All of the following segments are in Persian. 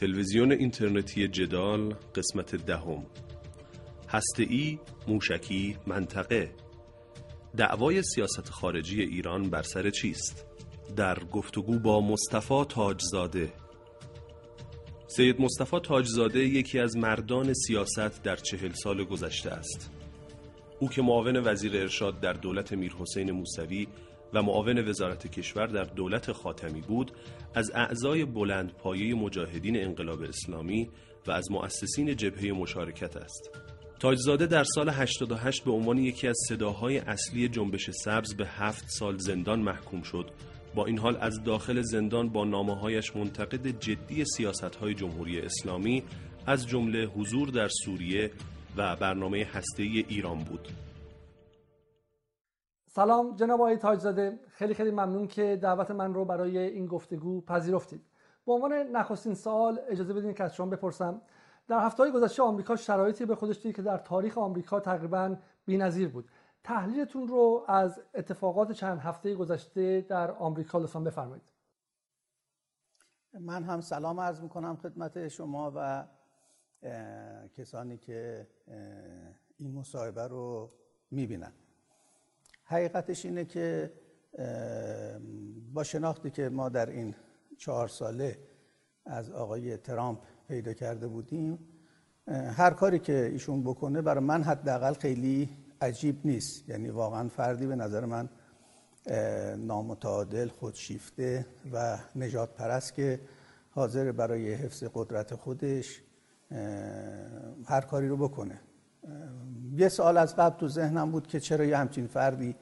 تلویزیون اینترنتی جدال قسمت دهم. ای موشکی منطقه. دعوای سیاست خارجی ایران بر سر چیست؟ در گفتگو با مصطفی تاجزاده. سید مصطفی تاجزاده یکی از مردان سیاست در چهل سال گذشته است. او که معاون وزیر ارشاد در دولت میرحسین موسوی و معاون وزارت کشور در دولت خاتمی بود از اعضای بلند پایه مجاهدین انقلاب اسلامی و از مؤسسین جبهه مشارکت است تاجزاده در سال 88 به عنوان یکی از صداهای اصلی جنبش سبز به هفت سال زندان محکوم شد با این حال از داخل زندان با نامه‌هایش منتقد جدی سیاست‌های جمهوری اسلامی از جمله حضور در سوریه و برنامه هسته‌ای ایران بود. سلام جناب آقای تاجزاده خیلی خیلی ممنون که دعوت من رو برای این گفتگو پذیرفتید. به عنوان نخستین سال اجازه بدین که از شما بپرسم در هفته گذشته آمریکا شرایطی به خودش دید که در تاریخ آمریکا تقریبا بی‌نظیر بود. تحلیلتون رو از اتفاقات چند هفته گذشته در آمریکا لطفا بفرمایید من هم سلام عرض می‌کنم خدمت شما و کسانی که این مصاحبه رو می‌بینن حقیقتش اینه که با شناختی که ما در این چهار ساله از آقای ترامپ پیدا کرده بودیم هر کاری که ایشون بکنه برای من حداقل خیلی عجیب نیست. یعنی واقعا فردی به نظر من نامتعادل خودشیفته و نجات پرست که حاضر برای حفظ قدرت خودش هر کاری رو بکنه. یه سال از قبل تو ذهنم بود که چرا یه همچین فردی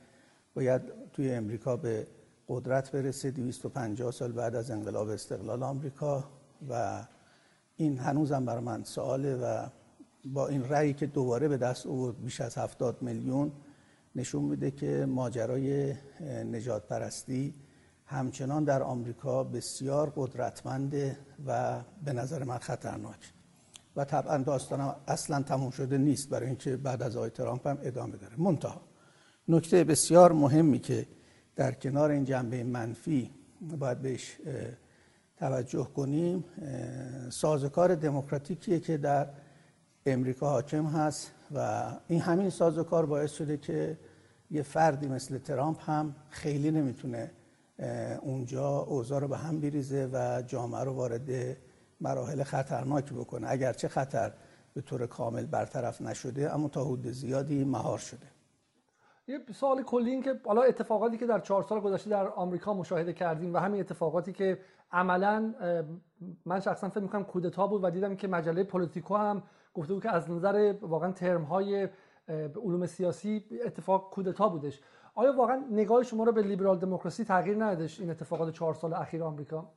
باید توی امریکا به قدرت برسه 250 سال بعد از انقلاب استقلال آمریکا و این هنوزم برای من سواله و با این رأیی که دوباره به دست آورد بیش از 70 میلیون نشون میده که ماجرای نجات پرستی همچنان در آمریکا بسیار قدرتمنده و به نظر من خطرناک. و طبعا داستانم اصلا تموم شده نیست برای اینکه بعد از آقای ترامپ هم ادامه داره. منتها نکته بسیار مهمی که در کنار این جنبه منفی باید بهش توجه کنیم سازکار دموکراتیکیه که در امریکا حاکم هست و این همین سازوکار باعث شده که یه فردی مثل ترامپ هم خیلی نمی‌تونه اونجا اوضاع رو به هم بریزه و جامعه رو وارد مراحل خطرناکی بکنه. اگرچه خطر به طور کامل برطرف نشده اما تا حد زیادی مهار شده. یه سوال کلی این که حالا اتفاقاتی که در چهار سال گذشته در آمریکا مشاهده کردیم و همین اتفاقاتی که عملا من شخصا فکر می‌کنم کودتا بود و دیدم که مجله پولیتیکو هم گفته بود که از نظر واقعا ترم های علوم سیاسی اتفاق کودتا بودش. آیا واقعا نگاه شما رو به لیبرال دموکراسی تغییر ندادش این اتفاقات چهار سال اخیر آمریکا؟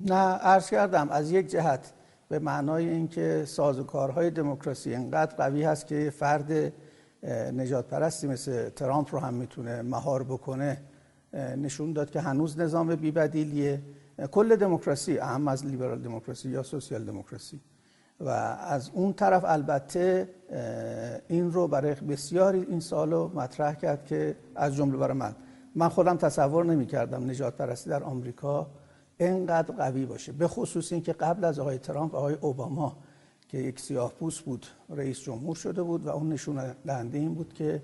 نه عرض کردم از یک جهت به معنای اینکه سازوکارهای دموکراسی انقدر قوی هست که فرد نجات پرستی مثل ترامپ رو هم می‌تونه مهار بکنه نشون داد که هنوز نظام بیبدیلیه. کل دموکراسی اهم از لیبرال دموکراسی یا سوسیال دموکراسی. و از اون طرف البته این رو برای بسیاری این سالو مطرح کرد که از جمله برای من من خودم تصور نمی کردم نجات پرستی در آمریکا اینقدر قوی باشه. به خصوص اینکه قبل از آقای ترامپ آقای اوباما که یک سیاه پوست بود رئیس جمهور شده بود و اون نشون دهنده این بود که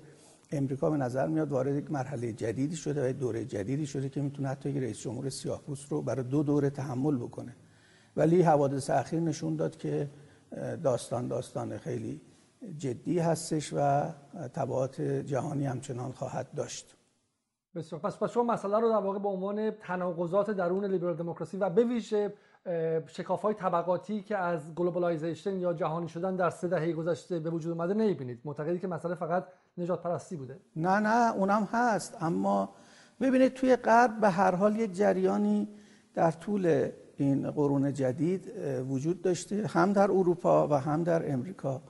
امریکا به نظر میاد وارد یک مرحله جدیدی شده و دوره جدیدی شده که می‌تونه حتی یک رئیس جمهور سیاه پوست رو برای دو دوره تحمل بکنه. ولی حوادث اخیر نشون داد که داستان داستان خیلی جدی هستش و تبعات جهانی همچنان خواهد داشت. بسیار. پس پس شما مسئله رو در واقع به عنوان تناقضات درون لیبرال دموکراسی و به ویژه شکاف های طبقاتی که از globalization یا جهانی شدن در سه دهه گذشته به وجود اومده نمی‌بینید. معتقدی که مسئله فقط نژادپرستی بوده. نه نه اونم هست. اما ببینید توی غرب به هر حال یک جریانی در طول این قرون جدید وجود داشته هم در اروپا و هم در امریکا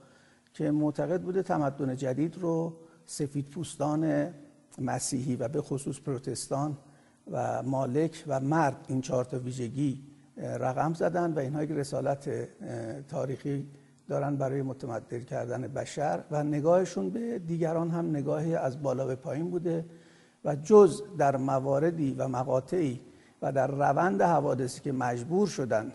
که معتقد بوده تمدن جدید رو سفید پوستان مسیحی و به خصوص پروتستان و مالک و مرد این چهار تا ویژگی رقم زدن و اینها یک رسالت تاریخی دارن برای متمدد کردن بشر و نگاهشون به دیگران هم نگاهی از بالا به پایین بوده و جز در مواردی و مقاطعی و در روند حوادثی که مجبور شدن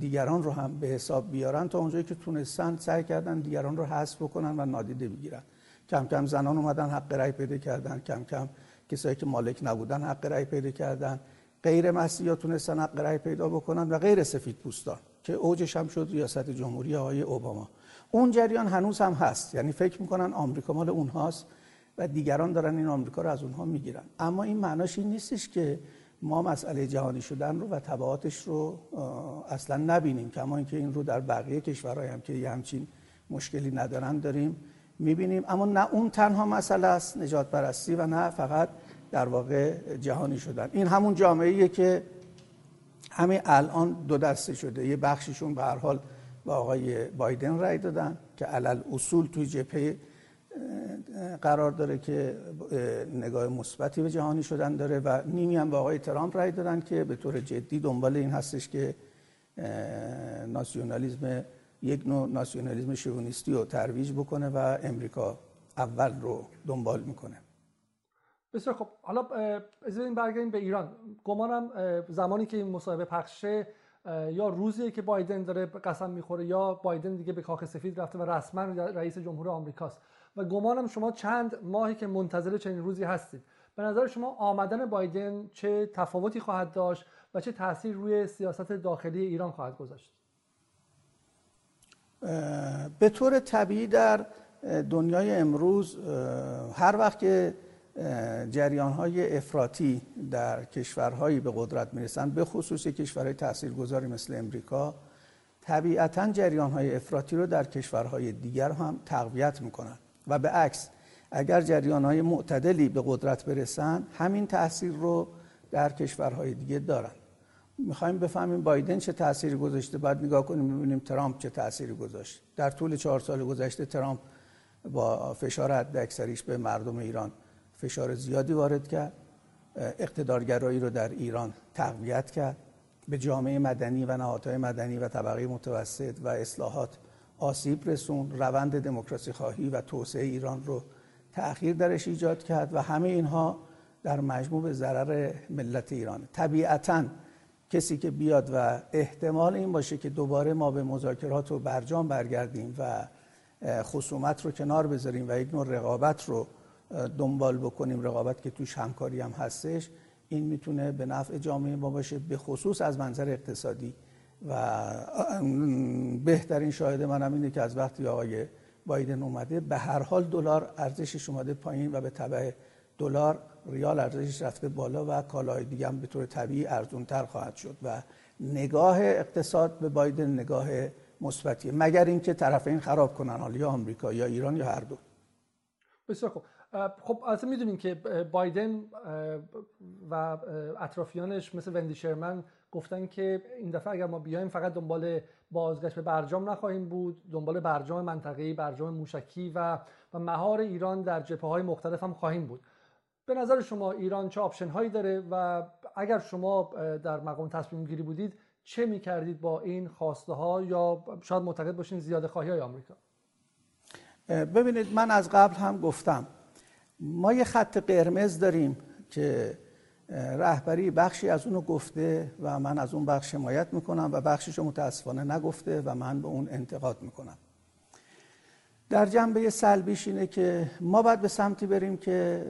دیگران رو هم به حساب بیارن تا اونجایی که تونستن سعی کردن دیگران رو حذف بکنن و نادیده بگیرن. کم کم زنان اومدن حق رأی پیدا کردن کم کم کسایی که مالک نبودن حق رأی پیدا کردن. غیر مسیحا تونستن حق رأی پیدا بکنن و غیر سفید پوستان که اوجش هم شد ریاست جمهوری آقای اوباما. اون جریان هنوز هم هست. یعنی فکر می‌کنن آمریکا مال اونهاست و دیگران دارن این آمریکا رو از اونها می‌گیرن. اما این معناش این نیستش که ما مسئله جهانی شدن رو و تبعاتش رو اصلا نبینیم. کما اینکه این رو در بقیه کشورهای هم که یه همچین مشکلی ندارن داریم می‌بینیم. اما نه اون تنها مسئله است نجات پرستی و نه فقط در واقع جهانی شدن. این همون جامعه که همین الان دو دسته شده. یه بخششون به هر حال با آقای بایدن رای دادن که علل اصول توی جبهه قرار داره که نگاه مثبتی به جهانی شدن داره و نیمی هم با آقای ترامپ رای دادن که به طور جدی دنبال این هستش که ناسیونالیزم یک نوع ناسیونالیزم شوونیستی رو ترویج بکنه و امریکا اول رو دنبال می‌کنه. بسیار خب حالا از این برگردیم به ایران. گمانم زمانی که این مصاحبه پخشه یا روزی که بایدن داره قسم می‌خوره یا بایدن دیگه به کاخ سفید رفته و رسما رئیس جمهور آمریکاست. و گمانم شما چند ماهی که منتظر چنین روزی هستید. به نظر شما آمدن بایدن چه تفاوتی خواهد داشت و چه تاثیر روی سیاست داخلی ایران خواهد گذاشت؟ به طور طبیعی در دنیای امروز هر وقت که جریان های افراطی در کشورهایی به قدرت می‌رسن به خصوص کشورهای تاثیرگذاری مثل امریکا طبیعتا جریان های افراطی رو در کشورهای دیگر هم تقویت می‌کنن. و به عکس اگر جریان های معتدلی به قدرت برسن همین تاثیر رو در کشورهای دیگه دارن. می‌خوایم بفهمیم بایدن چه تأثیری گذاشته بعد نگاه کنیم ببینیم ترامپ چه تأثیری گذاشت. در طول چهار سال گذشته ترامپ با فشار حد اکثریش به مردم ایران فشار زیادی وارد کرد. اقتدارگرایی رو در ایران تقویت کرد. به جامعه مدنی و نهادهای مدنی و طبقه متوسط و اصلاحات آسیب رسون روند دموکراسی خواهی و توسعه ایران رو تأخیر درش ایجاد کرد و همه اینها در مجموع به ضرر ملت ایران. طبیعتا کسی که بیاد و احتمال این باشه که دوباره ما به مذاکرات و برجام برگردیم و خصومت رو کنار بذاریم و یک نوع رقابت رو دنبال بکنیم رقابت که توش همکاری هم هستش این می‌تونه به نفع جامعه ما باشه به خصوص از منظر اقتصادی. و بهترین شاهد منم اینه که از وقتی آقای بایدن اومده به هر حال دلار ارزشش اومده پایین و به تبع دلار ریال ارزشش رفته بالا و کالاهای دیگه هم به طور طبیعی ارزونتر خواهد شد و نگاه اقتصاد به بایدن نگاه مثبتیه. مگر اینکه طرفین خراب کنن حالا یا آمریکا یا ایران یا هر دو. بسیار خوب. خب البته می‌دونیم که بایدن و اطرافیانش مثل وندی شرمن گفتن که این دفعه اگر ما بیایم فقط دنبال بازگشت به برجام نخواهیم بود دنبال برجام منطقه‌ای برجام موشکی و و مهار ایران در جبهه های مختلف هم خواهیم بود. به نظر شما ایران چه آپشن هایی داره و اگر شما در مقام تصمیم گیری بودید چه می‌کردید با این خواسته ها یا شاید معتقد باشین زیاده خواهی های آمریکا؟ ببینید من از قبل هم گفتم ما یه خط قرمز داریم که رهبری بخشی از اونو گفته و من از اون بخش حمایت می‌کنم و بخشش رو متاسفانه نگفته و من به اون انتقاد می‌کنم. در جنبه سلبیش اینه که ما باید به سمتی بریم که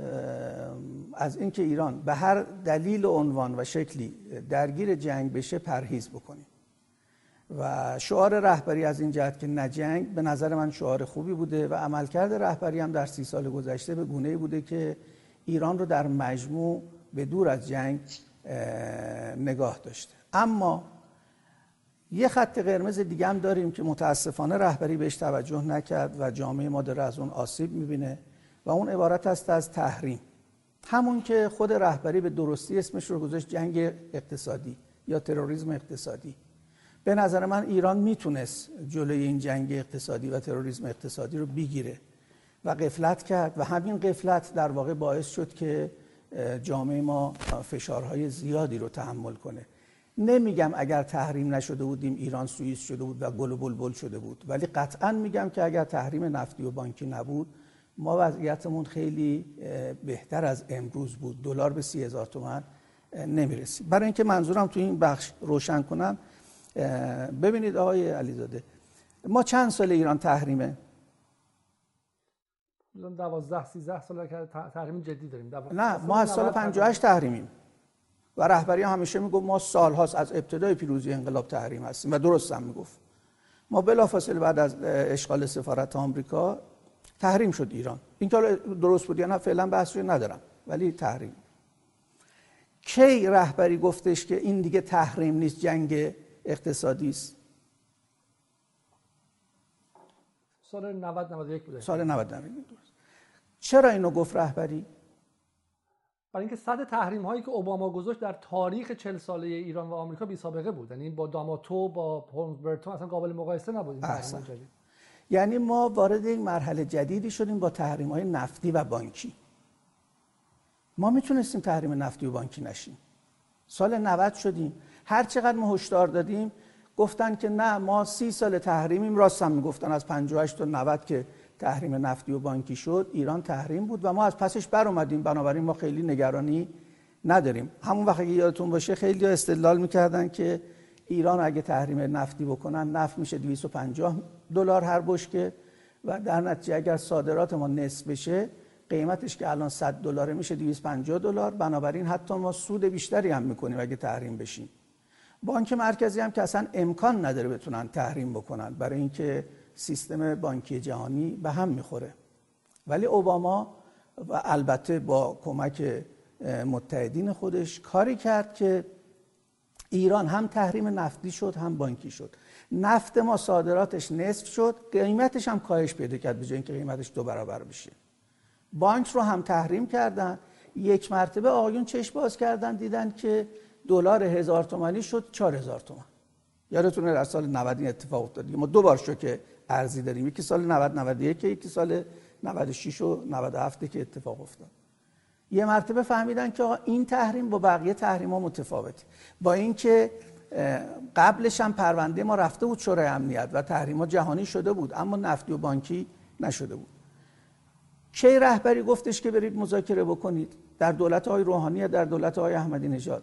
از اینکه ایران به هر دلیل و عنوان و شکلی درگیر جنگ بشه پرهیز بکنیم. و شعار رهبری از این جهت که نجنگ به نظر من شعار خوبی بوده و عملکرد رهبری هم در سی سال گذشته به گونه بوده که ایران رو در مجموع به دور از جنگ نگاه داشته. اما یه خط قرمز دیگه هم داریم که متاسفانه رهبری بهش توجه نکرد و جامعه ما داره از اون آسیب می‌بینه و اون عبارت است از تحریم. همون که خود رهبری به درستی اسمش رو گذاشت جنگ اقتصادی یا تروریسم اقتصادی. به نظر من ایران می‌تونست جلوی این جنگ اقتصادی و تروریسم اقتصادی رو بگیره و قفلت کرد و همین قفلت در واقع باعث شد که جامعه ما فشارهای زیادی رو تحمل کنه. نمیگم اگر تحریم نشده بودیم ایران سوئیس شده بود و گل و بلبل شده بود ولی قطعا میگم که اگر تحریم نفتی و بانکی نبود ما وضعیتمون خیلی بهتر از امروز بود. دلار به سی هزار تومن نمی‌رسیم برای اینکه منظورم تو این بخش روشن کنم ببینید آقای علیزاده ما چند سال ایران تحریمه؟ 12 13 سال که تحریم جدی داریم. نه ما از سال 58 تحریمیم. و رهبری همیشه می‌گفت ما سالهاست از ابتدای پیروزی انقلاب تحریم هستیم و درست هم می‌گفت. ما بلافاصله بعد از اشغال سفارت آمریکا تحریم شد ایران. این درست بود یا نه فعلا بحث ندارم ولی تحریم. کی رهبری گفتش که این دیگه تحریم نیست جنگ اقتصادی است؟ سال 90 91 بوده. سال 90 91 چرا اینو گفت رهبری؟ برای اینکه سطح تحریم هایی که اوباما گذاشت در تاریخ 40 ساله ایران و آمریکا بی سابقه بود. یعنی با داماتو با هولمزبرتو اصلا قابل مقایسه نبود یعنی ما وارد این مرحله جدیدی شدیم با تحریم های نفتی و بانکی. ما می‌تونستیم تحریم نفتی و بانکی نشیم. سال 90 شدیم. هر چقدر ما هشدار دادیم گفتن که نه ما سی سال تحریمیم راست هم می‌گفتن از 58 تا 90 که تحریم نفتی و بانکی شد ایران تحریم بود و ما از پسش بر اومدیم. بنابراین ما خیلی نگرانی نداریم. همون وقتی که یادتون باشه خیلی استدلال می‌کردن که ایران اگه تحریم نفتی بکنن نفت میشه 250 دلار هر بشکه و در نتیجه اگر صادرات ما نصف بشه قیمتش که الان 100 دلار میشه 250 دلار. بنابراین حتی ما سود بیشتری هم می‌کنیم اگه تحریم بشیم. بانک مرکزی هم که اصلا امکان نداره بتونن تحریم بکنن. برای اینکه سیستم بانکی جهانی به هم می‌خوره. ولی اوباما و البته با کمک متحدین خودش کاری کرد که ایران هم تحریم نفتی شد هم بانکی شد. نفت ما صادراتش نصف شد قیمتش هم کاهش پیدا کرد به جای اینکه قیمتش دو برابر بشه. بانک رو هم تحریم کردن یک مرتبه آقایون چشم باز کردن دیدن که دلار هزار تومانی شد چهار هزار تومن یادتونه در سال 90 این اتفاق افتاد. ما دو بار شو که ارزی داریم یکی سال 90 91 یکی سال 96 و 97 که اتفاق افتاد. یه مرتبه فهمیدن که این تحریم با بقیه تحریم ها متفاوته. با اینکه قبلش هم پرونده ما رفته بود شورای امنیت و تحریم ها جهانی شده بود اما نفتی و بانکی نشده بود. کی رهبری گفتش که برید مذاکره بکنید؟ در دولت های روحانی در دولت های احمدی نژاد؟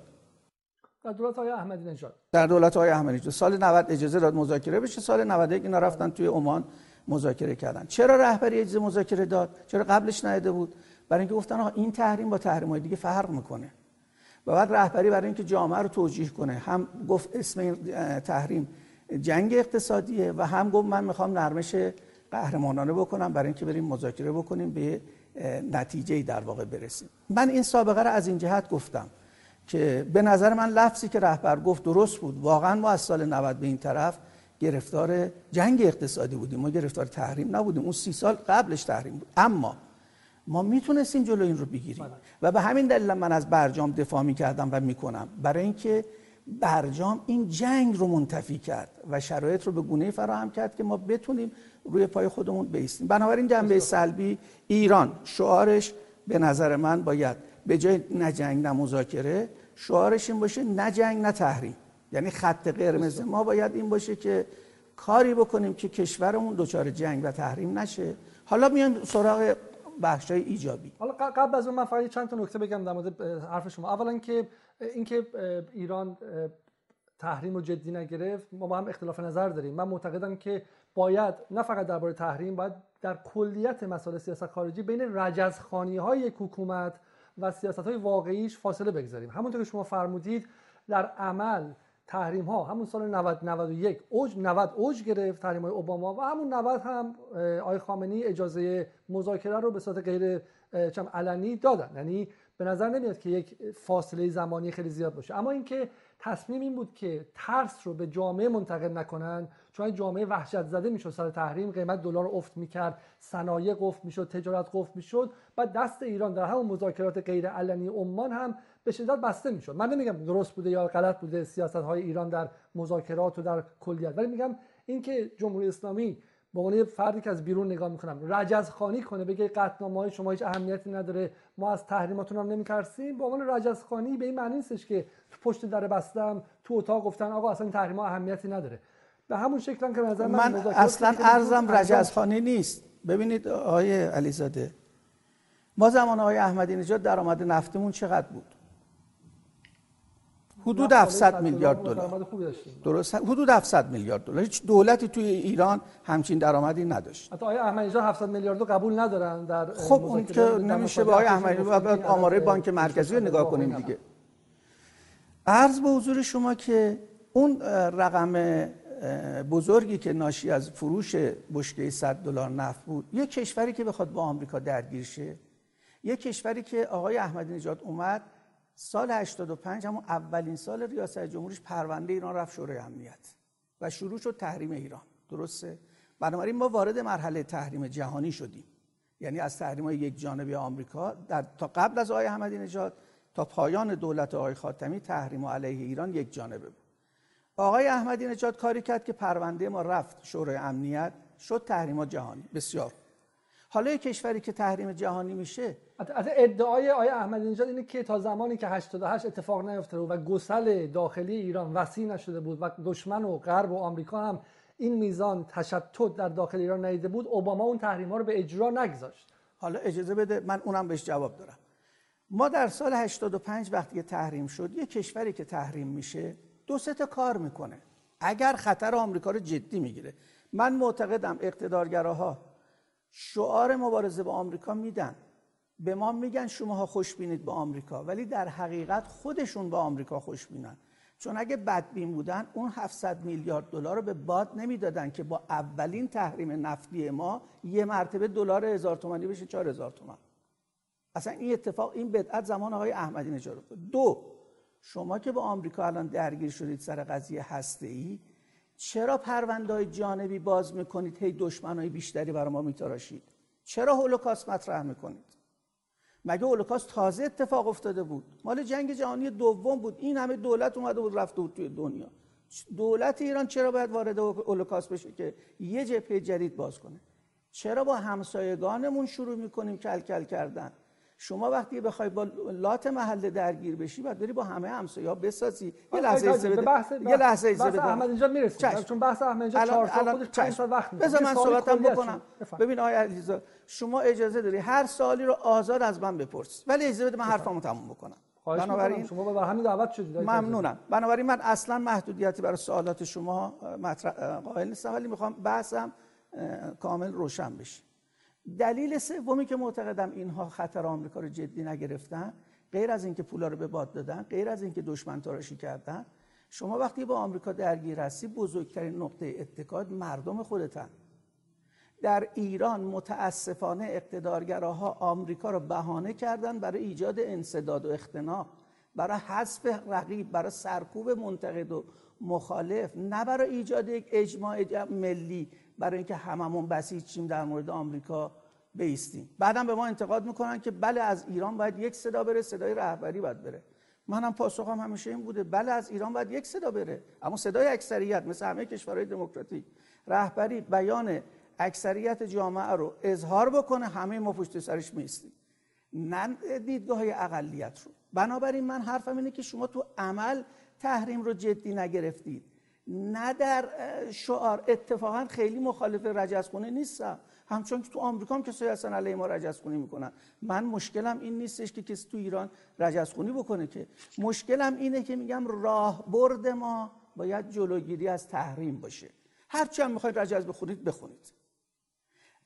در دولت های احمدی نژاد. در دولت های احمدی نژاد. سال 90 اجازه داد مذاکره بشه. سال 91 اینا رفتن توی عمان مذاکره کردن. چرا رهبری اجازه مذاکره داد؟ چرا قبلش نیده بود؟ برای اینکه گفتن آقا این تحریم با تحریم های دیگه فرق می‌کنه. و بعد رهبری برای اینکه جامعه رو توجیه کنه. هم گفت اسم این تحریم جنگ اقتصادیه و هم گفت من می‌خوام نرمش قهرمانانه بکنم برای اینکه بریم مذاکره بکنیم به نتیجه در واقع برسیم. من این سابقه رو از این جهت گفتم. که به نظر من لفظی که رهبر گفت درست بود. واقعا ما از سال 90 به این طرف گرفتار جنگ اقتصادی بودیم. ما گرفتار تحریم نبودیم. اون سی سال قبلش تحریم بود. اما ما می‌تونستیم جلو این رو بگیریم. بله. و به همین دلیل من از برجام دفاع می‌کردم و می‌کنم. برای اینکه برجام این جنگ رو منتفی کرد و شرایط رو به گونه فراهم کرد که ما بتونیم روی پای خودمون بیستیم. بنابراین جنبه سلبی ایران. شعارش به نظر من باید به جای نه جنگ نه مذاکره شعارش این باشه نه جنگ نه تحریم. یعنی خط قرمز ما باید این باشه که کاری بکنیم که کشورمون دچار جنگ و تحریم نشه. حالا میایم سراغ بخش های ایجابی. حالا قبل از اون من فقط چند تا نکته بگم در مورد حرف شما. اولا که اینکه ایران تحریم رو جدی نگرفت. ما با هم اختلاف نظر داریم. من معتقدم که باید نه فقط درباره تحریم باید در کلیت مسائل سیاست خارجی بین رجزخانی های حکومت و سیاست های واقعیش فاصله بگذاریم. همونطور که شما فرمودید در عمل تحریم ها همون سال 90 91 اوج 90 اوج گرفت تحریم های اوباما و همون 90 هم آقای خامنی اجازه مذاکره رو به صورت غیر چم علنی دادن. یعنی به نظر نمیاد که یک فاصله زمانی خیلی زیاد باشه. اما اینکه تصمیم این بود که ترس رو به جامعه منتقل نکنن. چون جامعه وحشت زده می‌شد سر تحریم قیمت دلار افت می‌کرد صنایع قفل می‌شد تجارت قفل می‌شد و دست ایران در همون مذاکرات غیر علنی عمان هم به شدت بسته می‌شد. من نمیگم درست بوده یا غلط بوده سیاست های ایران در مذاکرات و در کلیت ولی میگم اینکه جمهوری اسلامی به عنوان فردی که از بیرون نگاه می‌کنم رجز خانی کنه بگه قطعنامه های شما هیچ اهمیتی نداره ما از تحریماتون هم نمیترسیم. به عنوان رجز خانی به این معنی نیستش که تو پشت در بستم تو اتاق گفتن آقا اصلا این تحریم اهمیتی نداره. به همون شکل که نظر من, من اصلا ارزم رجز خانی نیست. ببینید آقای علیزاده ما زمان آقای احمدی نژاد درآمد نفتمون چقدر بود؟ حدود 700 میلیارد دلار. درست؟ حدود 700 میلیارد دلار. هیچ دولتی توی ایران همچین درآمدی نداشت. حتی آقای احمدی 700 میلیارد قبول ندارن در خب اون که نمیشه به آقای احمدی باید آماره بانک مرکزی رو نگاه کنیم دیگه. عرض به حضور شما که اون رقم بزرگی که ناشی از فروش بشکه 100 دلار نفت بود یه کشوری که بخواد با آمریکا درگیر شه یه کشوری که آقای احمدی نژاد اومد سال 85 همون اولین سال ریاست جمهوریش پرونده ایران رفت شورای امنیت و شروع شد تحریم ایران. درسته؟ بنابراین ما وارد مرحله تحریم جهانی شدیم. یعنی از تحریم های یک جانبه آمریکا در تا قبل از آقای احمدی نژاد تا پایان دولت آقای خاتمی تحریم علیه ایران یک جانبه بود. آقای احمدی نژاد کاری کرد که پرونده ما رفت شورای امنیت شد تحریم جهانی. بسیار. حالا کشوری که تحریم جهانی میشه از ادعای آقای احمدی نژاد اینه که تا زمانی که 88 اتفاق نیفتاده و گسل داخلی ایران وسیع نشده بود و دشمن و غرب و آمریکا هم این میزان تشتت در داخل ایران ندیده بود اوباما اون تحریم ها رو به اجرا نگذاشت. حالا اجازه بده من اونم بهش جواب دارم. ما در سال 85 وقتی تحریم شد یه کشوری که تحریم میشه دو سه کار می‌کنه. اگر خطر آمریکا رو جدی می‌گیره. من معتقدم اقتدارگراها شعار مبارزه با آمریکا میدن. به ما میگن شماها خوشبینید با آمریکا ولی در حقیقت خودشون با آمریکا خوشبینن چون اگه بدبین بودن اون 700 میلیارد دلار رو به باد نمی‌دادن که با اولین تحریم نفتی ما یه مرتبه دلار هزار تومانی بشه 4000 تومان. اصلا این اتفاق این بدعت زمان آقای احمدی نژاد دو شما که با آمریکا الان درگیر شدید سر قضیه هسته ای چرا پرونده های جانبی باز می‌کنید؟ هی دشمن های بیشتری برای ما میتراشید. چرا هولوکاست مطرح می‌کنید؟ مگه هولوکاست تازه اتفاق افتاده بود؟ مال جنگ جهانی دوم بود. این همه دولت اومده بود رفته بود توی دنیا. دولت ایران چرا باید وارد هولوکاست بشه که یه جبهه جدید باز کنه؟ چرا با همسایگانمون شروع می‌کنیم کل کل کردن؟ شما وقتی بخوای با لات محله درگیر بشی بعد بری با همه همسایه‌ها بسازی. یه لحظه اجازه بده. یه لحظه اجازه بده. احمد اینجا می‌رسیم. چون بحث احمد اینجا 4 سال خودش 5 سال وقت می‌بره بذار من صحبتم بکنم. ببین آقای علیزاده شما اجازه داری هر سالی رو آزاد از من بپرس ولی اجازه بده من حرفمو تموم بکنم. بنابراین شما به همین دعوت شدید. ممنونم. بنابراین من اصلا محدودیتی برای سوالات شما مطرح قائل نیستم. ولی می‌خوام بحثم کامل روشن بشه. دلیل سومی که معتقدم اینها خطر آمریکا رو جدی نگرفتن غیر از اینکه پولا رو به باد دادن غیر از اینکه دشمن تراشی کردن شما وقتی با آمریکا درگیر هستی بزرگترین نقطه اتکاد مردم خودتن. در ایران متاسفانه اقتدارگراها آمریکا رو بهانه کردن برای ایجاد انصداد و اختناق برای حذف رقیب برای سرکوب منتقد و مخالف نه برای ایجاد یک اجماع ملی برای اینکه هممون بسیجیم در مورد آمریکا بیستیم. بعدم به ما انتقاد می‌کنن که بله از ایران باید یک صدا بره صدای رهبری باید بره. منم پاسخم همیشه این بوده. بله از ایران باید یک صدا بره. اما صدای اکثریت مثل همه کشورهای دموکراتیک رهبری بیان اکثریت جامعه رو اظهار بکنه همه ما پشت سرش میستیم نه دیدگاه اقلیت رو. بنابراین من حرفم اینه که شما تو عمل تحریم رو جدی نگرفتید. نه در شعار. اتفاقا خیلی مخالف رجزخونه نیستم. همچون که تو آمریکا هم کسایی هستن علیه ما رجزخونی می‌کنن. من مشکلم این نیستش که کسی تو ایران رجزخونی بکنه که. مشکلم اینه که میگم راه برد ما باید جلوگیری از تحریم باشه. هرچی هم می‌خواید رجز بخونید بخونید.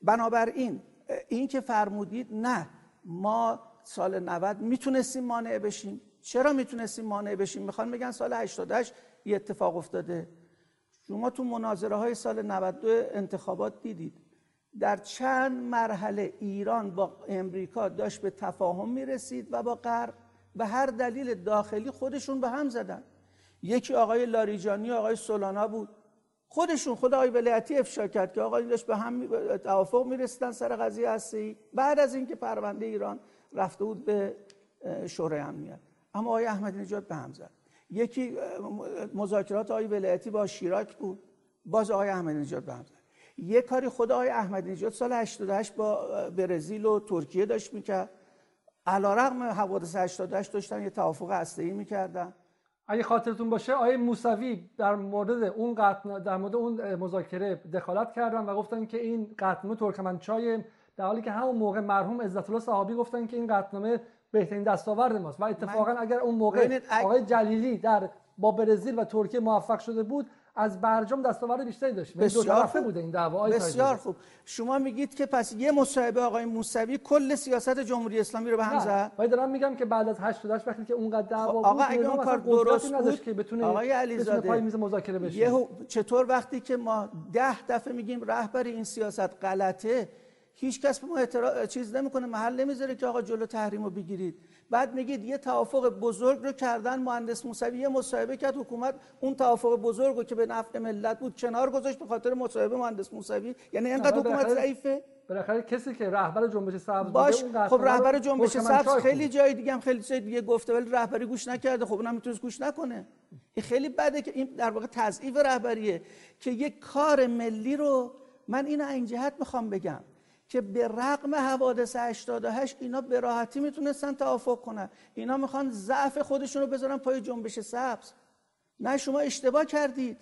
بنابراین این که فرمودید نه ما سال 90 می‌تونستیم مانع بشیم. چرا می‌تونستیم مانع بشیم؟ می‌خوان بگن سال 88 یه اتفاق افتاده. شما تو مناظره های سال 92 انتخابات دیدید. در چند مرحله ایران با امریکا داشت به تفاهم می‌رسید و با غرب به هر دلیل داخلی خودشون به هم زدن. یکی آقای لاریجانی آقای سولانا بود. خودشون خود آقای ولایتی افشا کرد که آقای داشت به هم توافق می‌رسیدن سر قضیه هستی بعد از اینکه پرونده ایران رفته بود به شورای امنیت. اما آقای احمدی نژاد به هم زد. یکی مذاکرات آقای ولایتی با شیراک بود. باز آقای احمدی نژاد به هم زد. یه کاری خود آقای احمدی نژاد سال 88 با برزیل و ترکیه داشت می‌کرد. علیرغم حوادث 88 داشتن یه توافق هسته‌ای می‌کردن. اگه خاطرتون باشه آقای موسوی در مورد اون قطن در مورد اون مذاکره دخالت کردن و گفتن که این قطعنامه ترکمنچای در حالی که همون موقع مرحوم عزت الله صحابی گفتن که این قطعنامه بهترین دستاورد ماست. و اتفاقا اگر اون موقع آقای جلیلی در با برزیل و ترکیه موفق شده بود از برجام دستاورد بیشتری داشت یعنی بسیار دو طرفه بوده این دعوا بسیار خوب. شما میگید که پس یه مصاحبه آقای موسوی کل سیاست جمهوری اسلامی رو به هم زد؟ ولی دارم میگم که بعد از 88 وقتی که اونقدر دعوا خب، بود آقا اگه اون کار درست بود که بتونه آقای علیزاده پای میز مذاکره بشه. یه چطور وقتی که ما ده دفعه میگیم رهبر این سیاست غلطه هیچ کس به ما اعتراض چیز نمی‌کنه محل نمی‌ذاره که آقا جلو تحریم رو بگیرید. بعد میگید یه توافق بزرگ رو کردن مهندس موسوی یه مصاحبه کرد حکومت اون توافق بزرگ رو که به نفع ملت بود کنار گذاشت به خاطر مصاحبه مهندس موسوی. یعنی اینقدر حکومت ضعیفه؟ بالاخره کسی که رهبر جنبش سبز باش بوده خب رهبر جنبش سبز خیلی جای دیگه هم خیلی جای دیگه گفته ولی رهبری گوش نکرده. خب اونم می‌تونه گوش نکنه. این خیلی بده که این در واقع تضعیف رهبریه که یک کار ملی رو من اینو این جهت می‌خوام بگم. که به رغم حوادث 88 اینا به راحتی می‌تونستن توافق کنن. اینا می‌خوان ضعف خودشون رو بذارن پای جنبش سبز. نه شما اشتباه کردید.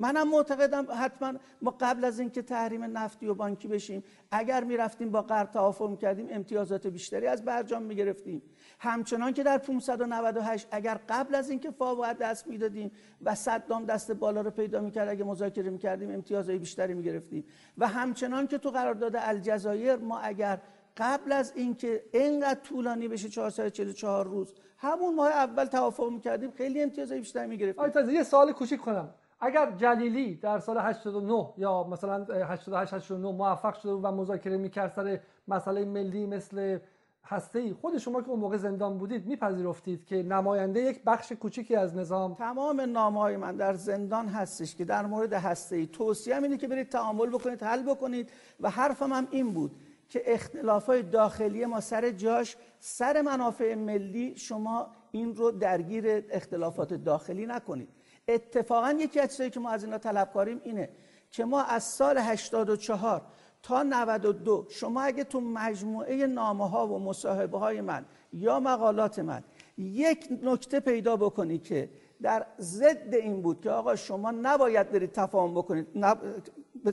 منم معتقدم حتما ما قبل از اینکه تحریم نفتی و بانکی بشیم اگر می‌رفتیم با غرب توافق می‌کردیم امتیازات بیشتری از برجام می‌گرفتیم. همچنان که در 598 اگر قبل از اینکه فا دست می‌دادیم و صدام دست بالا رو پیدا می‌کرد اگه مذاکره می‌کردیم امتیازهای بیشتری می‌گرفتیم. و همچنان که تو قرارداد الجزایر ما اگر قبل از اینکه اینقدر طولانی بشه 444 روز همون ماه اول توافق می‌کردیم خیلی امتیازهای بیشتری می‌گرفتیم. آیتا یه سوال کوچیک کنم. اگر جلیلی در سال 89 یا مثلا 88 89 موفق شده و مذاکره می‌کرد سر مسئله ملی مثل هسته ای خود شما که اون موقع زندان بودید میپذیرفتید که نماینده یک بخش کوچیکی از نظام تمام نامه های من در زندان هستش که در مورد هسته ای توصیه اینه که برید تعامل بکنید حل بکنید. و حرفم هم این بود که اختلاف های داخلی ما سر جاش سر منافع ملی شما این رو درگیر اختلافات داخلی نکنید. اتفاقا یکی از چیزایی که ما از اینا طلب کاریم اینه که ما از سال 84 تا 92 شما اگه تو مجموعه نامه ها و مصاحبه های من یا مقالات من یک نکته پیدا بکنی که در ضد این بود که آقا شما نباید برید تفاهم بکنید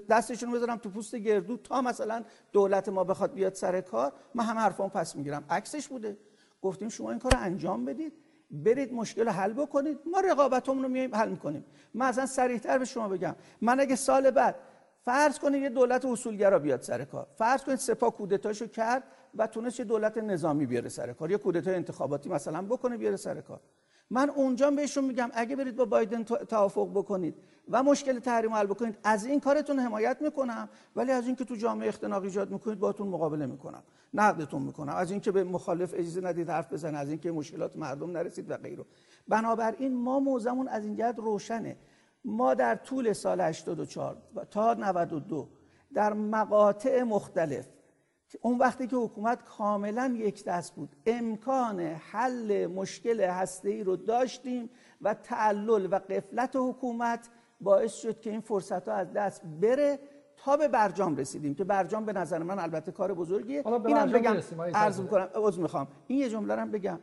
دستشون بذارم تو پوست گردو تا مثلا دولت ما بخواد بیاد سر کار من هم حرفان پس می‌گیرم. عکسش بوده. گفتیم شما این کار رو انجام بدید برید مشکل حل بکنید ما رقابتمون رو میایم حل می‌کنیم. من اصلا سریعتر به شما بگم. من اگه سال بعد فرض کنید یه دولت اصولگرا بیاد سر کار. فرض کنید سپاه کودتاشو کرد و تونست یه دولت نظامی بیاره سر کار. یه کودتای انتخاباتی مثلا بکنه بیاره سر کار. من اونجا بهشون میگم اگه برید با بایدن توافق بکنید و مشکل تحریم حل بکنید از این کارتون حمایت می‌کنم ولی از اینکه تو جامعه اختناق ایجاد می‌کنید باهاتون مقابله می‌کنم. نقدتون می‌کنم. از اینکه به مخالف اجازه ندید حرف بزنه از اینکه مشکلات مردم نرسید و غیره. بنابراین ما موزمون از این جهت روشنه. ما در طول سال 84 تا 92 در مقاطع مختلف. اون وقتی که حکومت کاملا یک دست بود. امکان حل مشکل هسته ای رو داشتیم و تعلل و قفلت حکومت باعث شد که این فرصت ها از دست بره تا به برجام رسیدیم که برجام به نظر من البته کار بزرگیه. اینم بگم عرض می‌کنم عذر می‌خوام. این یه جمله هم بگم.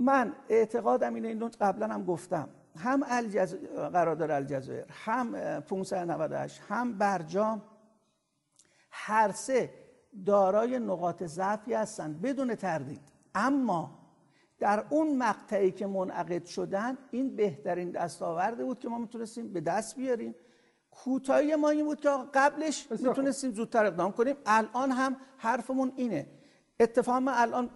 من اعتقادم اینه این قبلا هم گفتم. هم الجز... قرارداد الجزایر هم 598 هم برجام هر سه دارای نقاط ضعفی هستند بدون تردید. اما در اون مقطعی که منعقد شدن این بهترین دستاورده بود که ما می‌تونستیم به دست بیاریم. کوتاهی ما این بود که قبلش می‌تونستیم زودتر اقدام کنیم. الان هم حرفمون اینه. اتفاقا الان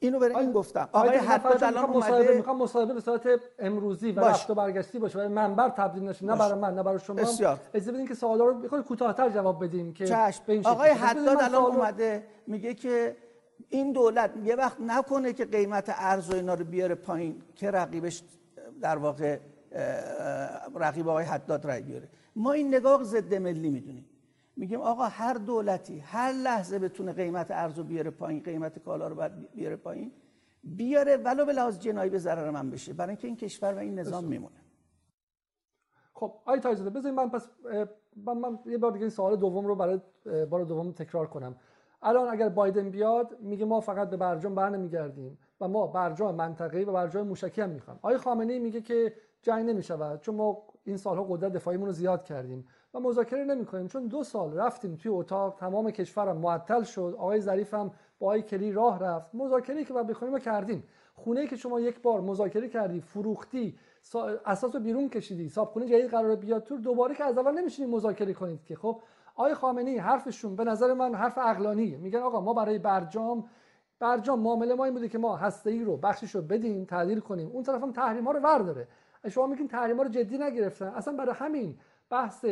اینو برای این گفتم. آقای حتی الان اومده می‌خوام مصاحبه به صورت امروزی و رفت و برگشتی باشه. برای منبر تبدیل نشه. نه برای من نه برای شما. اجازه بدین که سوالا رو بخوام کوتاه‌تر جواب بدیم که چشم. آقای حداد الان اومده میگه که این دولت یه وقت نکنه که قیمت ارز و اینا رو بیاره پایین. که رقیبش در واقع رقیب آقای حداد رای بیاره. ما این نگاه ضد ملی می‌دونیم. میگیم آقا هر دولتی هر لحظه بتونه قیمت ارز بیاره پایین قیمت کالا رو بیاره پایین بیاره ولو به لحاظ جنایی به ضرر من بشه. برای اینکه این کشور و این نظام میمونه. خب آی تایزاده بذارید من پس من, من یه بار دیگه این سوال دوم رو برای بار دوم تکرار کنم. الان اگر بایدن بیاد میگه ما فقط به برجام برنمیگردیم و ما برجام منطقه‌ای و برجام موشکی هم می‌خوام. آقای خامنه‌ای میگه که جنگ نمی‌شود چون ما این سالها قدرت دفاعیمون رو زیاد کردیم. و مذاکره نمی کنیم چون دو سال رفتیم توی اتاق تمام کشورم معطل شد آقای ظریف هم با آقای کلی راه رفت. مذاکره که بکنیم ما کردیم. خونه که شما یک بار مذاکره کردی فروختی اساس رو بیرون کشیدی خونه جدید قرار بیاد تو دوباره که از اول نمیشینید مذاکره کنید که. خب آقای خامنه‌ای حرفشون به نظر من حرف عقلانیه. میگن آقا ما برای برجام برجام معامله ما این بوده که ما هسته ای رو بخشش رو بدیم تعدیل کنیم. اون طرف هم تحریم ها رو ورداره. شما میگین تحریم ها رو جدی نگرفتن. اصلا برای همین بحث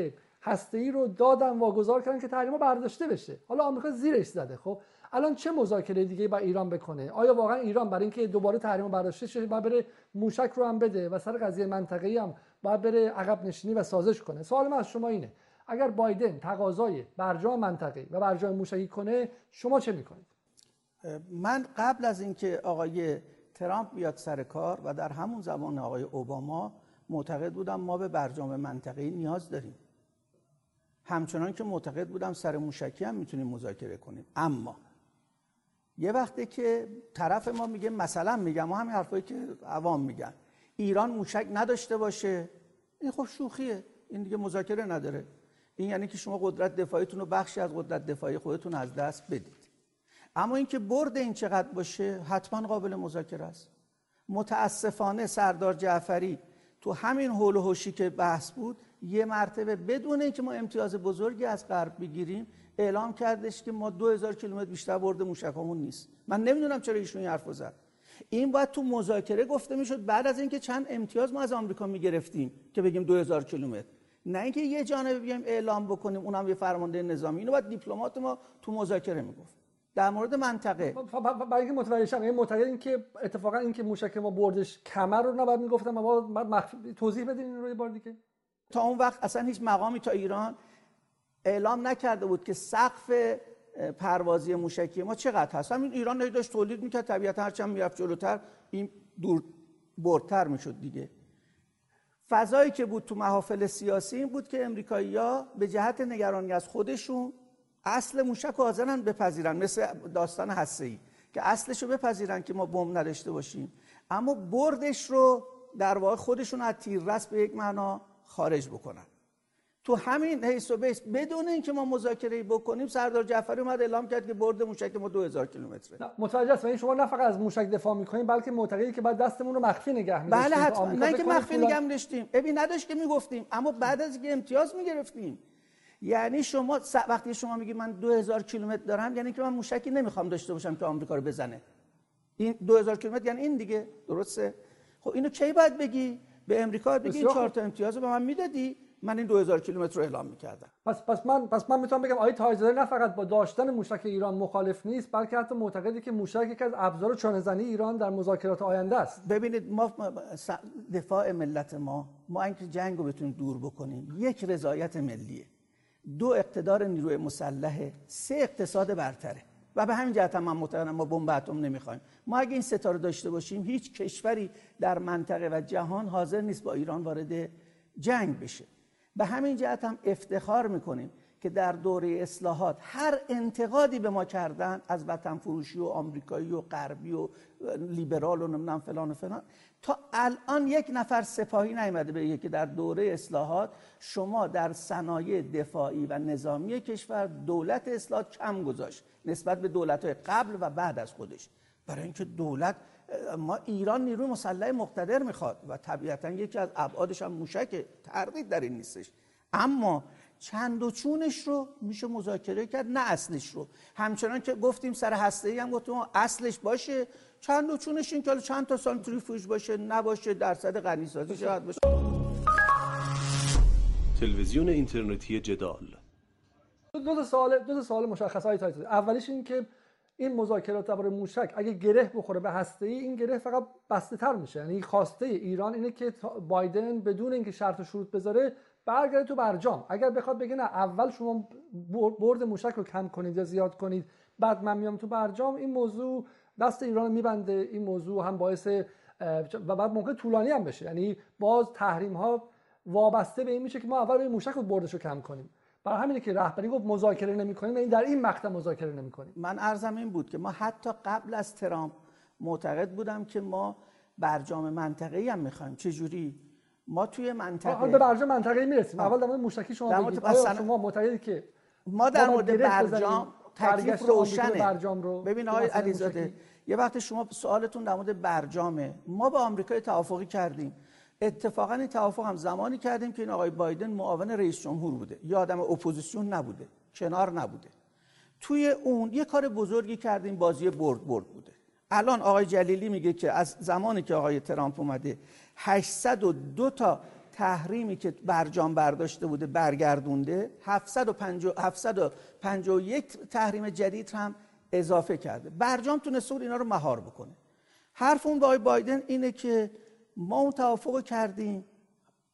هسته ای رو دادن واگذار کردن که تحریم برداشته بشه. حالا آمریکا زیرش زده خب؟ الان چه مذاکره دیگه با ایران بکنه؟ آیا واقعا ایران برای اینکه دوباره تحریم برداشته شه باید بره موشک رو هم بده و سر قضیه منطقه‌ای هم باید بره عقب نشینی و سازش کنه؟ سوال من از شما اینه اگر بایدن تقاضای برجام منطقه و برجام موشکی کنه شما چه می‌کنید؟ من قبل از اینکه آقای ترامپ بیاد سر کار و در همون زمان آقای اوباما معتقد بودم ما به برجام منطقه‌ای نیاز داریم. همچنان که معتقد بودم سر موشکی هم می‌تونیم مذاکره کنیم. اما یه وقتی که طرف ما میگه مثلا میگم ما همین حرفایی که عوام میگن ایران موشک نداشته باشه. این خب شوخیه. این دیگه مذاکره نداره. این یعنی که شما قدرت دفاعیتون رو بخشی از قدرت دفاعی خودتون از دست بدید. اما اینکه برد این چقدر باشه حتما قابل مذاکره است. متاسفانه سردار جعفری تو همین حول و حوشی که بحث بود یه مرتبه بدون اینکه ما امتیاز بزرگی از غرب بگیریم اعلام کردش که ما 2000 کیلومتر بیشتر برد موشکامون نیست. من نمی‌دونم چرا ایشون این حرفو زد. این باید تو مذاکره گفته می‌شد بعد از اینکه چند امتیاز ما از آمریکا می‌گرفتیم که بگیم 2000 کیلومتر. نه اینکه یه جانبه بیایم اعلام بکنیم اونم یه فرمانده نظامی. اینو باید دیپلمات ما تو مذاکره می‌گفت. در مورد منطقه. برای اینکه متوجه شم این معتقد این که اتفاقا این که موشک ما بردش کمر رو نباید می‌گفتم ما بعد توضیح بدین این رو یه بار دیگه. تا اون وقت اصلا هیچ مقامی تا ایران اعلام نکرده بود که سقف پروازی موشکی ما چقدر هست. همین ایران داشت تولید می‌کرد طبیعتا هرچند می‌رفت جلوتر این دور بردتر می‌شد دیگه. فضایی که بود تو محافل سیاسی این بود که امریکایی‌ها به جهت نگرانی از خودشون اصل موشک حاضرن بپذیرن مثل داستان هسته‌ای که اصلش رو بپذیرن که ما بمب نداشته باشیم. اما بردش رو در واقع خودشون از تیررس به یک معنا خارج بکنن. تو همین حیث و بیس بدون اینکه ما مذاکره بکنیم سردار جعفری اومد اعلام کرد که برد موشک ما 2000 کیلومتره. متوجه است یعنی شما نه فقط از موشک دفاع می‌کنیم بلکه معتقدی که بعد دستمون رو مخفی نگه می‌داشتیم. بله حتما. نه که مخفی نگه می‌داشتیم. ببین نداشت که می‌گفتیم اما بعد از اینکه امتیاز می‌گرفتیم. یعنی شما وقتی شما میگی من 2000 کیلومتر دارم یعنی که من موشکی نمی‌خوام داشته باشم که آمریکا رو بزنه. این 2000 کیلومتر یعنی این دیگه. درسته؟ خب اینو کی باید بگی؟ به امریکا بگی این چهار تا امتیاز به من می‌دادی؟ من این 2000 کیلومتر رو اعلام می‌کردم. پس پس من پس من می‌تونم بگم آقای تاجزاده نه فقط با داشتن موشک ایران مخالف نیست بلکه حتی معتقدی که موشک یکی از ابزار چانه‌زنی ایران در مذاکرات آینده است. ببینید ما دفاع ملت ما ما اینکه جنگ رو بتونیم دور بکنیم یک رضایت ملیه. دو اقتدار نیروی مسلحه. سه اقتصاد برتره. و به همین جهت هم من ما بمب اتم نمی‌خوایم. ما اگه این ستاره داشته باشیم هیچ کشوری در منطقه و جهان حاضر نیست با ایران وارد جنگ بشه. به همین جهت هم افتخار می‌کنیم. که در دوره اصلاحات هر انتقادی به ما کردن از وطن فروشی و آمریکایی و غربی و لیبرال و نمی‌دونم فلان و فلان تا الان یک نفر سپاهی نیامده به که در دوره اصلاحات شما در صنایع دفاعی و نظامی کشور دولت اصلاحات کم گذاشت نسبت به دولت های قبل و بعد از خودش. برای اینکه دولت ما ایران نیروی مسلح مقتدر می‌خواد و طبیعتا یکی از ابعادش هم موشک تردید در این نیستش. اما چند و چونش رو میشه مذاکره کرد نه اصلش رو. همچنان که گفتیم سر هسته ای هم گفتیم اصلش باشه. چند و چونش این که چند تا سانتریفوژ باشه نباشه درصد غنی سازی شاید باشه. تلویزیون اینترنتی جدال. دو تا سوال دو تا سوال مشخص های اولیش این که این مذاکرات درباره موشک اگه گره بخوره به هسته ای این گره فقط بسته تر میشه. یعنی خواسته ایران اینه که بایدن بدون اینکه شرط و شروط بذاره برگرده تو برجام. اگر بخواد بگه نه اول شما برد موشک رو کم کنید یا زیاد کنید بعد من میام تو برجام این موضوع دست ایران میبنده. این موضوع هم باعث و بعد ممکن طولانی هم بشه. یعنی باز تحریم ها وابسته به این میشه که ما اول روی موشک رو بردش رو کم کنیم. برای همینه که رهبری گفت مذاکره نمی‌کنیم این در این مقطع مذاکره نمی‌کنیم. من ارزم این بود که ما حتی قبل از ترامپ معتقد بودم که ما برجام منطقه‌ای هم می‌خوایم. چه جوری ما توی منطقه به برجام منطقه‌ای می‌رسیم. اول در مورد موشکی شما بگید. آیا شما معتقدید که ما در مورد برجام تکلیف روشنه. برجام رو؟ ببین آقای علیزاده یه وقت شما سوالتون در مورد برجامه. ما با آمریکا توافقی کردیم. اتفاقا این توافق هم زمانی کردیم که این آقای بایدن معاون رئیس جمهور بوده. یا آدم اپوزیسیون نبوده. کنار نبوده. توی اون یه کار بزرگی کردیم بازی برد برد بوده. الان آقای جلیلی میگه که از زمانی که آقای ترامپ اومده 802 تا تحریمی که برجام برداشته بوده برگردونده 751 تحریم جدید هم اضافه کرده. برجام تونسته بود اینا رو مهار بکنه. حرف اون آقای بایدن اینه که ما اون توافق کردیم.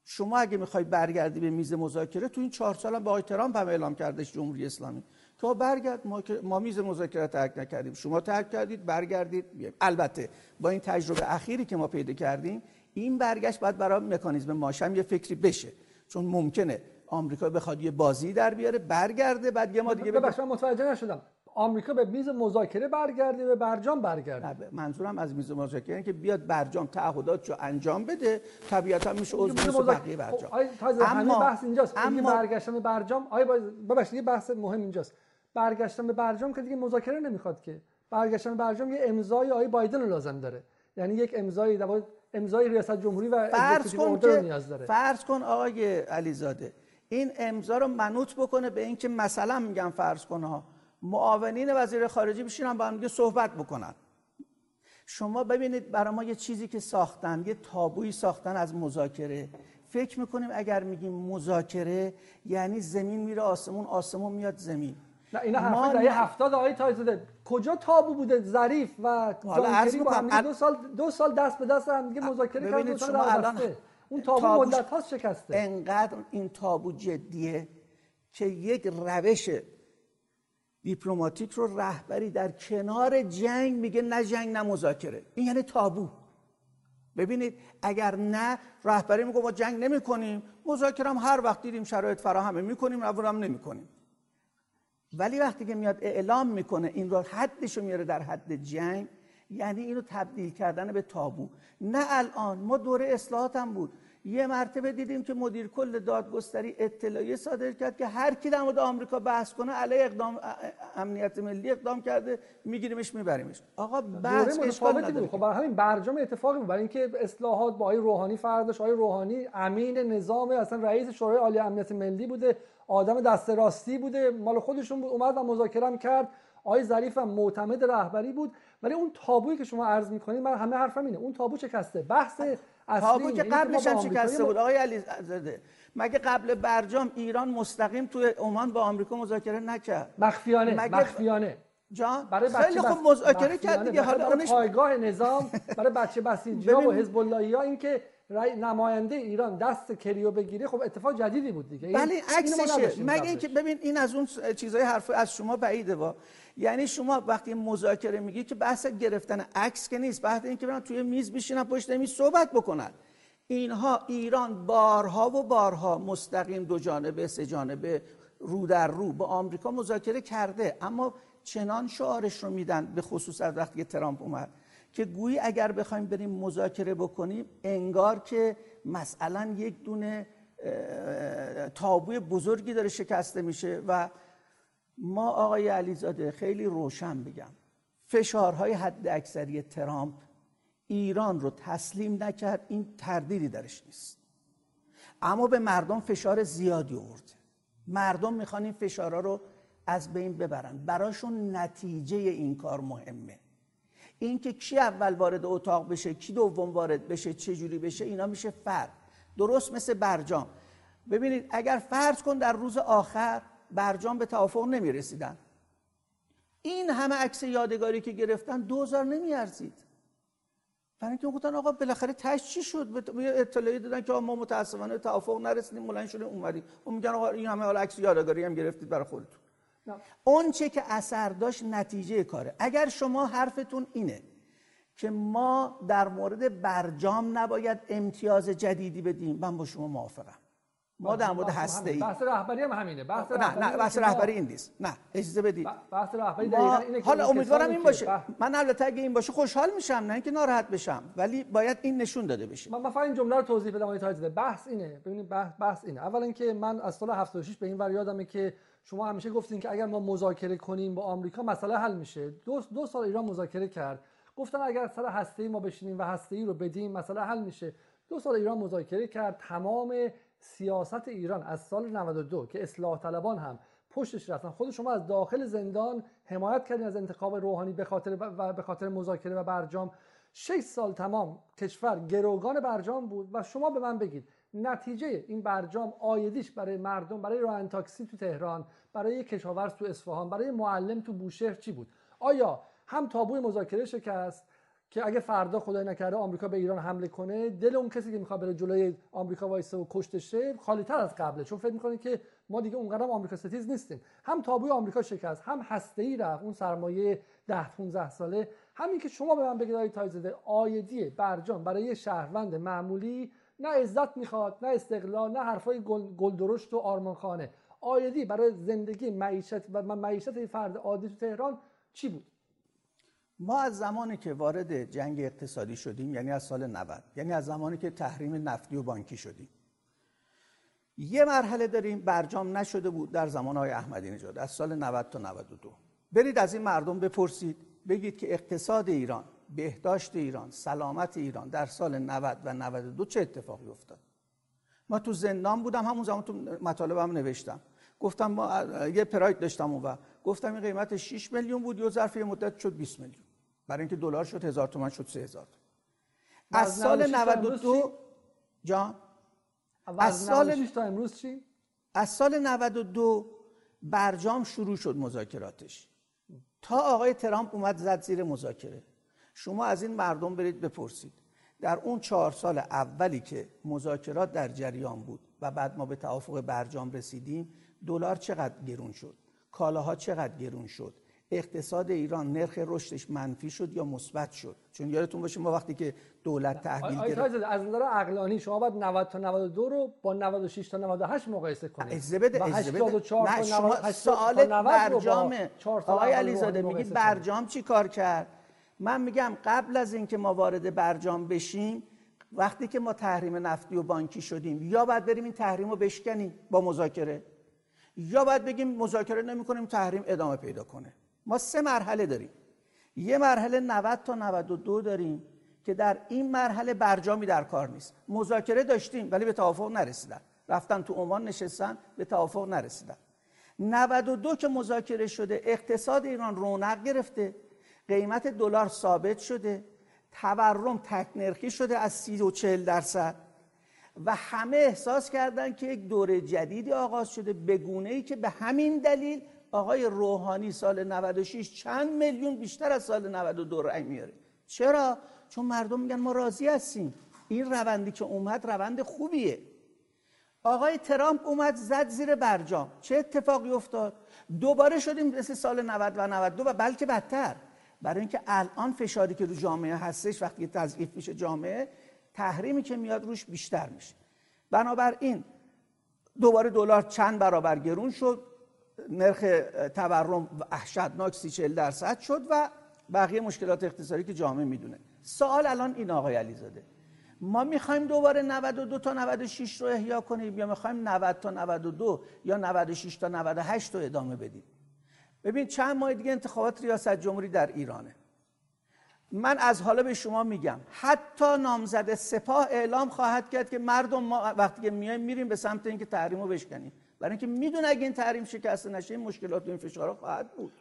شما اگه می‌خوای برگردی به میز مذاکره تو این چهار سال هم با آقای ترامپ هم اعلام کردش جمهوری اسلامی. که برگرد ما, ما میز مذاکره ترک نکردیم. شما ترک کردید برگردید بیایم. البته با این تجربه اخیری که ما پیدا کردیم این برگشت باید برای مکانیزم ماشم یه فکری بشه. چون ممکنه آمریکا بخواد یه بازی در بیاره برگرده بعد یه ما دیگه ببخشید متوجه نشدم. آمریکا به میز مذاکره برگرده به برجام برگرده. منظورم از میز مذاکره اینه که بیاد برجام تعهداتشو انجام بده طبیعتا میشه عضو بقیه برجام. خب، اما بحث اینجاست. اما برگشتن به برجام آیا ببخشید یه بحث مهم اینجاست. برگشتن به برجام که دیگه مذاکره نمی‌خواد که. برگشتن به برجام یه امضای آقای بایدن لازم داره. یعنی یک امضای امضای ریاست جمهوری و فرض کن که نیاز داره. فرض کن آقای علیزاده این امضا رو منوط بکنه به اینکه مثلا میگم فرض کن ها معاونین وزیر خارجه بشینن با هم صحبت بکنن. شما ببینید برای ما یه چیزی که ساختن یه تابویی ساختن از مذاکره. فکر می‌کنیم اگر میگیم مذاکره یعنی زمین میره آسمون آسمون میاد زمین. نه اینا حرف دهه 70 آقای تایزاده کجا تابو بوده؟ ظریف و جان با هم دو سال دو سال دست به دست هم دیگه مذاکره کردن شما الان اون تابو مدت هاست شکسته. انقدر این تابو جدیه که یک روش دیپلماتیک رو رهبری در کنار جنگ میگه نه جنگ نه مذاکره. این یعنی تابو. ببینید اگر نه رهبری میگه ما جنگ نمی کنیم مذاکره هم هر وقت دیدیم شرایط فراهمه. می‌کنیم هم نمی کنیم ولی وقتی که میاد اعلام می‌کنه این رو حدش رو میاره در حد جنگ یعنی اینو تبدیل کردن به تابو. نه الان ما دوره اصلاحات هم بود. یه مرتبه دیدیم که مدیر کل دادگستری اطلاعیه صادر کرد که هر کی در مورد آمریکا بحث کنه علیه اقدام امنیت ملی اقدام کرده میگیریمش میبریمش. آقا بحث اشکال نداره خب برای همین برجام اتفاقی بود. برای اینکه اصلاحات با آقای روحانی فرق داشت. آقای روحانی امین نظام اصلا رئیس شورای عالی امنیت ملی بوده. آدم دست راستی بوده مال خودشون بود اومد و مذاکره کرد. آقای ظریف هم معتمد رهبری بود. ولی اون تابویی که شما عرض می‌کنید من همه حرفم اینه. اون تابو کسته بحث تابو که قبلش هم شکسته بود. آقای علی زاده مگه قبل برجام ایران مستقیم توی عمان با آمریکا مذاکره نکرد؟ مخفیانه مگه مخفیانه. جان برای خیلی خوب مذاکره کرد دیگه حالا اونش پایگاه نظام برای بچه بسیجی و حزب اللهی ها این که نماینده ایران دست کریو بگیره خب اتفاق جدیدی بود دیگه. بله عکسشه. مگه اینکه ببین این از اون چیزای حرف از شما بعیده با یعنی شما وقتی مذاکره میگی که بحث گرفتن عکس که نیست بحث اینکه برن توی میز بشینن پشت میز صحبت بکنن. اینها ایران بارها و بارها مستقیم دو جانبه سه جانبه رو در رو با آمریکا مذاکره کرده. اما چنان شعارش رو میدن به خصوص از وقتی ترامپ اومد. که گویی اگر بخوایم بریم مذاکره بکنیم انگار که مثلا یک دونه تابوی بزرگی داره شکسته میشه و ما آقای علیزاده خیلی روشن بگم فشارهای حد اکثری ترامپ ایران رو تسلیم نکرد این تردیدی درش نیست. اما به مردم فشار زیادی آورده. مردم می‌خوان این فشارها رو از بین ببرن. براشون نتیجه این کار مهمه. اینکه کی اول وارد اتاق بشه کی دوم وارد بشه چه جوری بشه اینا میشه فرد. درست مثل برجام. ببینید اگر فرض کن در روز آخر برجام به توافق نمی رسیدن این همه عکس یادگاری که گرفتن دوزار نمی ارزید برای اینکه گفتن آقا بالاخره تش چی شد؟ اطلاعی دادن که ما متاسفانه توافق نرسیدیم مولن شده اومدیم. اون میگن آقا این همه عکس یادگاری هم گرفتید برای خودتون. اون چه که اثر داشت نتیجه کاره. اگر شما حرفتون اینه که ما در مورد برجام نباید امتیاز جدیدی بدیم من با شما موافقم. ما در مورد هسته ای بحث رهبری هم همینه. بحث نه نه بحث رهبری این نیست. نه اجازه بدید. بحث رهبری دقیقاً اینه حالا امیدوارم این باشه. من البته اگه این باشه خوشحال میشم نه اینکه ناراحت بشم ولی باید این نشون داده بشه. من فقط این جمله رو توضیح بدم آقای بحث اینه. ببینید بحث, بحث اینه. اولا اینکه من از سال 76 به این ور یادمه که شما همیشه گفتین که اگر ما مذاکره کنیم با آمریکا مسئله حل میشه. دو, دو سال ایران مذاکره کرد. گفتن اگر سر هسته ما بشینیم و هسته ای رو بدیم مسئله حل میشه. دو سال ایران مذاکره کرد. تمام سیاست ایران از سال 92 که اصلاح طلبان هم پشتش رفتن. خود شما از داخل زندان حمایت کردین از انتخاب روحانی به خاطر و به خاطر مذاکره و برجام. 6 سال تمام کشور گروگان برجام بود و شما به من بگید نتیجه این برجام آیدیش برای مردم برای راننده تاکسی تو تهران برای کشاورز تو اصفهان برای معلم تو بوشهر چی بود؟ آیا هم تابوی مذاکره شکست که اگه فردا خدای نکرده آمریکا به ایران حمله کنه دل اون کسی که می‌خواد بره جلوی آمریکا وایسه و کشته خالی تر از قبله؟ چون فکر می‌کنه که ما دیگه اونقدر آمریکا ستیز نیستیم. هم تابوی آمریکا شکست هم هسته ای رفت اون سرمایه 10 15 ساله. همین که شما به من بگید آقای تایزده آیدی برجام برای شهروند معمولی نه عزت می‌خواد نه استقلال نه حرفای گل, گل درشت و آرمانخانه. آیدی برای زندگی معیشت و معیشت فرد عادی تو تهران چی بود؟ ما از زمانی که وارد جنگ اقتصادی شدیم یعنی از سال 90 یعنی از زمانی که تحریم نفتی و بانکی شدیم. یه مرحله داریم برجام نشده بود در زمان های احمدی نژاد از سال 90 تا 92 برید از این مردم بپرسید بگید که اقتصاد ایران بهداشت ایران سلامت ایران در سال 90 و 92 چه اتفاقی افتاد؟ ما تو زندان بودم همون زمان تو مطالبم نوشتم. گفتم ما یه پراید داشتم اون و گفتم این قیمت 6 میلیون بود یه ظرف یه مدت شد 20 میلیون. برای اینکه دلار شد هزار تومن شد 3000 از سال 92 جان؟ از سال تا امروز چی؟ از سال 92 برجام شروع شد مذاکراتش. تا آقای ترامپ اومد زد زیر مذاکره. شما از این مردم برید بپرسید. در اون چهار سال اولی که مذاکرات در جریان بود و بعد ما به توافق برجام رسیدیم دلار چقدر گرون شد؟ کالاها چقدر گرون شد؟ اقتصاد ایران نرخ رشدش منفی شد یا مثبت شد؟ چون یادتون باشه ما وقتی که دولت تحویل گرفت از نظر عقلانی شما باید 90 تا 92 رو با 96 تا 98 مقایسه کنید. اجازه بده اجازه بده نه شما سوال برجام آقای علیزاده میگید برجام چی کار کرد؟ من میگم قبل از اینکه ما وارد برجام بشیم وقتی که ما تحریم نفتی و بانکی شدیم یا باید بریم این تحریم رو بشکنیم با مذاکره یا باید بگیم مذاکره نمی‌کنیم تحریم ادامه پیدا کنه. ما سه مرحله داریم. یه مرحله 90 تا 92 داریم که در این مرحله برجامی در کار نیست. مذاکره داشتیم ولی به توافق نرسیدن. رفتن تو عمان نشستن به توافق نرسیدن. 92 که مذاکره شده اقتصاد ایران رونق گرفته. قیمت دلار ثابت شده تورم تکنرخی شده از 30 و 40 درصد. و همه احساس کردن که یک دوره جدیدی آغاز شده به گونه ای که به همین دلیل آقای روحانی سال 96 چند میلیون بیشتر از سال 92 رنگ میاره. چرا؟ چون مردم میگن ما راضی هستیم. این روندی که اومد روند خوبیه. آقای ترامپ اومد زد زیر برجام. چه اتفاقی افتاد؟ دوباره شدیم مثل سال 90 و 92 و بلکه بدتر. برای اینکه الان فشاری که رو جامعه هستش وقتی تضعیف میشه جامعه تحریمی که میاد روش بیشتر میشه. بنابراین دوباره دلار چند برابر گرون شد نرخ تورم وحشتناک سی چل درصد شد و بقیه مشکلات اقتصادی که جامعه می‌دونه. سوال الان این آقای علیزاده. ما می‌خوایم دوباره 92 تا 96 رو احیا کنیم یا می‌خوایم 90 تا 92 یا 96 تا 98 رو ادامه بدیم؟ ببین چند ماه دیگه انتخابات ریاست جمهوری در ایرانه. من از حالا به شما میگم حتی نامزد سپاه اعلام خواهد کرد که مردم ما وقتی که میایم میریم به سمت اینکه تحریم رو بشکنیم. برای اینکه می‌دونه اگه این تحریم شکسته نشه این مشکلات و این فشارها خواهد بود.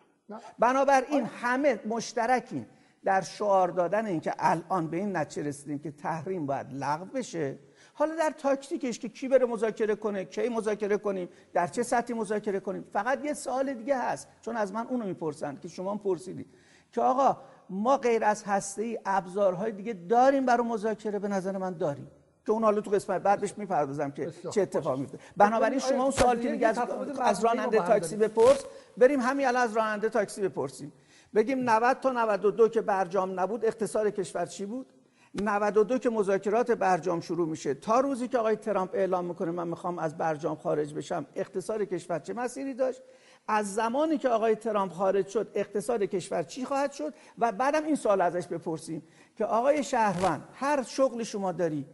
بنابراین همه مشترکیم در شعار دادن اینکه الان به این نتیجه رسیدیم که تحریم باید لغو بشه حالا در تاکتیکش که کی بره مذاکره کنه کی مذاکره کنیم در چه سطحی مذاکره کنیم؟ فقط یه سوال دیگه هست چون از من اونو می‌پرسن که شما پرسیدید که آقا ما غیر از هسته ای ابزارهای دیگه داریم برای مذاکره به نظر من داریم. که اون حالا تو قسمت بعد بهش می‌پردازم که چه اتفاقی میفته بنابراین شما اون سوالی که دیگه از, از راننده تاکسی بپرس. بریم همین الان از راننده تاکسی بپرسیم. بگیم 90 تا 92 که برجام نبود اقتصاد کشور چی بود؟ 92 که مذاکرات برجام شروع میشه. تا روزی که آقای ترامپ اعلام می‌کنه من می‌خوام از برجام خارج بشم اقتصاد کشور چه مسیری داشت؟ از زمانی که آقای ترامپ خارج شد اقتصاد کشور چی خواهد شد؟ و بعدم این سوال ازش بپرسیم که آقای شهروند هر شغل شما داری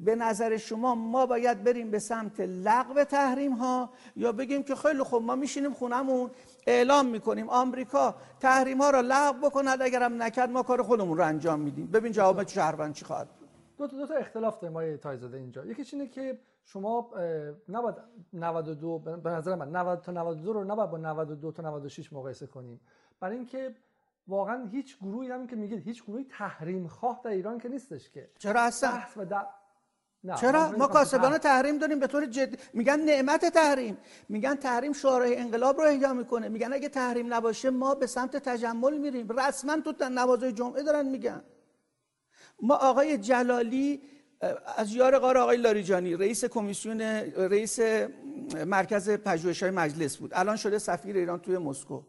به نظر شما ما باید بریم به سمت لغو تحریم ها یا بگیم که خیلی خوب ما میشینیم خونمون اعلام می‌کنیم آمریکا تحریم ها را لغو بکند اگرم نکرد ما کار خودمون رو انجام میدیم. ببین جواب شهروند چی خواهد دو تا, دو تا اختلاف داریم آقای تایزاده اینجا. یکیش اینه که شما نباید 92 به نظر من 90 تا 92 رو نباید با 92 تا 96 مقایسه کنیم. برای اینکه واقعا هیچ گروهی همین که میگید هیچ گروهی تحریم خواه در ایران که نیستش که. چرا هستن و چرا؟ ما کاسبان تحریم داریم به طور جدی. میگن نعمت تحریم. میگن تحریم شورای انقلاب رو احیا می‌کنه. میگن اگه تحریم نباشه ما به سمت تجمل میریم. رسما تو نمازهای جمعه دارن میگن. ما آقای جلالی از یار قار آقای لاریجانی رئیس کمیسیون رئیس مرکز پژوهش‌های مجلس بود. الان شده سفیر ایران توی مسکو.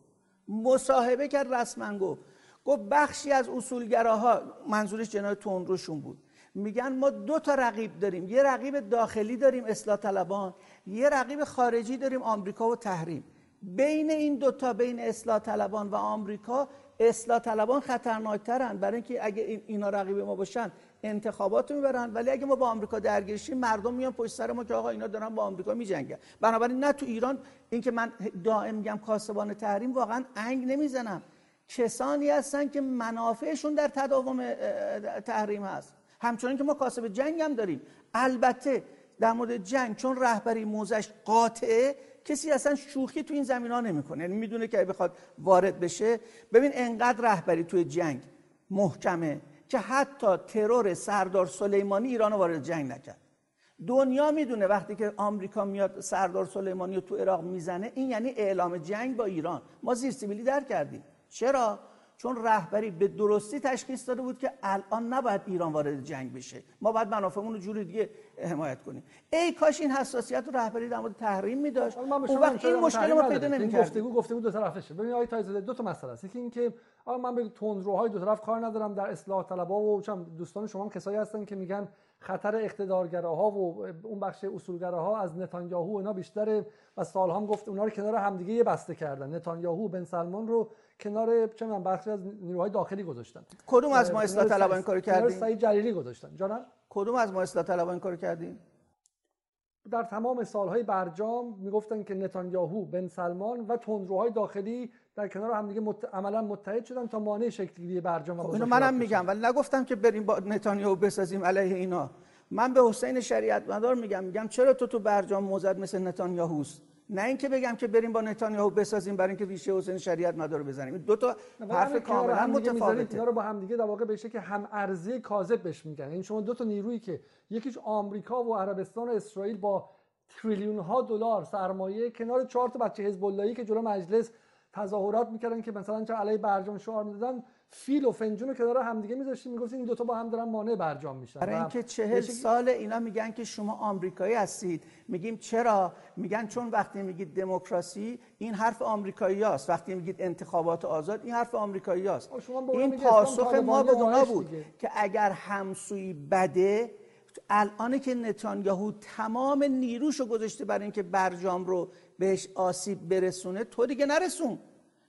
مصاحبه کرد رسما گفت. گفت بخشی از اصولگراها منظورش جناب تندروشون بود. میگن ما دو تا رقیب داریم. یه رقیب داخلی داریم اصلاح طلبان. یه رقیب خارجی داریم آمریکا و تحریم. بین این دوتا بین اصلاح طلبان و آمریکا اصلاح طلبان خطرناکترن. برای اینکه اگه اینا رقیب ما باشن انتخابات می‌برن. ولی اگه ما با آمریکا درگیرشیم مردم میان پشت سر ما که آقا اینا دارن با آمریکا میجنگن. بنابراین نه تو ایران. اینکه من دائم میگم کاسبان تحریم واقعا انگ نمی‌زنم. کسانی هستن که منافعشون در تداوم تحریم هست. همچنان که ما کاسب جنگ هم داریم. البته در مورد جنگ چون رهبری موزش قاطعه کسی اصلا شوخی تو این زمین ها نمی‌کنه. یعنی می‌دونه که بخواد وارد بشه ببین انقدر رهبری توی جنگ محکمه که حتی ترور سردار سلیمانی ایران وارد جنگ نکرد. دنیا می‌دونه وقتی که آمریکا میاد سردار سلیمانی رو تو عراق می‌زنه این یعنی اعلام جنگ با ایران. ما زیر سیبیلی در کردیم. چرا؟ چون رهبری به درستی تشخیص داده بود که الان نباید ایران وارد جنگ بشه. ما باید منافعمون رو جوری دیگه حمایت کنیم. ای کاش این حساسیت رو رهبری در مورد تحریم می‌داشت. اون وقت این مشکل ما پیدا نمی‌کرد. گفتگو گفتگو دو طرفشه ببین آقای تایزاده دو تا مسئله است. یکی اینکه آقا من به تندروهای دو طرف کار ندارم در اصلاح طلبها و چم دوستان شما هم کسایی هستن که میگن خطر اقتدارگراها و اون بخش اصولگراها از نتانیاهو اینا بیشتره و سالها هم گفت اونا رو کنار همدیگه یه بسته کردن. نتانیاهو بن سلمان رو کنار چه من بخشی از نیروهای داخلی گذاشتن. کدوم از ما اصلاح طلبان این کارو کردیم سعید جلیلی گذاشتن. جانم؟ کدوم از ما اصلاح طلبان این کارو کردیم در تمام سالهای برجام می‌گفتن که نتانیاهو بن سلمان و تندروهای داخلی در کنار همدیگه مت... عملا متحد شدن تا مانع شکلگیری برجام خب اینو منم میگم ولی نگفتم که بریم با نتانیاهو بسازیم علیه اینا. من به حسین شریعت مدار میگم میگم چرا تو تو برجام موزد مثل نتانیاهوست نه اینکه بگم که بریم با نتانیاهو بسازیم برای اینکه ریشه حسین شریعت مدار بزنیم. دو تا حرف کاملا متفاوته. اینا رو با هم دیگه در واقع بشه که هم ارزی کاذب بهش میگن. این یعنی شما دو تا نیرویی که یکیش آمریکا و عربستان و اسرائیل با تریلیون ها دلار سرمایه کنار چهار تا بچه حزب که جلو مجلس تظاهرات می‌کردن که مثلا چه علیه برجام شعار می‌دادن فیل و فنجون رو کنار همدیگه میذاشتیم می‌گفتیم این دوتا با هم دارن مانع برجام میشن. برای اینکه چهل سال اینا میگن که شما آمریکایی هستید. میگیم چرا؟ میگن چون وقتی میگید دموکراسی این حرف آمریکایی هست وقتی میگید انتخابات آزاد این حرف آمریکایی هست این پاسخ ما به اونا بود که اگر همسوی بده الان که نتانیاهو تمام نیروشو گذاشته برای اینکه برجام رو بهش آسیب برسونه تو دیگه نرسون.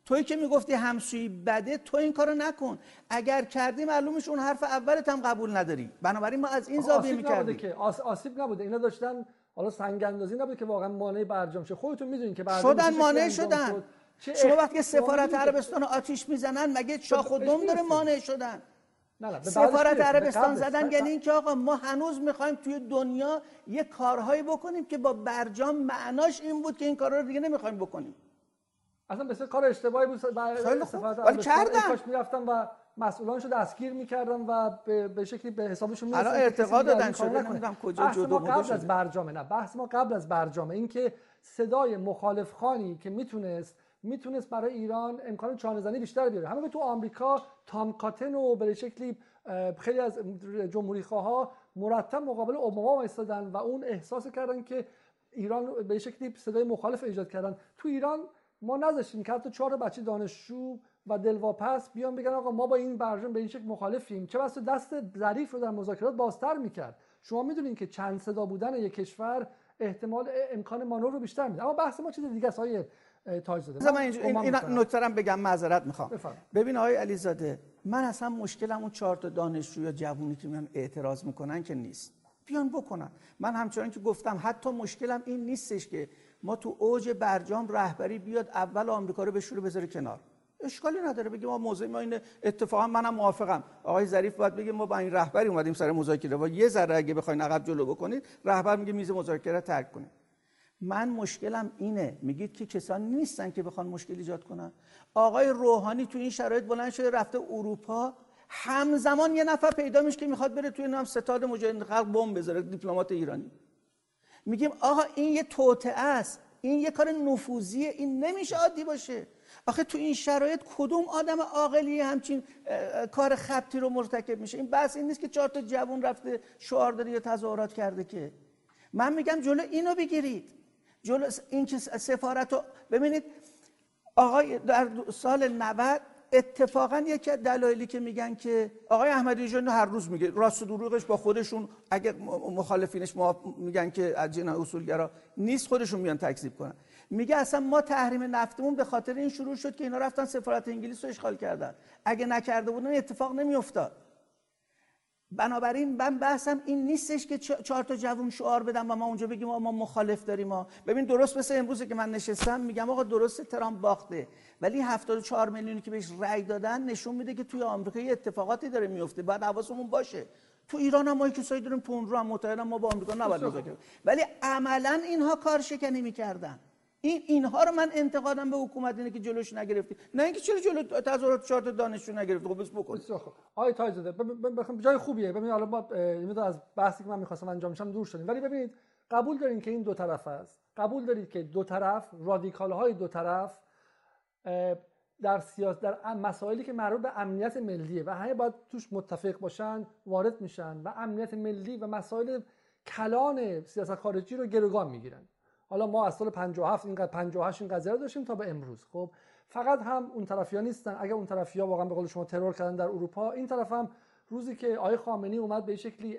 توی که می‌گفتی همسویی بده تو این کارو نکن. اگر کردی معلومش اون حرف اولت هم قبول نداری. بنابراین ما از این زاویه می‌کردیم. که آسیب نبوده. اینا داشتن حالا سنگ اندازی نبود که واقعا مانع برجام شه. خودتون می‌دونین که برجام شدن مانع شدن. شما وقتی سفارت عربستان آتیش می‌زنن مگه شاخ و دم داره مانع شدن؟ سفارت عربستان زدن یعنی اینکه آقا ما هنوز می‌خوایم توی دنیا یه کارهایی بکنیم که با برجام معناش این بود که این کارها رو دیگه نمی‌خوایم بکنیم. اصلا مثل کار اشتباهی بود. خیلی خوب. ولی کردن. کاش می‌رفتم و مسئولانشو دستگیر می‌کردم و به شکلی به حسابشون الان اعتقاد دادن شده. نمی‌دونم کجا جدو ما قبل از برجامه نه. بحث ما قبل از برجامه. این که صدای مخالف خانی که می‌تونست می‌تونست برای ایران امکان چانه‌زنی بیشتر بیاره. همه تو آمریکا تام کاتن و به شکلی خیلی از جمهوری ها مرتب مقابل اوباما وایسادن و اون احساس کردن که ایران به شکلی صدای مخالف ایجاد کردن. تو ایران ما نذاشتیم که حتی چهار بچه دانشجو و دلواپس بیان بگن آقا ما با این برجام به این شکل مخالفیم. چه بس دست ظریف رو در مذاکرات بازتر می‌کرد. شما می‌دونین که چند صدا بودن یک کشور احتمال امکان مانور رو بیشتر میده. اما بحث ما چیز دیگه است تاج زاده من این, این نکته بگم معذرت می‌خوام. ببین آقای علیزاده من اصلا مشکلم اون چهار تا دانشجو یا جوونی که میان اعتراض می‌کنن که نیست. بیان بکنن. من همچنان که گفتم حتی مشکلم این نیستش که ما تو اوج برجام رهبری بیاد اول آمریکا رو به شروع بذاره کنار. اشکالی نداره. بگیم ما موضوع ما اینه. اتفاقا منم موافقم. آقای ظریف باید بگه ما با این رهبری اومدیم سر مذاکره. و یه ذره اگه بخواید عقب جلو بکنید رهبر میگه میز مذاکره ترک کنید. من مشکلم اینه. میگید که کسانی نیستن که بخوان مشکل ایجاد کنن. آقای روحانی تو این شرایط بلند شده رفته اروپا. همزمان یه نفر پیدا میشه که می‌خواد بره توی نام ستاد مجاهدین خلق بمب بذاره دیپلمات ایرانی. میگیم آقا این یه توطئه است. این یه کار نفوذیه. این نمیشه عادی باشه. آخه تو این شرایط کدوم آدم عاقلی همچین کار خبتی رو مرتکب میشه؟ این بحث این نیست که چهار تا جوون رفته شعار داره یا تظاهرات کرده که. من میگم جلو اینو بگیرید. جلو این که سفارت رو ببینید آقای در سال 90 اتفاقا یکی از دلایلی که میگن که آقای احمدی جان هر روز میگه راست دروغش با خودشون اگر مخالفینش ما میگن که از جناح اصولگرا نیست خودشون میان تکذیب کنن. میگه اصلا ما تحریم نفتمون به خاطر این شروع شد که اینا رفتن سفارت انگلیس رو اشغال کردن. اگه نکرده بودن اتفاق نمیافتاد. بنابراین من بحثم این نیستش که چهار تا جوون شعار بدم و ما اونجا بگیم ما مخالف داریم ما ببین درست مثل امروزه که من نشستم میگم آقا درست ترامپ باخته. ولی 74 میلیونی که بهش رأی دادن نشون میده که توی آمریکا یه اتفاقاتی داره میفته. بعد حواسمون باشه. تو ایران هم ما کسایی داریم پوند رو هم متحدن ما با آمریکا نباید مذاکره ولی عملا اینها کار شکنی می‌کردن. این اینها رو من انتقادم به حکومت اینه که جلوش نگرفتی. نه اینکه چرا جلو تظاهرات چارت دانشجو نگرفت خب بس بکن. آقای تایزاده بخوام جای خوبیه. ببینید حالا ما از بحثی که من می‌خواستم انجام شم دور شدیم. ولی ببینید قبول دارین که این دو طرف است. قبول دارید که دو طرف رادیکال های دو طرف در سیاست در مسائلی که مربوط به امنیت ملیه و همه باید توش متفق باشن وارد میشن و امنیت ملی و مسائل کلان سیاست خارجی رو گروگان می‌گیرن. حالا ما از سال 57 این 58 این قضیه رو داشتیم تا به امروز. خب فقط هم اون طرفیا نیستن. اگر اون طرفیا واقعا به قول شما ترور کردن در اروپا این طرف هم روزی که آقای خامنه‌ای اومد به شکلی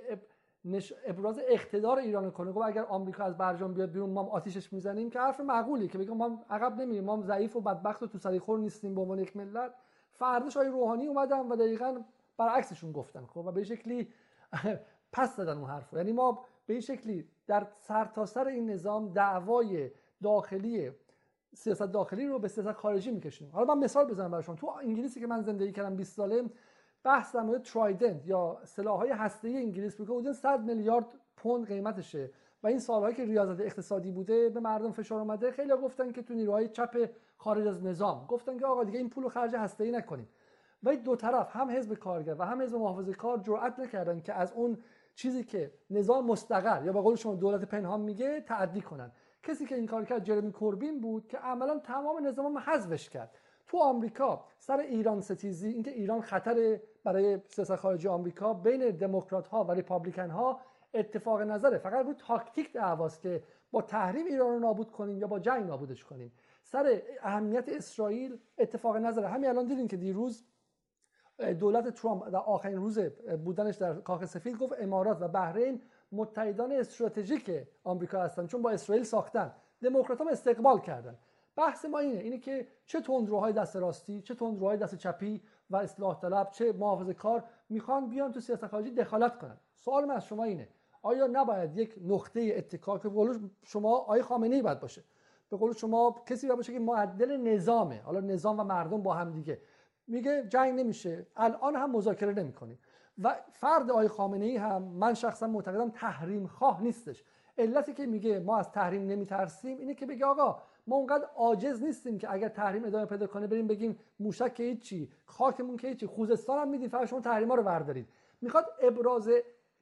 ابراز اقتدار ایران کنه گفت اگر آمریکا از برجام بیاد بیرون ما آتیشش می‌زنیم که حرف معقولی که بگم ما عقب نمیریم. ما ضعیف و بدبخت و تو سری خور نیستیم به عنوان یک ملت. فرداش آقای روحانی اومدن و دقیقا برعکسشون گفتن. خب و به شکلی پس دادن اون حرف یعنی ما به این شکلی در سرتاسر سر این نظام دعوای داخلی سیاست داخلی رو به سیاست خارجی می‌کشیم. حالا من مثال بزنم برای شما. تو انگلیسی که من زندگی کردم 20 ساله بحث در مورد ترایدنت یا سلاح‌های هسته‌ای انگلیس بود که حدود 100 میلیارد پوند قیمتشه. و این سالهایی که ریاضت اقتصادی بوده به مردم فشار اومده. خیلی گفتن که تو نیروهای چپ خارج از نظام. گفتن که آقا دیگه این پول رو خرج هسته‌ای نکنیم. ولی دو طرف هم حزب کارگر و هم حزب محافظه کار جرأت نکردن که از اون چیزی که نظام مستقر یا به قول شما دولت پنهان میگه تعدی کنن. کسی که این کار کرد جرمی کوربین بود که عملا تمام نظام حذفش کرد. تو آمریکا سر ایران ستیزی اینکه ایران خطر برای سیاست خارجی آمریکا بین دموکرات ها و ریپابلیکن ها اتفاق نظره. فقط رو تاکتیک دعواست که با تحریم ایران رو نابود کنیم یا با جنگ نابودش کنیم. سر اهمیت اسرائیل اتفاق نظره. همین الان دیدین که دیروز دولت ترامپ در آخرین روز بودنش در کاخ سفید گفت امارات و بحرین متحدان استراتژیک آمریکا هستن چون با اسرائیل ساختن. دموکرات هم استقبال کردن. بحث ما اینه اینه که چه تندروهای دست راستی چه تندروهای دست چپی و اصلاح طلب چه محافظه کار می‌خوان بیان تو سیاست خارجی دخالت کنن. سوال من از شما اینه آیا نباید یک نقطه اتکا که به شما آیه خامنه ای باشه به قول شما کسی باید باشه که معدل نظامه حالا نظام و مردم با هم دیگه. میگه جنگ نمیشه. الان هم مذاکره نمی‌کنیم و فرد آقای خامنه ای هم من شخصا معتقدم تحریم خواه نیستش. علتی که میگه ما از تحریم نمیترسیم اینه که بگه آقا ما اونقدر عاجز نیستیم که اگر تحریم ادامه پیدا کنه بریم بگیم موشک که هیچی خاکمون که هیچی خوزستان هم میدیم فقط شما تحریما رو بردارید. می‌خواد ابراز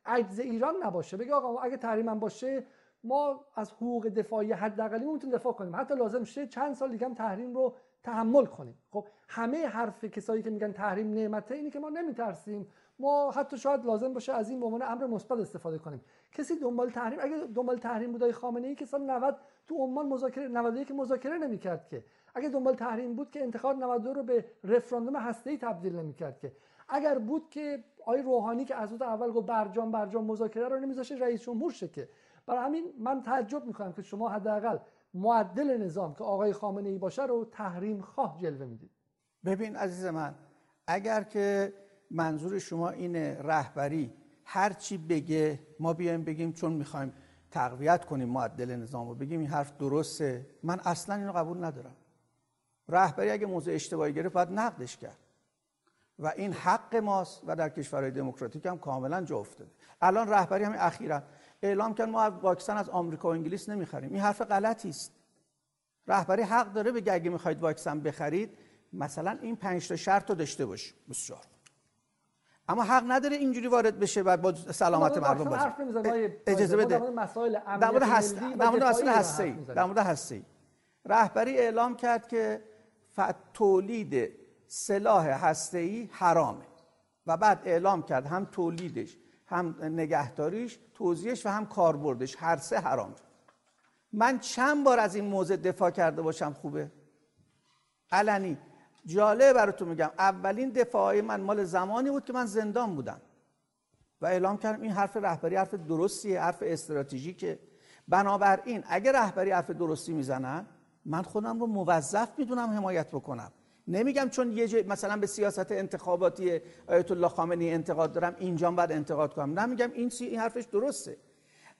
عجز ایران نباشه. بگه آقا اگه تحریم هم باشه ما از حقوق دفاعی حداقلی می‌تونیم دفاع کنیم. حتی لازم شه چند سال دیگه هم تحریم رو تحمل کنیم. خب همه حرف کسایی که میگن تحریم نعمته اینه که ما نمیترسیم. ما حتی شاید لازم باشه از این به عنوان امر مثبت استفاده کنیم. کسی دنبال تحریم اگه دنبال تحریم بودای خامنه ای که سال 90 تو عمان مذاکره 91 مذاکره نمی‌کرد که. اگه دنبال تحریم بود که انتخاب 92 رو به رفراندوم هسته‌ای تبدیل نمی‌کرد که. اگر بود که آقای روحانی که از اول گفت برجام برجام مذاکره رو نمیذاشه رئیس جمهور شه که. برای همین من تعجب می‌کنم که شما حداقل معدل نظام که آقای خامنه ای باشه رو تحریم خواه جلوه می‌دید ببین عزیز من اگر که منظور شما اینه رهبری هر چی بگه ما بیایم بگیم چون می‌خوایم تقویت کنیم معدل نظام رو بگیم این حرف درسته من اصلا اینو قبول ندارم. رهبری اگه موضوع اشتباهی گرفت باید نقدش کرد. و این حق ماست و در کشورهای دموکراتیک هم کاملا جا افتاده. الان رهبری همین اخیرا اعلام کرد ما واکسن از آمریکا و انگلیس نمی‌خریم. این حرف غلطی است. رهبری حق داره بگه اگه می‌خواید واکسن بخرید مثلا این پنج تا شرط رو داشته باش. بسیار. اما حق نداره اینجوری وارد بشه و با سلامت مردم باشه اجازه بده. در مورد مورد هسته در مورد هسته رهبری اعلام کرد که تولید سلاح هسته حرامه. و بعد اعلام کرد هم تولیدش. هم نگهداریش توزیعش و هم کاربردش. هر سه حرام. من چند بار از این موضع دفاع کرده باشم خوبه؟ علنی. جالب براتون میگم. اولین دفاعی من مال زمانی بود که من زندان بودم. و اعلام کردم این حرف رهبری حرف درستیه حرف استراتژیکه. بنابراین اگه رهبری حرف درستی می‌زنن من خودم رو موظف می‌دونم حمایت بکنم. نمیگم چون یه مثلا به سیاست انتخاباتی آیت الله خامنه‌ای انتقاد دارم اینجا باید انتقاد کنم. نمیگم این این حرفش درسته.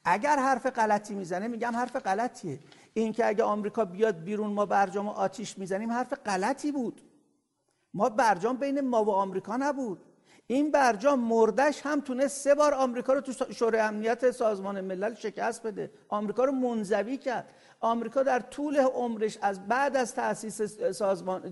اگر حرف غلطی می‌زنه میگم حرف غلطیه. این که اگه آمریکا بیاد بیرون ما برجام آتیش می‌زنیم حرف غلطی بود. ما برجام بین ما و آمریکا نبود. این برجام مردش هم تونست سه بار آمریکا رو تو شورای امنیت سازمان ملل شکست بده. آمریکا رو منزوی کرد. آمریکا در طول عمرش از بعد از تأسیس سازمان,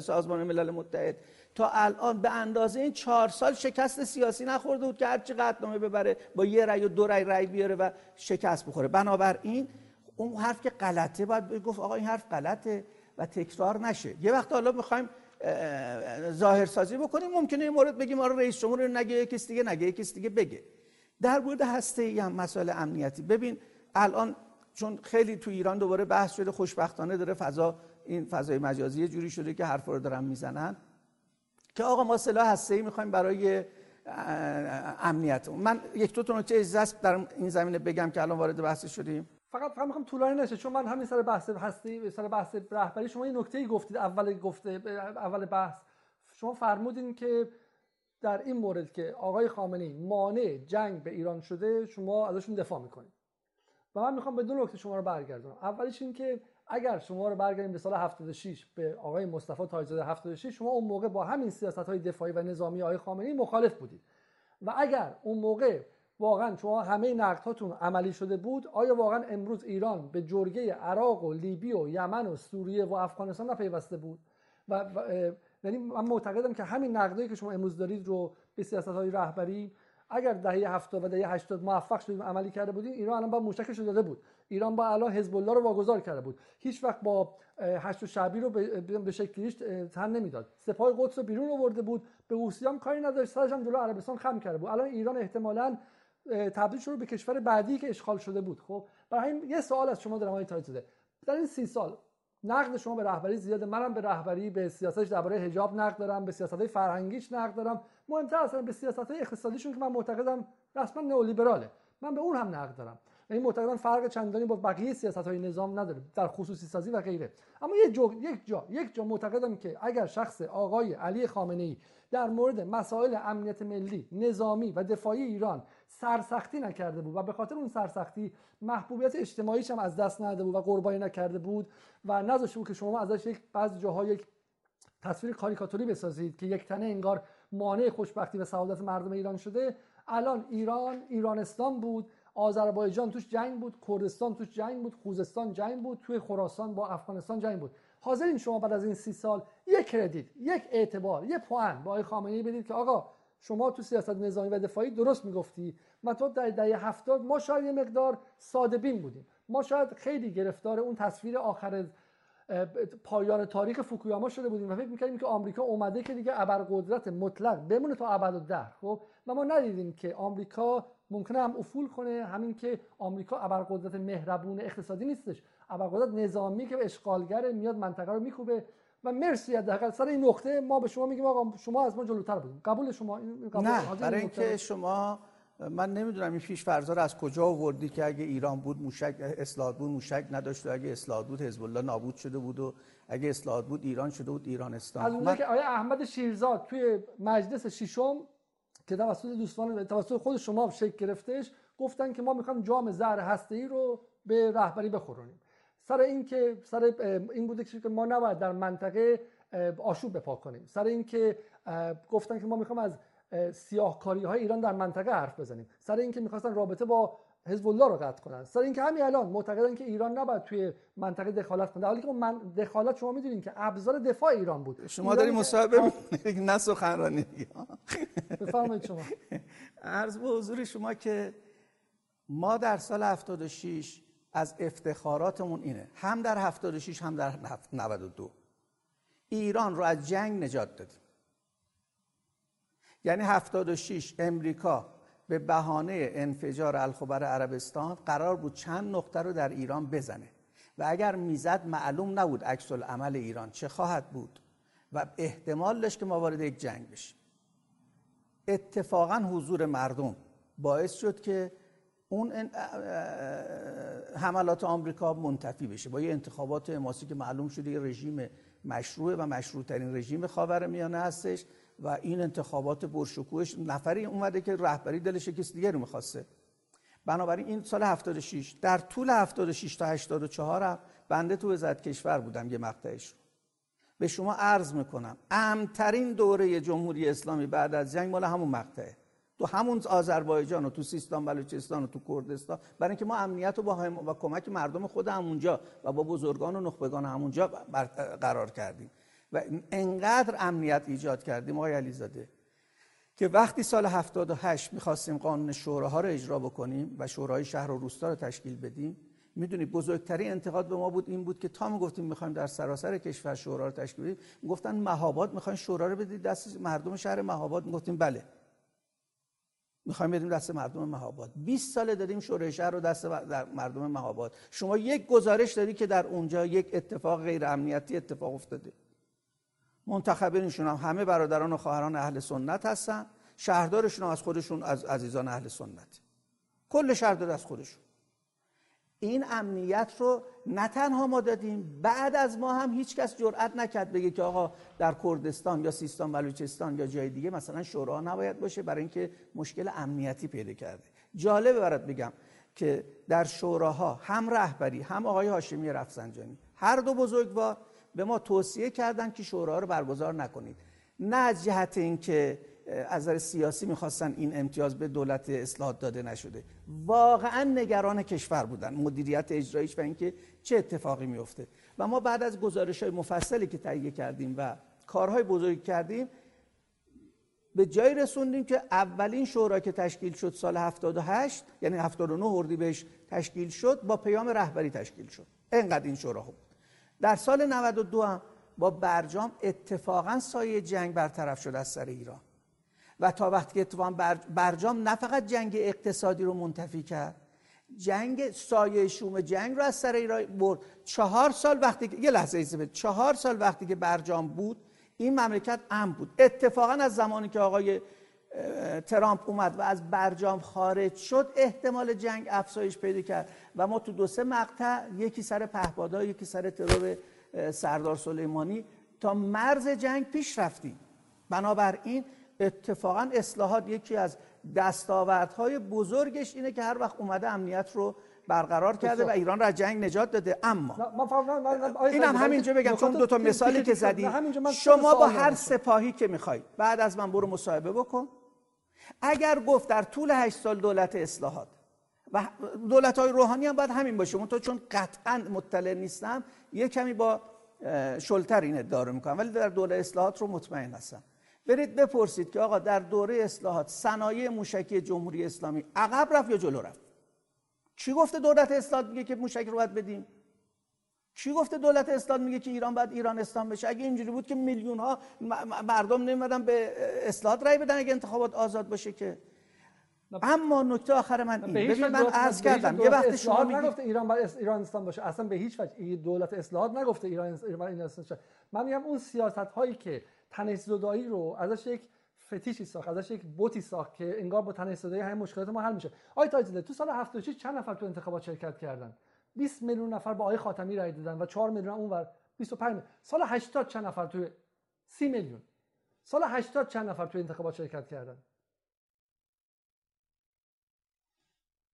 سازمان ملل متحد تا الان به اندازه این چهار سال شکست سیاسی نخورده بود که هرچی قطنامه ببره با یه رأی و دو رأی رأی بیاره و شکست بخوره. بنابراین اون حرف که غلطه باید گفت آقا این حرف غلطه و تکرار نشه. یه وقت حالا می‌خوایم ظاهرسازی بکنیم. ممکنه این مورد بگیم آره رئیس جمهور نگه یکیست دیگه نگه یکیست دیگه بگه. در مورد هسته ای هم مسائل امنیتی. ببین الان چون خیلی تو ایران دوباره بحث شده خوشبختانه داره فضا این فضای مجازی جوری شده که حرف رو دارن می‌زنن. که آقا ما سلاح هسته ای می‌خوایم برای امنیت. من یک دو تا نکته اجازه در این زمینه بگم که الان وارد بحث شدیم. فقط فقط می‌خوام طولانی نشه چون من همین سر بحث هستی سر بحث رهبری شما یه نکته ای گفتید اول گفته اول بحث. شما فرمودین که در این مورد که آقای خامنه‌ای مانع جنگ به ایران شده شما ازشون دفاع می‌کنید. و من می‌خوام به دو نکته شما رو برگردونم. اولیش این که اگر شما رو برگردیم به سال 76 به آقای مصطفی تاجزاده 76 شما اون موقع با همین سیاست های دفاعی و نظامی آقای خامنه‌ای مخالف بودید. و اگر اون موقع واقعا شما همه نقدهاتون عملی شده بود آیا واقعا امروز ایران به جرگه عراق و لیبی و یمن و سوریه و افغانستان نپیوسته بود؟ و یعنی من معتقدم که همین نقدایی که شما امروز دارید رو به سیاست های رهبری اگر دهه 70 و دهه 80 موفق شدیم عملی کرده بودیم ایران الان با موشکش داده بود. ایران با الان حزب الله رو واگذار کرده بود. هیچ وقت با هشت شعبی رو به شکلیش تن نمی‌داد. سپاه قدس رو بیرون آورده بود. به اوسیام کاری نداشت سرش هم جلو عربستان خم کرده بود. الان ایران احتمالاً تبدیل شده به کشور بعدی که اشغال شده بود. خب برای همین یه سوال از شما دارم آقای تایزاده. در این سی سال نقد شما به رهبری زیاده. منم به رهبری به سیاستش درباره حجاب نقد دارم به سیاست های فرهنگیش نقد دارم. مهمتر اصلا به سیاست های اقتصادیشون که من معتقدم رسما نئولیبراله. من به اون هم نقد دارم. این معتقدم فرق چندانی با بقیه سیاست های نظام نداره در خصوصی سازی و غیره. اما یک جا یک جا یک جا معتقدم که اگر شخص آقای علی خامنه ای در مورد مسائل امنیت ملی نظامی و دفاعی ایران سرسختی نکرده بود و به خاطر اون سرسختی محبوبیت اجتماعیش هم از دست نداده بود و قربانی نکرده بود و نذاشته بود که شما ازش یک بعضی جاها یک تصویر کاریکاتوری بسازید که یک تنه انگار مانع خوشبختی و سعادت مردم ایران شده. الان ایران ایرانستان بود آذربایجان توش جنگ بود کردستان توش جنگ بود خوزستان جنگ بود توی خراسان با افغانستان جنگ بود. حاضرین شما بعد از این سی سال یک کردیت یک اعتبار یک پوان با آقای خامنه‌ای بدید که آقا شما تو سیاست نظامی و دفاعی درست می‌گفتی. و تو در دهه هفتاد ما شاید یه مقدار ساده بین بودیم. ما شاید خیلی گرفتار اون تصویر آخر پایان تاریخ فوکویاما شده بودیم و فکر می‌کردیم که آمریکا اومده که دیگه ابرقدرت مطلق بمونه تا ابد و در خب؟ و ما ندیدیم که آمریکا ممکنه هم افول کنه همین که آمریکا ابرقدرت مهربون اقتصادی نیستش. ابرقدرت نظامی که اشغالگر میاد منطقه رو میکوبه. و مرسی حداقل. سر این نقطه ما به شما میگیم آقا شما از ما جلوتر بودیم قبول شما؟ این قبول. نه برای اینکه شما من نمی‌دونم این پیش فرضا رو از کجا آوردی که اگه ایران بود موشک اصلاحات بود موشک نداشت و اگه اصلاحات بود حزب الله نابود شده بود و اگه اصلاحات بود ایران شده بود ایرانستان. از اونجا من... که آیا احمد شیرزاد توی مجلس ششم که توسط دوستان توسط خود شما شکل گرفتش گفتن که ما می‌خوایم جام زهر هسته ای رو به رهبری بخورونیم. سر این که سر این بوده که ما نباید در منطقه آشوب بپا کنیم. سر این که گفتن که ما می‌خوام از سیاهکاری های ایران در منطقه حرف بزنیم. سر اینکه می‌خواستن رابطه با حزب الله رو قطع کنن. سر اینکه همین الان معتقدن که ایران نباید توی منطقه دخالت کنه. حالی که من دخالت شما می‌دونین که ابزار دفاع ایران بود. شما داری مصاحبه نه سخنرانی بفرمایید شما. عرض به حضور شما که ما در سال 76 از افتخاراتمون اینه. هم در 76 هم در 92 ایران رو از جنگ نجات دادیم. یعنی 76 امریکا به بهانه انفجار الخبر عربستان قرار بود چند نقطه رو در ایران بزنه. و اگر می‌زد معلوم نبود عکس عمل ایران چه خواهد بود و احتمال داشت که ما وارد یک جنگ بشیم. اتفاقا حضور مردم باعث شد که اون حملات آمریکا منتفی بشه. با یه انتخابات اماسی که معلوم شده یه رژیم مشروع و مشروع ترین رژیم خاور میانه هستش و این انتخابات برشکوهش نفری اومده که رهبری دلش کسی دیگه رو می‌خواسته. بنابراین این سال 76 در طول 76 تا 84 هم بنده تو وزارت کشور بودم یه مقطعش به شما عرض می‌کنم امترین دوره جمهوری اسلامی بعد از جنگ مال همون مقطعه. تو همون آذربایجان و تو سیستان بلوچستان و تو کردستان برای اینکه ما امنیت رو با, هم و کمک مردم خود همونجا و با بزرگان و نخبگان همونجا قرار کردیم. و انقدر امنیت ایجاد کردیم آقای علیزاده که وقتی سال 78 می‌خواستیم قانون شوراها رو اجرا بکنیم و شورای شهر و روستا رو تشکیل بدیم می‌دونید بزرگترین انتقاد به ما بود این بود که تا ما گفتیم می‌خوایم در سراسر کشور شورا رو تشکیل بدیم گفتن مهاباد می‌خواین شورا رو بدید دست مردم شهر مهاباد گفتیم بله. می‌خوایم بدیم دست مردم مهاباد. 20 ساله دادیم شورای شهر رو دست مردم مهاباد. شما یک گزارش داری که در اونجا یک اتفاق غیر امنیتی اتفاق افتاده. منتخبینشون هم همه برادران و خواهران اهل سنت هستن. شهردارشون هم از خودشون از عزیزان اهل سنت. کل شهردار از خودشون. این امنیت رو نه تنها ما دادیم بعد از ما هم هیچ کس جرئت نکرد بگه که آقا در کردستان یا سیستان بلوچستان یا جای دیگه مثلا شورا نباید باشه برای اینکه مشکل امنیتی پیدا کرده. جالبه برات بگم که در شوراها هم رهبری هم آقای هاشمی رفسنجانی هر دو بزرگوار به ما توصیه کردن که شورا رو برگزار نکنید. نه از جهت اینکه از نظر سیاسی می‌خواستن این امتیاز به دولت اصلاحات داده نشده. واقعا نگران کشور بودن مدیریت اجراییش و اینکه چه اتفاقی میفته و ما بعد از گزارش های مفصلی که تهیه کردیم و کارهای بزرگی کردیم به جای رسوندیم که اولین شورا که تشکیل شد سال 78 یعنی 79 بهش تشکیل شد با پیام رهبری تشکیل شد. انقدر این شورا خوب. در سال 92 هم با برجام اتفاقا سایه جنگ برطرف شد از سر ایران. و تا وقتی که اتفاقا برجام نه فقط جنگ اقتصادی رو منتفی کرد جنگ سایه شوم جنگ رو از سر ایران برد. چهار سال وقتی که یه لحظه ایسته چهار سال وقتی که برجام بود این مملکت امن بود. اتفاقا از زمانی که آقای ترامپ اومد و از برجام خارج شد احتمال جنگ افزایش پیدا کرد. و ما تو دو سه مقطع یکی سر پهپادها یکی سر ترور سردار سلیمانی تا مرز جنگ پیش رفتیم. بنابراین اتفاقا اصلاحات یکی از دستاوردهای بزرگش اینه که هر وقت اومده امنیت رو برقرار کرده و ایران را جنگ نجات داده. اما اینم همینجا بگم چون دو تا مثالی که زدی شما با هر سپاهی که می‌خوای بعد از من برو مصاحبه بکن. اگر گفت در طول هشت سال دولت اصلاحات و دولت های روحانی هم باید همین باشه تو چون قطعا مطلع نیستم یه کمی با شلتر این ادعا رو می‌کنم. ولی در دوره اصلاحات رو مطمئن هستم. برید بپرسید که آقا در دوره اصلاحات صنایع موشکی جمهوری اسلامی عقب رفت یا جلو رفت؟ چی گفته دولت اصلاحات میگه که موشک رو باید بدیم؟ کی گفته دولت اسلام میگه که ایران باید ایران اسلام بشه؟ اگه اینجوری بود که میلیون ها مردم نمیدن به اصلاحات رای بدن اگه انتخابات آزاد باشه که؟ اما نکته آخر من این ببین من عرض کردم یه وقت شما میگی نگفته ایران باید ایران اسلام باشه. اصلا به هیچ وجه دولت اصلاحات نگفته ایران ایران اسلام من میگم اون سیاست هایی که تنش زدایی رو ازش یک فتیشی ساخت ازش یک بوتی ساخت که انگار با تنش زدایی همه مشکلات ما حل میشه. آی تاجیده تو سال 76 چند نفر تو انتخابات شرکت کردن؟ 20 میلیون نفر با آقای خاتمی رای دادن و 4 میلیون اونور 25 میلیون. سال 80 چند نفر تو 30 میلیون؟ سال 80 چند نفر تو انتخابات شرکت کردن؟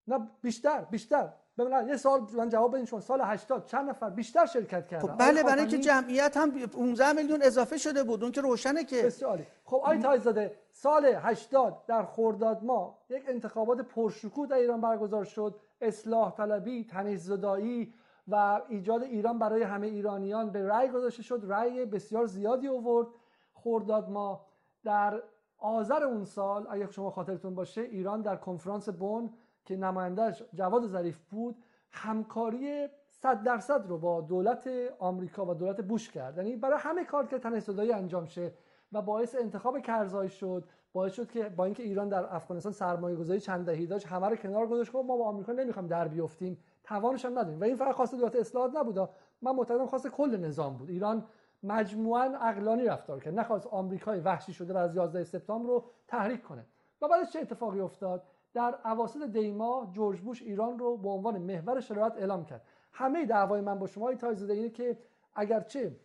نه بیشتر بیشتر. ببینید یه سال من جواب بدین شما سال 80 چند نفر بیشتر شرکت کردن؟ خب بله برای اینکه جمعیت هم 15 میلیون اضافه شده بود اون که روشنه که. بسیار خب آی تایزاده سال 80 در خرداد ما یک انتخابات پرشکوه در ایران برگزار شد. اصلاح طلبی تنیز زدایی و ایجاد ایران برای همه ایرانیان به رأی گذاشته شد. رأی بسیار زیادی آورد. خرداد ما در آذر اون سال اگر شما خاطرتون باشه ایران در کنفرانس بن که نمایندهش جواد ظریف بود همکاری 100 درصد رو با دولت آمریکا و دولت بوش کرد. یعنی برای همه کار که تنش انجام شه و باعث انتخاب کرزای شد باعث شد که با اینکه ایران در افغانستان سرمایه گذاری چند دهی داشت همه رو کنار گذاشت ما با آمریکا نمی‌خوام در بیفتیم توانش هم نداریم. و این فقط خاص دولت اصلاحات نبود من معتقدم خاص کل نظام بود. ایران مجموعا عقلانی رفتار کرد. نخواست آمریکای وحشی شده و از 11 سپتامبر رو تحریک کنه. و بعدش چه اتفاقی افتاد؟ در اواسط دیما جورج بوش ایران رو به عنوان محور شرایط اعلام کرد. همه دعوای من با شما تایزده اینه که اگرچه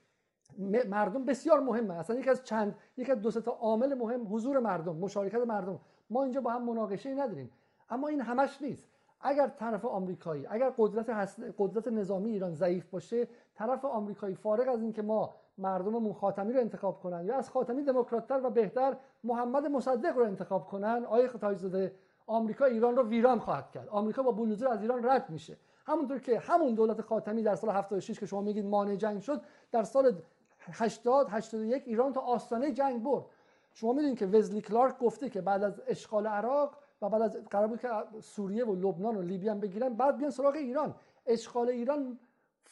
مردم بسیار مهمه. اصلا یکی از چند یکی از دو تا عامل مهم حضور مردم مشارکت مردم. ما اینجا با هم مناقشه ای نداریم. اما این همش نیست. اگر طرف آمریکایی اگر قدرت قدرت نظامی ایران ضعیف باشه طرف آمریکایی فارغ از اینکه ما مردم خاتمی رو انتخاب کنن یا از خاتمی دموکراتتر و بهتر محمد مصدق رو انتخاب کنن آیه تایزاده آمریکا ایران رو ویران خواهد کرد. آمریکا با بولدوزر از ایران رد میشه. همونطور که همون دولت خاتمی در سال 76 که شما میگید مانع جنگ شد در سال 80 81 ایران تا آستانه جنگ برد. شما می‌دونید که وزلی کلارک گفته که بعد از اشغال عراق و بعد از قرار بود که سوریه و لبنان و لیبی هم بگیرن بعد بیان سراغ ایران. اشغال ایران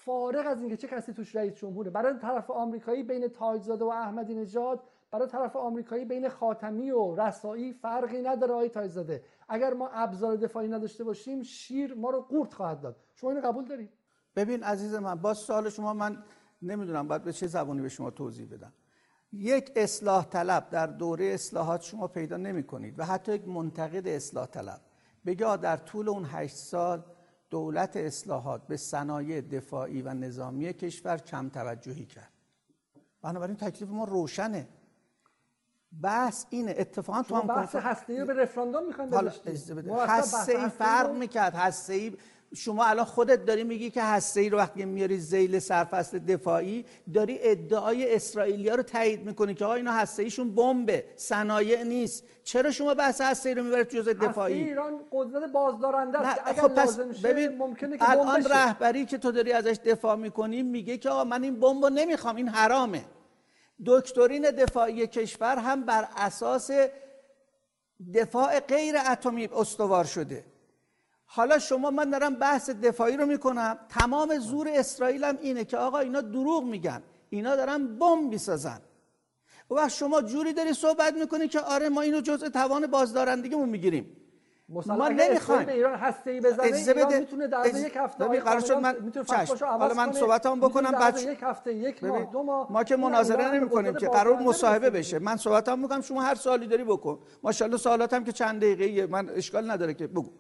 فارغ از اینکه چه کسی توش رئیس جمهوره. برای طرف آمریکایی بین تاجزاده و احمدی نژاد برای طرف آمریکایی بین خاتمی و رسایی فرقی نداره آقای تاجزاده. اگر ما ابزار دفاعی نداشته باشیم شیر ما رو قورت خواهد داد. شما اینو قبول دارید؟ ببین عزیز من با سوال شما من نمی‌دونم باید به چه زبانی به شما توضیح بدم. یک اصلاح طلب در دوره اصلاحات شما پیدا نمی کنید و حتی یک منتقد اصلاح طلب. بگه در طول اون هشت سال دولت اصلاحات به صنایع دفاعی و نظامی کشور کم توجهی کرد. بنابراین تکلیف ما روشنه. بحث اینه. اتفاقا تو هم بحث هسته رو به رفراندوم می‌خواین هسته ای فرق می‌کرد. هسته ای شما الان خودت داری میگی که هسته ای رو وقتی میاری زیل سرفصل دفاعی داری ادعای اسرائیلیا رو تایید می‌کنی که آقا اینا هسته ایشون بمبه صنایع نیست. چرا شما بحث هسته ای رو می‌برید جزء دفاعی؟ ایران قدرت بازدارنده است. اگر خب پس ببین ممکنه که الان رهبری که تو داری ازش دفاع می‌کنی میگه که آقا من این بمب رو نمی‌خوام این حرامه. دکترین دفاعی کشور هم بر اساس دفاع غیر اتمی استوار شده. حالا شما من دارم بحث دفاعی رو می‌کنم. تمام زور اسرائیل هم اینه که آقا اینا دروغ میگن. اینا دارن بمب می‌سازن. و شما جوری داری صحبت می‌کنی که آره ما اینو جزء توان بازدارندگیمون می‌گیریم. ما نمی‌خوایم. به ایران هسته ای بزنه ایران می‌تونه در یک هفته ببین قرار شد من حالا من صحبتام بکنم بعد یک هفته یک ماه دو ماه ما که مناظره نمی کنیم که قرار مصاحبه بشه. من صحبتام می‌کنم شما هر سوالی داری بکن. ماشاءالله سوالاتم که چند دقیقه من اشکال نداره که بگو.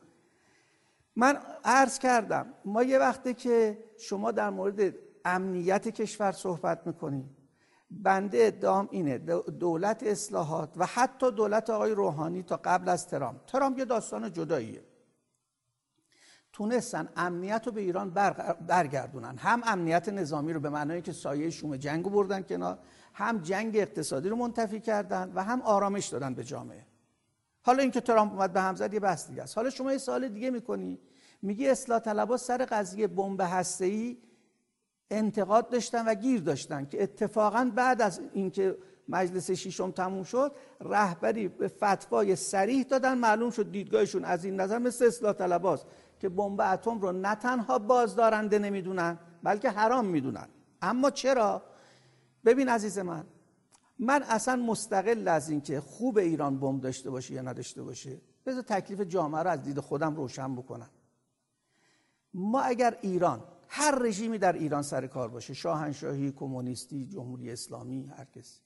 من عرض کردم ما یه وقته که شما در مورد امنیت کشور صحبت می‌کنیم بنده ادعام اینه دولت اصلاحات و حتی دولت آقای روحانی تا قبل از ترامپ. ترامپ یه داستان جداییه. تونستن امنیت رو به ایران برگردونن. هم امنیت نظامی رو به معنای که سایه شوم جنگ رو بردن کنار هم جنگ اقتصادی رو منتفی کردن و هم آرامش دادن به جامعه. حالا اینکه ترامپ اومد به همزد یه بحث دیگه است. حالا شما یه سال دیگه می‌کنی. میگی اصلاح طلبها سر قضیه بمب هسته‌ای انتقاد داشتن و گیر داشتن که اتفاقا بعد از اینکه مجلس ششم تموم شد رهبری به فتوای سریح دادن معلوم شد دیدگاهشون از این نظر مثل اصلاح طلباست که بمب اتم رو نه تنها بازدارنده نمی‌دونن بلکه حرام می‌دونن. اما چرا؟ ببین عزیز من من اصلا مستقل از اینکه خوب ایران بمب داشته باشه یا نداشته باشه بذار تکلیف جامعه رو از دید خودم روشن بکنم. ما اگر ایران هر رژیمی در ایران سر کار باشه شاهنشاهی کمونیستی جمهوری اسلامی هر کسی.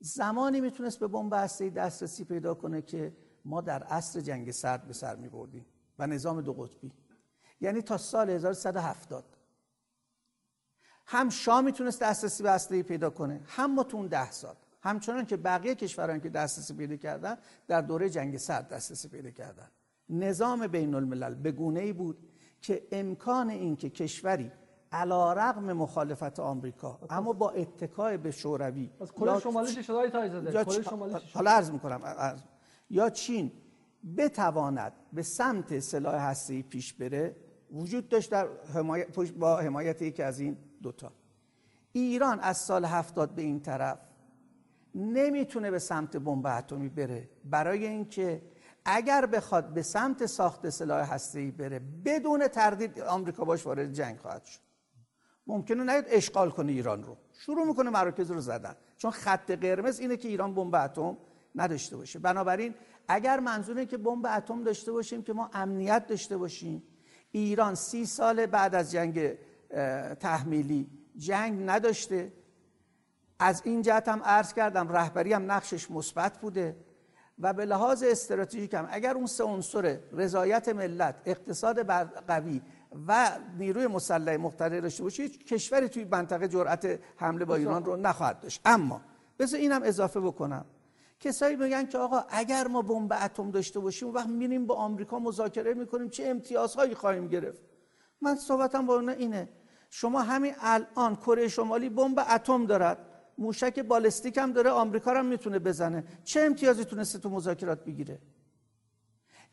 زمانی می‌تونست به بمب هسته دسترسی پیدا کنه که ما در عصر جنگ سرد به سر می بردیم و نظام دو قطبی. یعنی تا سال 1170 هم شاه می‌تونست دسترسی به اسلحه پیدا کنه هم ما تو اون ده سال. همچنان که بقیه کشوران که دسترسی پیدا کردن در دوره جنگ سرد دسترسی پیدا کردن. نظام بین الملل به گونه ای بود که امکان این که کشوری علا رقم مخالفت آمریکا اما با اتکای به شوروی از کره شمالی شده کره شمالی حالا عرض می‌کنم یا چین بتواند به سمت سلاح هسته‌ای پیش بره وجود داشت در حمایت با حمایت یکی از این دوتا. ایران از سال هفتاد به این طرف نمی‌تونه به سمت بمب اتمی بره برای اینکه اگر بخواد به سمت ساخت سلاح هسته‌ای بره بدون تردید آمریکا باش وارد جنگ خواهد شد. ممکنه نیاد اشغال کنه ایران رو. شروع می‌کنه مراکز رو زدن. چون خط قرمز اینه که ایران بمب اتم نداشته باشه. بنابراین اگر منظور که بمب اتم داشته باشیم که ما امنیت داشته باشیم ایران سی سال بعد از جنگ تحمیلی جنگ نداشته. از این جهت هم عرض کردم رهبری هم نقشش مثبت بوده. و به لحاظ استراتژیک هم اگر اون سه عنصر رضایت ملت اقتصاد قوی و نیروی مسلح مقتدر داشته باشه کشوری توی منطقه جرأت حمله با ایران رو نخواهد داشت. اما بذار اینم اضافه بکنم. کسایی میگن که آقا اگر ما بمب اتم داشته باشیم وقت میریم با آمریکا مذاکره می‌کنیم چه امتیازهایی خواهیم گرفت؟ من صحبتم با اون اینه. شما همین الان کره شمالی بمب اتم دارد. موشک بالستیک هم داره آمریکا هم می‌تونه بزنه. چه امتیازی تونسته تو مذاکرات بگیره؟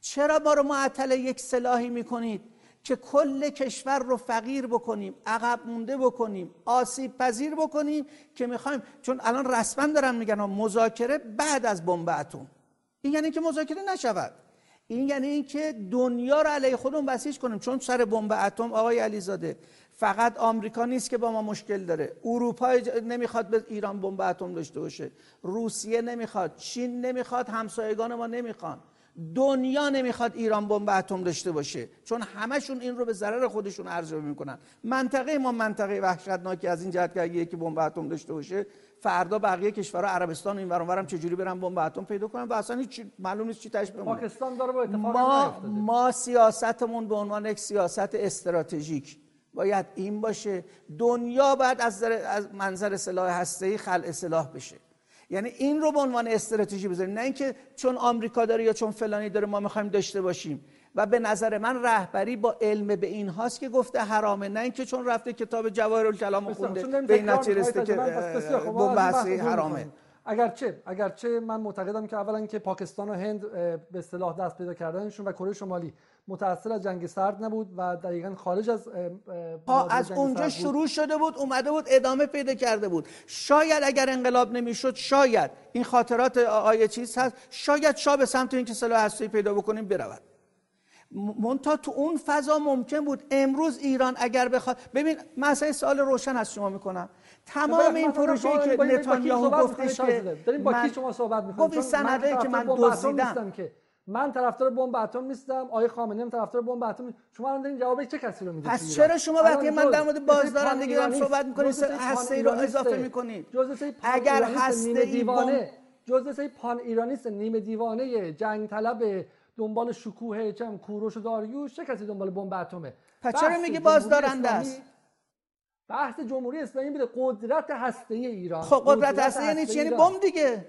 چرا ما رو معطل یک سلاحی می‌کنید که کل کشور رو فقیر بکنیم عقب مونده بکنیم آسیب پذیر بکنیم که می‌خوایم؟ چون الان رسما دارن میگن مذاکره بعد از بمب اتم. این یعنی که مذاکره نشود. این یعنی اینکه دنیا رو علیه خودمون بسیج کنیم. چون سر بمب اتم آقای علیزاده فقط آمریکا نیست که با ما مشکل داره. اروپا نمی‌خواد به ایران بمب اتم داشته باشه. روسیه نمی‌خواد. چین نمی‌خواد. همسایگان ما نمی‌خوان. دنیا نمی‌خواد ایران بمب اتم داشته باشه. چون همشون این رو به ضرر خودشون ارزیابی می‌کنن. منطقه ما منطقه وحشتناکی از این جهت که اگه یکی بمب اتم داشته باشه فردا بقیه کشورها عربستان این ورانورم چجوری برن بمب اتم پیدا کنن؟ و اصلا هیچ معلوم نیست چی تاش پاکستان داره با اتفاق ما ما سیاستمون به عنوان یک سیاست استراتژیک. باید این باشه. دنیا باید از, از منظر سلاح هسته‌ای خلع سلاح بشه. یعنی این رو به عنوان استراتژی بذاریم. نه اینکه چون آمریکا داره یا چون فلانی داره ما می‌خوایم داشته باشیم. و به نظر من رهبری با علم به این هاست که گفته حرامه. نه اینکه چون رفته کتاب جواهر الکلام خونده. به این نتیجه رسیده که بمب حرامه. اگرچه اگرچه من معتقدم که اولا که پاکستان و هند به اصطلاح دست پیدا کردنشون و کره شمالی. متأثر از جنگ سرد نبود و دقیقا خارج از ها از اونجا شروع شده بود اومده بود ادامه پیدا کرده بود. شاید اگر انقلاب نمی‌شد شاید این خاطرات آیه چیز هست شاید شاه به سمت اینکه سلاح هستی پیدا بکنیم برود. مونتا تو اون فضا ممکن بود امروز ایران اگر بخواد ببین مسئله سوال روشن از شما می‌کنم. تمام این پروژه که نتانیاهو گفتش که داریم با کی شما صحبت می‌کنیم؟ این سنده که من دزدیدم. من طرفدار بمب اتم نیستم آقای خامنه‌ای هم طرفدار بمب اتم. شما الان دارین جواب چه کسی رو می‌دید پس چرا شما وقتی من در مورد بازدارندگی دارم صحبت می‌کنید هسته ای رو اضافه می‌کنید اگر هسته دیوانه. جزء پان ایرانیست نیمه دیوانه. جنگ طلب دنبال شکوه چم کوروش و داریوش. چه کسی دنبال بمب اتمه؟ پس چرا میگی بازدارنده است؟ بحث جمهوری اسلامی بده قدرت هسته ایران. خب قدرت هسته یعنی یعنی بمب دیگه.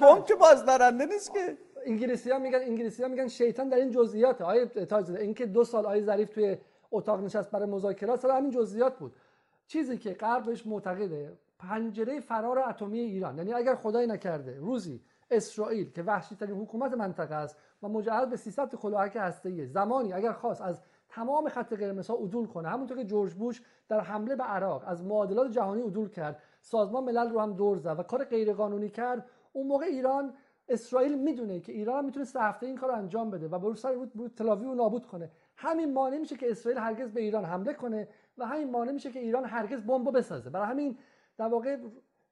بمب که بازدارنده نیست که. انگلیسی ها میگن انگلیسی ها میگن شیطان در این جزئیات آیه تاج اینکه دو سال آیه ظریف توی اتاق نشست برای مذاکرات سر همین جزئیات بود. چیزی که غرب بهش معتقده پنجره فرار اتمی ایران. یعنی اگر خدای نکرده روزی اسرائیل که وحشی ترین حکومت منطقه است و مجهز به 300 کلاهک هسته‌ای زمانی اگر خواست از تمام خط قرمز ها عدول کنه همونطور که جورج بوش در حمله به عراق از معادلات جهانی عدول کرد سازمان ملل رو هم دور زد و کار غیرقانونی کرد اون موقع ایران اسرائیل می‌دونه که ایران می‌تونه سه هفته این کار انجام بده و بر سر رو تلاوی رو نابود کنه. همین مانع میشه که اسرائیل هرگز به ایران حمله کنه و همین مانع میشه که ایران هرگز بمب بسازه. برای همین در واقع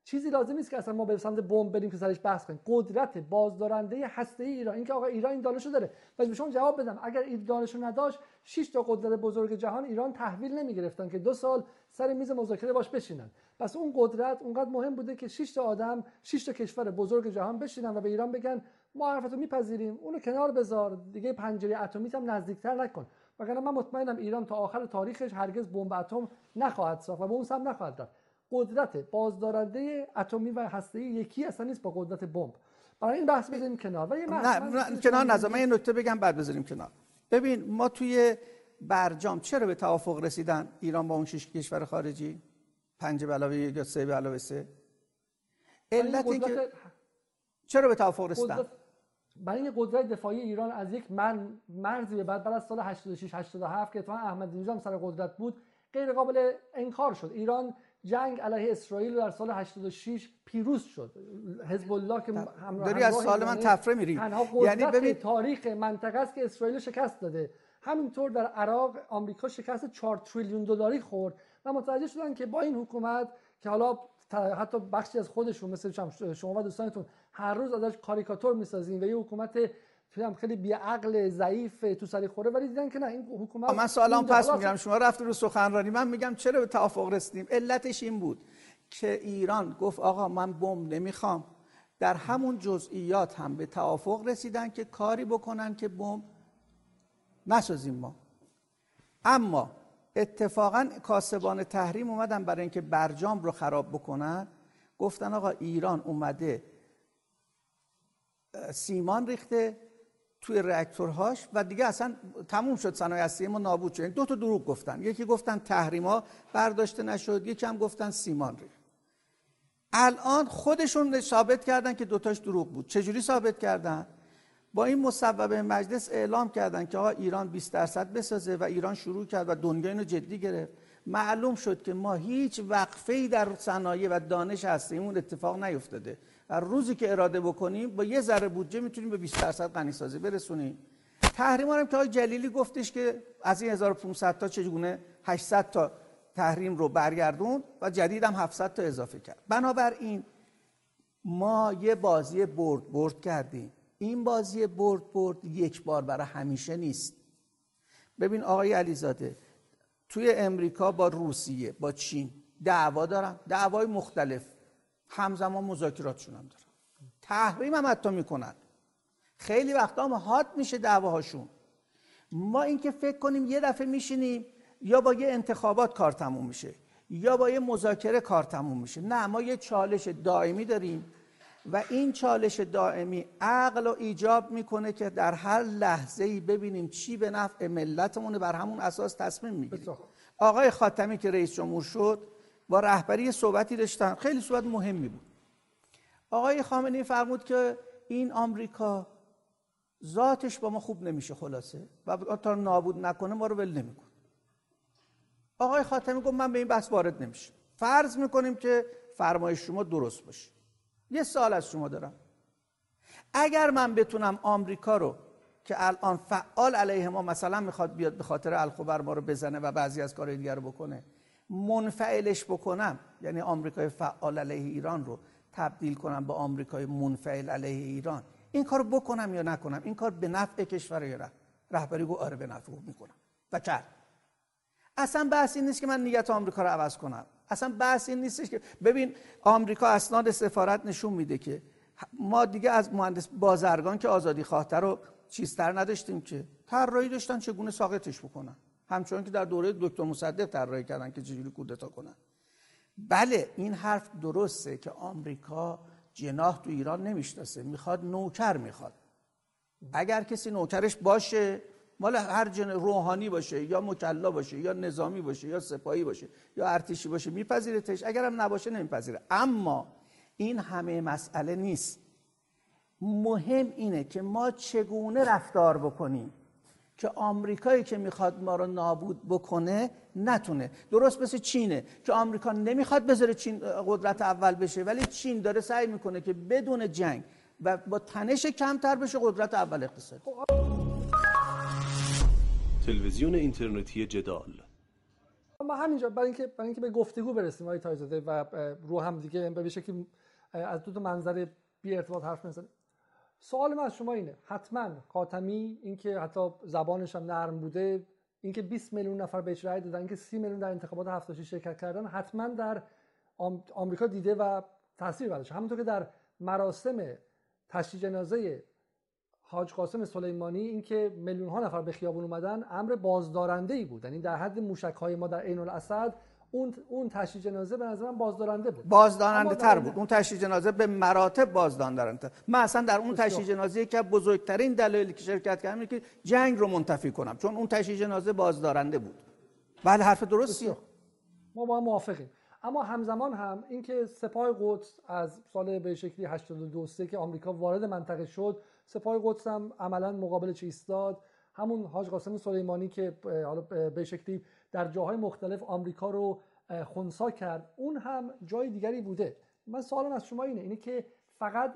چیزی لازم نیست که اصلا ما به سمت بمب بریم که سرش بحث کنیم. قدرت بازدارنده هسته ای ایران. اینکه آقا ایران این دانشو داره. و شما جواب بدم. اگر این دانشو نداشت 6 تا قدرت بزرگ جهان ایران تحویل نمی‌گرفتن که دو سال سر میز مذاکره باش بشینن. پس اون قدرت اونقدر مهم بوده که 6 تا آدم 6 تا کشور بزرگ جهان بشینن و به ایران بگن ما حرفتو میپذیریم اونو کنار بذار دیگه پنجره اتمیت هم نزدیکتر نکن. وگرنه من مطمئنم ایران تا آخر تاریخش هرگز بمب اتم نخواهد ساخت و به اون سم نخواهد رفت. قدرت بازدارنده اتمی و هسته‌ای یکی اصلا نیست با قدرت بمب. برای این بحث بزنیم کنار. و یه نه, کنار نظر من یه نکته بگم بعد بذاریم کنار. ببین ما توی برجام چرا به توافق رسیدن ایران با اون شش کشور خارجی؟ پنج به علاوه یک یا سه به علاوه سه علت این که چرا به توافق رسیدن؟ برای این قدرت دفاعی ایران از یک من مرزی به بعد بعد از سال 86 87 که اتفاقا احمد نژاد سر قدرت بود غیر قابل انکار شد. ایران جنگ علیه اسرائیل در سال 86 پیروز شد. حزب الله که داری از سال من تفره میری. یعنی ببین تاریخ منطقه است که اسرائیل شکست داده. همینطور در عراق آمریکا شکست 4 تریلیون دلاری خورد. و متوجه شدن که با این حکومت که حالا حتی بخشی از خودشون مثل شما و دوستانتون هر روز ازش کاریکاتور می‌سازین و یه حکومت هم خیلی بی عقل ضعیف تو سری خوره ولی دیدن که نه این حکومت من سوالام پس میگم شما رفت رو سخنرانی. من میگم چرا به توافق رسیدیم؟ علتش این بود که ایران گفت آقا من بمب نمی‌خوام. در همون جزئیات هم به توافق رسیدن که کاری بکنن که بمب نسازیم ما. اما اتفاقا کاسبان تحریم اومدن برای اینکه برجام رو خراب بکنن. گفتن آقا ایران اومده سیمان ریخته توی reaktorهاش و دیگه اصلا تموم شد صنایع هستی ما نابود شد. دو تا دروغ گفتن. یکی گفتن تحریما برداشته نشد یکی هم گفتن سیمان ریخت. الان خودشون ثابت کردن که دوتاش دروغ بود. چجوری ثابت کردن؟ با این مصوبه مجلس اعلام کردن که آقا ایران 20 درصد بسازه و ایران شروع کرد و دنیا اینو جدی گرفت. معلوم شد که ما هیچ وقفه در صنایع و دانش هستیمون اتفاق نیفتاده. و روزی که اراده بکنیم با یه ذره بودجه می‌تونیم به 20 درصد غنی سازی برسونیم. تحریم هم که آقای جلیلی گفتش که از این 1500 تا چگونه 800 تا تحریم رو برگردون و جدید هم 700 تا اضافه کرد. بنابراین ما یه بازی برد برد کردیم. این بازی برد برد یک بار برای همیشه نیست. ببین آقای علیزاده توی امریکا با روسیه با چین دعوا دارن. دعوای مختلف. همزمان مذاکراتشون هم دارن. تحریم هم حتی می‌کنن. خیلی وقتا هم حاد میشه دعواهاشون. ما اینکه فکر کنیم یه دفعه میشینیم یا با یه انتخابات کار تموم میشه یا با یه مذاکره کار تموم میشه. نه ما یه چالش دائمی داریم. و این چالش دائمی عقل و ایجاب می‌کنه که در هر لحظه ای ببینیم چی به نفع ملتمونه بر همون اساس تصمیم می‌گیریم. آقای خاتمی که رئیس جمهور شد با رهبری صحبتی داشتن خیلی صحبت مهمی بود. آقای خامنه‌ای فرمود که این آمریکا ذاتش با ما خوب نمیشه خلاصه و تا نابود نکنه ما رو ول نمیکن آقای خاتمی گفت من به این بحث وارد نمیشه فرض می‌کنیم که فرمایش شما درست باشه. یه سال از شما دارم. اگر من بتونم آمریکا رو که الان فعال علیه ما مثلا می‌خواد بیاد به خاطر الخبر ما رو بزنه و بعضی از کارهای دیگر رو بکنه منفعلش بکنم یعنی آمریکای فعال علیه ایران رو تبدیل کنم به آمریکای منفعل علیه ایران این کار بکنم یا نکنم؟ این کار به نفع کشور یا نه؟ رهبری گو آره به نفع می‌کنم. و کرد اصلا بحث این نیست که من نیت آمریکا رو عوض کنم. اصلا بحث این نیستش که ببین آمریکا اسناد سفارت نشون میده که ما دیگه از مهندس بازرگان که آزادی خواهتر رو چیزتر نداشتیم که طراحی داشتن چگونه ساقطش بکنن. همچون که در دوره دکتر مصدق طراحی کردن که چجوری کودتا کنن. بله این حرف درسته که آمریکا جناح تو ایران نمی‌شناسه. می‌خواد نوکر می‌خواد. اگر کسی نوکرش باشه مال هر جن روحانی باشه یا مکلا باشه یا نظامی باشه یا سپاهی باشه یا ارتشی باشه میپذیرتش. اگرم نباشه نمیپذیره. اما این همه مسئله نیست. مهم اینه که ما چگونه رفتار بکنیم که آمریکایی که می‌خواد ما رو نابود بکنه نتونه. درست مثل چینه که آمریکا نمی‌خواد بذاره چین قدرت اول بشه ولی چین داره سعی می‌کنه که بدون جنگ و با تنش کمتر بشه قدرت اول اقتصادی تلویزیون اینترنتی جدال. ما همینجا برای اینکه برای اینکه به گفتگو برسیم آقای تایزاده و رو هم دیگه به شکلی از دو تا منظر بی ارتباط حرف بزنیم سوال من از شما اینه حتما خاتمی اینکه حتی زبانش هم نرم بوده اینکه 20 میلیون نفر بهش رای دادن اینکه 30 میلیون در انتخابات 76 شرکت کردن حتما در آمریکا دیده و تاثیر گذاشته همونطور که در مراسم تشییع جنازه حاج قاسم سلیمانی اینکه میلیون ها نفر به خیابون اومدن امر بازدارنده ای بود. یعنی در حد موشک های ما در عین الاسد اون اون تشییع جنازه به نظر من بازدارنده بود. بازدارنده تر بود. اون تشییع جنازه به مراتب بازدارنده من اصلا در اون تشییع جنازه که بزرگترین دلایلی که شرکت کردم که جنگ رو منتفی کنم چون اون تشییع جنازه بازدارنده بود. بله حرف درستیه ما با هم موافقیم. اما همزمان هم اینکه سپاه قدس از سال به شکلی 82 که آمریکا وارد منطقه شد سپاه قدس هم عملا مقابل چه ایستاد همون حاج قاسم سلیمانی که حالا به شکلی در جاهای مختلف آمریکا رو خونسا کرد اون هم جای دیگری بوده. من سوالم از شما اینه اینه که فقط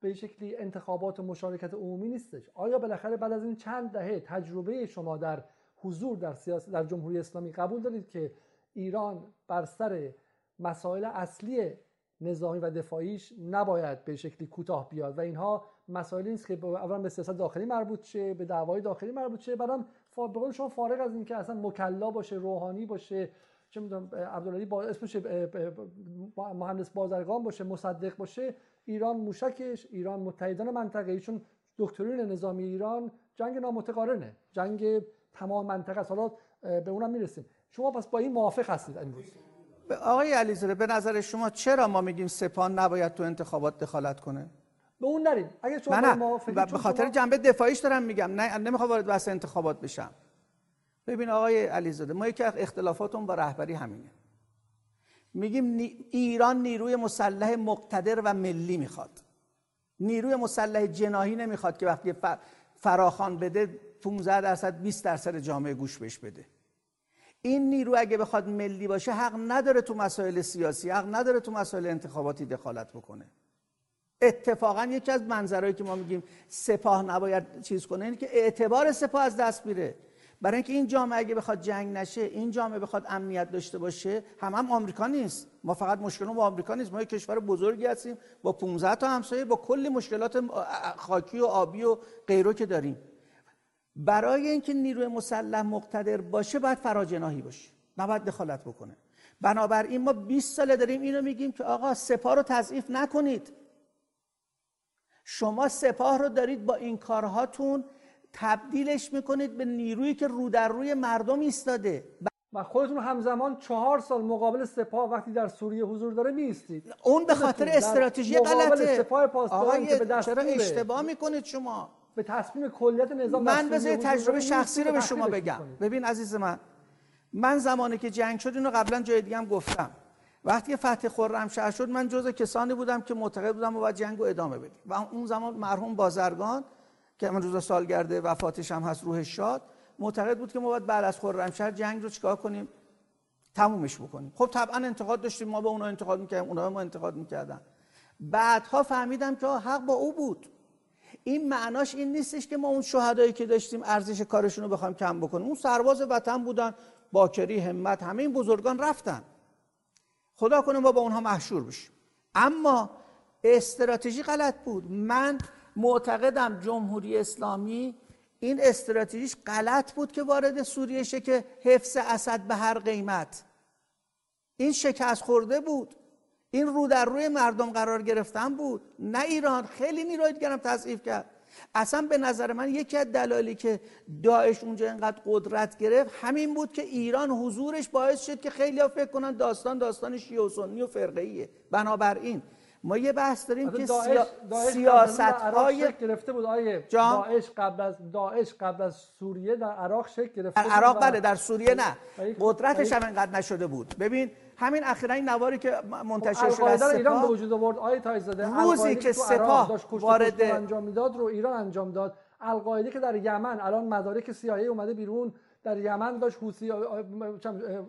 به شکلی انتخابات و مشارکت عمومی نیستش. آیا بالاخره بعد از این چند دهه تجربه شما در حضور در سیاست در جمهوری اسلامی قبول دارید که ایران بر سر مسائل اصلی نظامی و دفاعیش نباید به شکلی کوتاه بیاد؟ و اینها مسائلی نیست که اولا به سیاست داخلی مربوط شه به دعوای داخلی مربوط شه. بعدم به شما فارغ از اینکه اصلا مکلا باشه روحانی باشه چه می‌دونم عبدالعلی با اسمش مهندس بازرگان باشه مصدق باشه ایران موشکش ایران متحدان منطقه. چون دکترین نظامی ایران جنگ نامتقارنه. جنگ تمام منطقه است. حالا به اونم می‌رسیم. شما پس با این موافق هستید امروز؟ آقای علیزاده به نظر شما چرا ما میگیم سپاه نباید تو انتخابات دخالت کنه؟ به اون نریم اگه شما نه نه. به خاطر جنبه دفاعیش دارم میگم. نه نمی‌خوام وارد بحث انتخابات بشم. ببین آقای علیزاده ما یکی از اختلافاتون با رهبری همینه. میگیم ایران نیروی مسلح مقتدر و ملی می‌خواد. نیروی مسلح جناهی نمی‌خواد که وقتی فراخان بده 15 درصد 20 درصد جامعه گوش بهش بده. این نیرو اگه بخواد ملی باشه حق نداره تو مسائل سیاسی حق نداره تو مسائل انتخاباتی دخالت بکنه. اتفاقا یکی از منظرهایی که ما میگیم سپاه نباید چیز کنه اینه که اعتبار سپاه از دست میره. برای اینکه این جامعه اگه بخواد جنگ نشه این جامعه بخواد امنیت داشته باشه هم هم آمریکا نیست. ما فقط مشکل با آمریکا نیست. ما یک کشور بزرگی هستیم. با 15 تا همسایه با کلی مشکلات خاکی و آبی و غیره که داریم. برای اینکه نیروی مسلح مقتدر باشه باید فراجناهی باشه. نباید دخالت بکنه. بنابراین ما 20 ساله داریم اینو میگیم که آقا سپاه رو تضعیف نکنید. شما سپاه رو دارید با این کارهاتون تبدیلش می‌کنید به نیرویی که رو در روی مردم ایستاده. و خودتون همزمان چهار سال مقابل سپاه وقتی در سوریه حضور داره میستید اون به خاطر استراتژی غلطه. سپاه آقای چرا اشتباه می‌کنید شما؟ به تصمیم کلیت نظام من بذار تجربه شخصی رو به شما بگم. ببین عزیز من من زمانی که جنگ شد اینو قبلا جای دیگه هم گفتم. وقتی فتح خرمشهر شد من جز کسانی بودم که معتقد بودم باید جنگ رو ادامه بدیم. و اون زمان مرحوم بازرگان که من روز سالگرد وفاتش هم هست روح شاد معتقد بود که ما باید بعد از خرمشهر جنگ رو چیکار کنیم؟ تمومش بکنیم. خب طبعا انتقاد داشتیم ما به اونا انتقاد می‌کردیم اونا ما انتقاد می‌کردن. بعدها فهمیدم که حق با او بود. این معناش این نیستش که ما اون شهدایی که داشتیم ارزش کارشون رو بخوایم کم بکنیم. اون سرباز وطن بودن باکری همت همه این بزرگان رفتن. خدا کنه ما با اونها محشور بشیم. اما استراتژی غلط بود. من معتقدم جمهوری اسلامی این استراتژیش غلط بود که وارد سوریه شه که حفظ اسد به هر قیمت. این شکست خورده بود. این رو در روی مردم قرار گرفتن بود. نه ایران. خیلی نیروی دیگرم تضعیف کرد. اصلا به نظر من یکی از دلایلی که داعش اونجا اینقدر قدرت گرفت همین بود که ایران حضورش باعث شد که خیلی ها فکر کنن داستان داستان شیعه و سنی و فرقه ایه بنابراین ما یه بحث داریم که داعش سیاست های گرفته بود. آیه داعش قبل از داعش قبل از سوریه در عراق شکل گرفته در عراق بله در سوریه نه. قدرتش هم انقدر نشده بود. ببین همین اخیرا این نواری که منتشر شده از ایران به وجود آورد. آیه تایزاده روزی که سپاه وارد انجام می‌داد رو ایران انجام داد. القاعده که در یمن الان مدارک سیاهی اومده بیرون در یمن داشت حوثی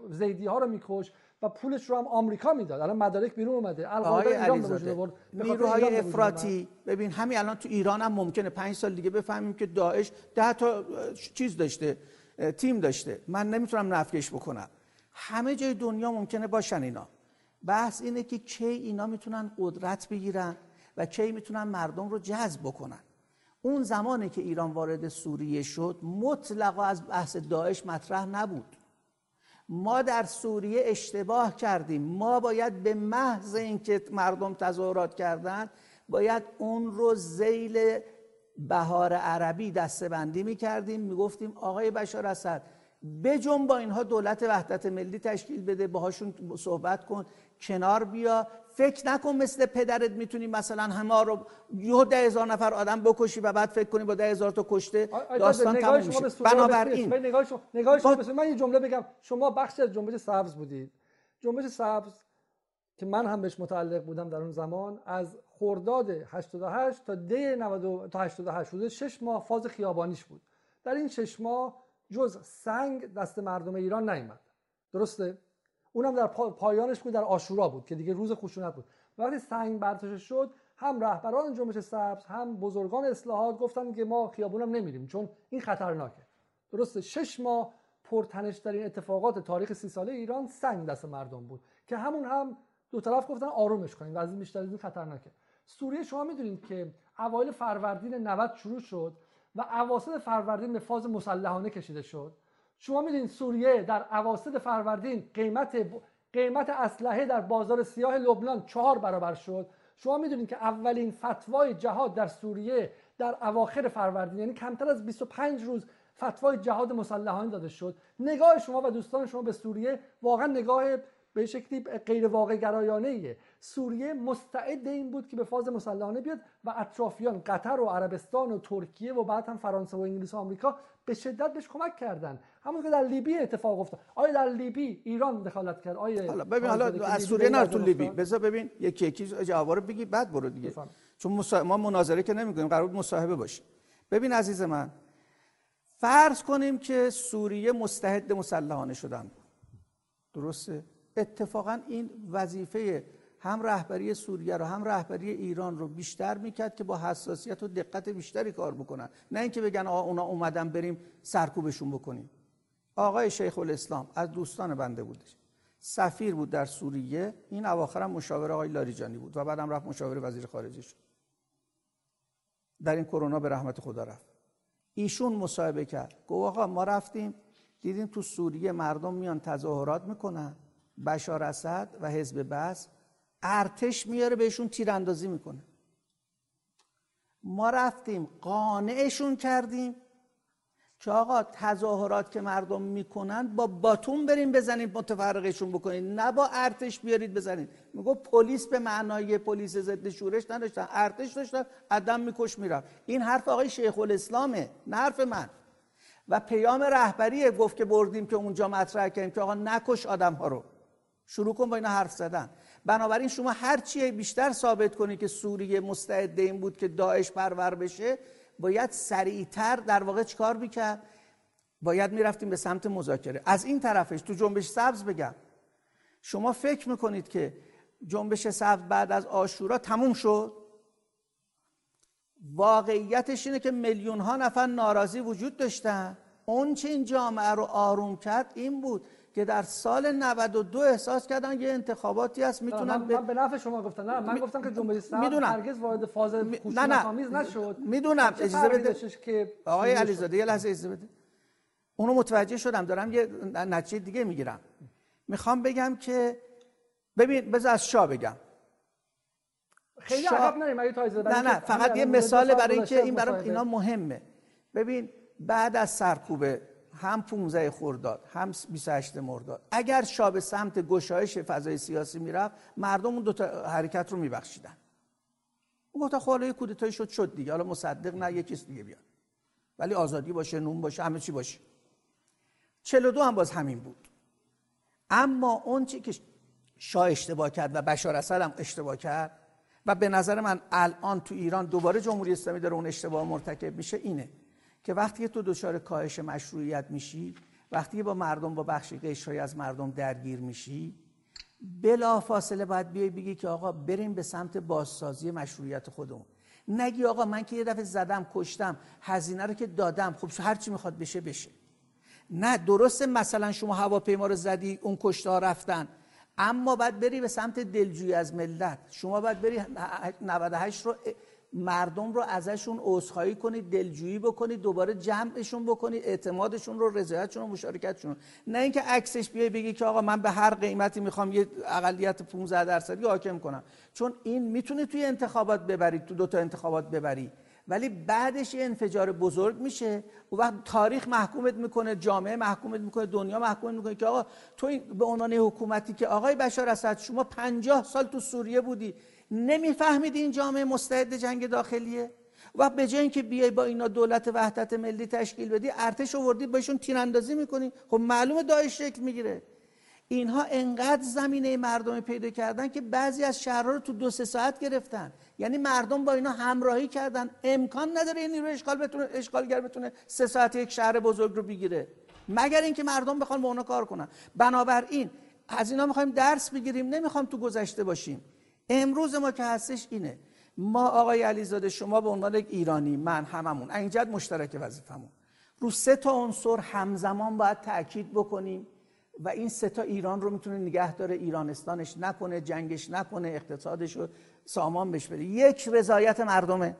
زیدی ها رو میکش و پولش رو هم آمریکا می‌داد. الان مدارک بیرون اومده. القاعده ایران به وجود آورد. نیروهای افراطی ببین همین الان تو ایران هم ممکنه پنج سال دیگه بفهمیم که داعش ده تا چیز داشته تیم داشته. من نمی‌تونم نفیش بکنم. همه جای دنیا ممکنه باشن اینا. بحث اینه که کی اینا می‌تونن قدرت بگیرن و کی می‌تونن مردم رو جذب بکنن. اون زمانی که ایران وارد سوریه شد مطلقا از بحث داعش مطرح نبود. ما در سوریه اشتباه کردیم. ما باید به محض اینکه مردم تظاهرات کردند باید اون رو زیل بهار عربی دستبندی می کردیم می گفتیم آقای بشار اسد بجنب با اینها دولت وحدت ملی تشکیل بده باهاشون صحبت کن کنار بیا. فکر نکن مثل پدرت می‌تونی مثلا همه رو یه ده هزار نفر آدم بکشی و بعد فکر کنی با ده هزار تا کشته داستان تموم میشه. بنابراین نگاه شما, نگاه شما با... من یه جمله بگم. شما بخشی از جنبش سبز بودید. جنبش سبز که من هم بهش متعلق بودم در اون زمان از خرداد 88 تا دی 90 تا 88 حدود 6 ماه فاز خیابانیش بود. در این 6 ماه جز سنگ دست مردم ایران نیامد درسته؟ اونم در پایانش بود در آشورا بود که دیگه روز خشونت بود. وقتی سنگ برداشته شد هم رهبران جنبش سبز هم بزرگان اصلاحات گفتن که ما خیابونم نمیریم چون این خطرناکه. درسته؟ شش ماه پرتنشترین اتفاقات تاریخ سی ساله ایران سنگ دست مردم بود که همون هم دو طرف گفتن آرومش کنیم وضعیت بیشتر از این خطرناکه. سوریه شما می‌دونید که اوایل فروردین 90 شروع شد و اواسط فروردین به فاز مسلحانه کشیده شد. شما می‌دونید سوریه در اواسط فروردین قیمت قیمت اسلحه در بازار سیاه لبنان چهار برابر شد. شما می‌دونید که اولین فتوای جهاد در سوریه در اواخر فروردین یعنی کمتر از 25 روز فتوای جهاد مسلحانه داده شد. نگاه شما و دوستان شما به سوریه واقعا نگاه به شکلی غیر واقع گرایانه ایه سوریه مستعد این بود که به فاز مسلحانه بیاد و اطرافیان قطر و عربستان و ترکیه و بعد هم فرانسه و انگلیس و آمریکا به شدت بهش کمک کردن. همون که در لیبی اتفاق افتاد. آیا در لیبی ایران دخالت کرد؟ آیا حالا ببین حالا از سوریه نر تو لیبی. بذار ببین یکی یکی جواب رو بگی بعد برو دیگه. بفهم. چون ما مناظره که نمی‌کنیم قرار مصاحبه باشه. ببین عزیز من فرض کنیم که سوریه مستحد مسلحانه شدن. درسته؟ اتفاقا این وظیفه هم رهبری سوریه رو هم رهبری ایران رو بیشتر می‌کرد که با حساسیت و دقت بیشتری کار بکنن. نه اینکه بگن آقا اونا اومدن بریم سرکوبشون بکنیم. آقای شیخ الاسلام از دوستان بنده بودش. سفیر بود در سوریه. این اواخر هم مشاور آقای لاریجانی بود و بعدم رفت مشاور وزیر خارجه شد. در این کرونا به رحمت خدا رفت. ایشون مصاحبه کرد. گفت آقا ما رفتیم دیدیم تو سوریه مردم میان تظاهرات می‌کنن. بشار اسد و حزب بس ارتش میاره بهشون تیراندازی می‌کنه. ما رفتیم قانعشون کردیم که آقا تظاهرات که مردم می‌کنن با باتون بریم بزنیم متفرقشون بکنید نه با ارتش بیارید بزنید میگو پلیس به معنای پلیس ضد شورش نداشتن. ارتش داشتن آدم میکش می‌رفت. این حرف آقای شیخ الاسلامه نه حرف من. و پیام رهبری گفت که بردیم که اونجا مطرح کردیم که آقا نکش آدم ها رو. شروع کن با اینا حرف زدن. بنابراین شما هر چیه بیشتر ثابت کنید که سوریه مستعد این بود که داعش پرور بشه باید سریعتر در واقع چیکار می‌کرد؟ باید می‌رفتیم به سمت مذاکره. از این طرفش تو جنبش سبز بگم. شما فکر می‌کنید که جنبش سبز بعد از آشورا تموم شد؟ واقعیتش اینه که میلیون ها نفر ناراضی وجود داشتن. اون چه این جامعه رو آروم کرد این بود. که در سال 92 احساس کردن یه انتخاباتی هست می‌تونن من, من به نفع شما گفتم. نه من گفتم که جمهوری اسلامی هرگز وارد فاز خشونت آمیز نشد. می‌دونم. اجازه بده. که آقای علیزاده یه لحظه اجازه بده. اونو متوجه شدم. دارم یه نتیجه دیگه می‌گیرم. می‌خوام بگم که ببین بذار از شاه بگم. خیلی عقب نریم. نه نه. فقط یه مثال برای اینکه این برای اینا مهمه. ببین بعد از سرکوبه هم 15 خرداد هم 28 مرداد. اگر شاه به سمت گشایش فضای سیاسی می‌رفت مردم اون دو تا حرکت رو میبخشیدن. اون گفت خب یه کودتایی شد شد دیگه. حالا مصدق نه یه کس دیگه بیاد. ولی آزادی باشه نون باشه همه چی باشه. 42 هم باز همین بود. اما اون چی که شاه اشتباه کرد و بشار اسد هم اشتباه کرد و به نظر من الان تو ایران دوباره جمهوری اسلامی داره اون اشتباه مرتکب میشه اینه. که وقتی تو دچار کاهش مشروعیت میشی وقتی با مردم با بخشی قشری از مردم درگیر میشی بلا فاصله باید بیای بگی که آقا بریم به سمت بازسازی مشروعیت خودمون. نگی آقا من که یه دفعه زدم کشتم هزینه رو که دادم خب هر چی می‌خواد بشه بشه. نه درسته مثلا شما هواپیما رو زدی اون کشته رفتن اما باید بری به سمت دلجویی از ملت. شما باید بری 98 رو مردم رو ازشون عذرخواهی کنید دلجویی بکنید دوباره جمعشون بکنید اعتمادشون رو رضایتشون و مشارکتشون نه اینکه عکسش بیای بگی که آقا من به هر قیمتی می‌خوام یه اقلیت 15 درصدی حاکم کنم. چون این می‌تونه توی انتخابات ببرید تو دو تا انتخابات ببری. ولی بعدش یه انفجار بزرگ میشه. و وقت تاریخ محکومت می‌کنه جامعه محکومت می‌کنه دنیا محکومت می‌کنه که آقا تو به عنوان حکومتی که آقای بشار اسد شما 50 سال تو سوریه بودی. نمی‌فهمید این جامعه مستعد جنگ داخلیه؟ و به جای اینکه بیای با اینا دولت وحدت ملی تشکیل بدی ارتش آوردی بهشون تیراندازی می‌کنی. خب معلومه داعش شکل می‌گیره. اینها انقدر زمینه مردمی پیدا کردن که بعضی از شهرها رو تو دو سه ساعت گرفتن. یعنی مردم با اینا همراهی کردن. امکان نداره این نیروی اشغال بتونه اشغالگر بتونه سه ساعت یک شهر بزرگ رو بگیره. مگر اینکه مردم بخوان با اونا کار کنن. بنابراین از اینا می‌خوایم درس بگیریم. نمی‌خوام تو گذشته باشیم. امروز ما که هستش اینه. ما آقای علیزاده شما به عنوان یک ایرانی من هممون اینجد مشترک وظیفمون رو سه تا عنصر همزمان باید تاکید بکنیم و این سه تا ایران رو می‌تونه نگه داره ایرانستانش نکنه جنگش نکنه اقتصادش رو سامان بش بده. یک رضایت مردمه.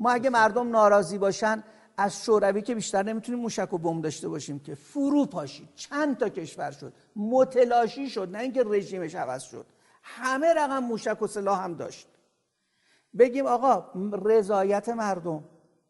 ما اگه مردم ناراضی باشن از شوروی که بیشتر نمی‌تونیم موشک و بم داشته باشیم که فرو پاشید چند تا کشور شد. متلاشی شد نه اینکه رژیمش عوض شد. همه رقم موشک و سلاح هم داشت. بگیم آقا رضایت مردم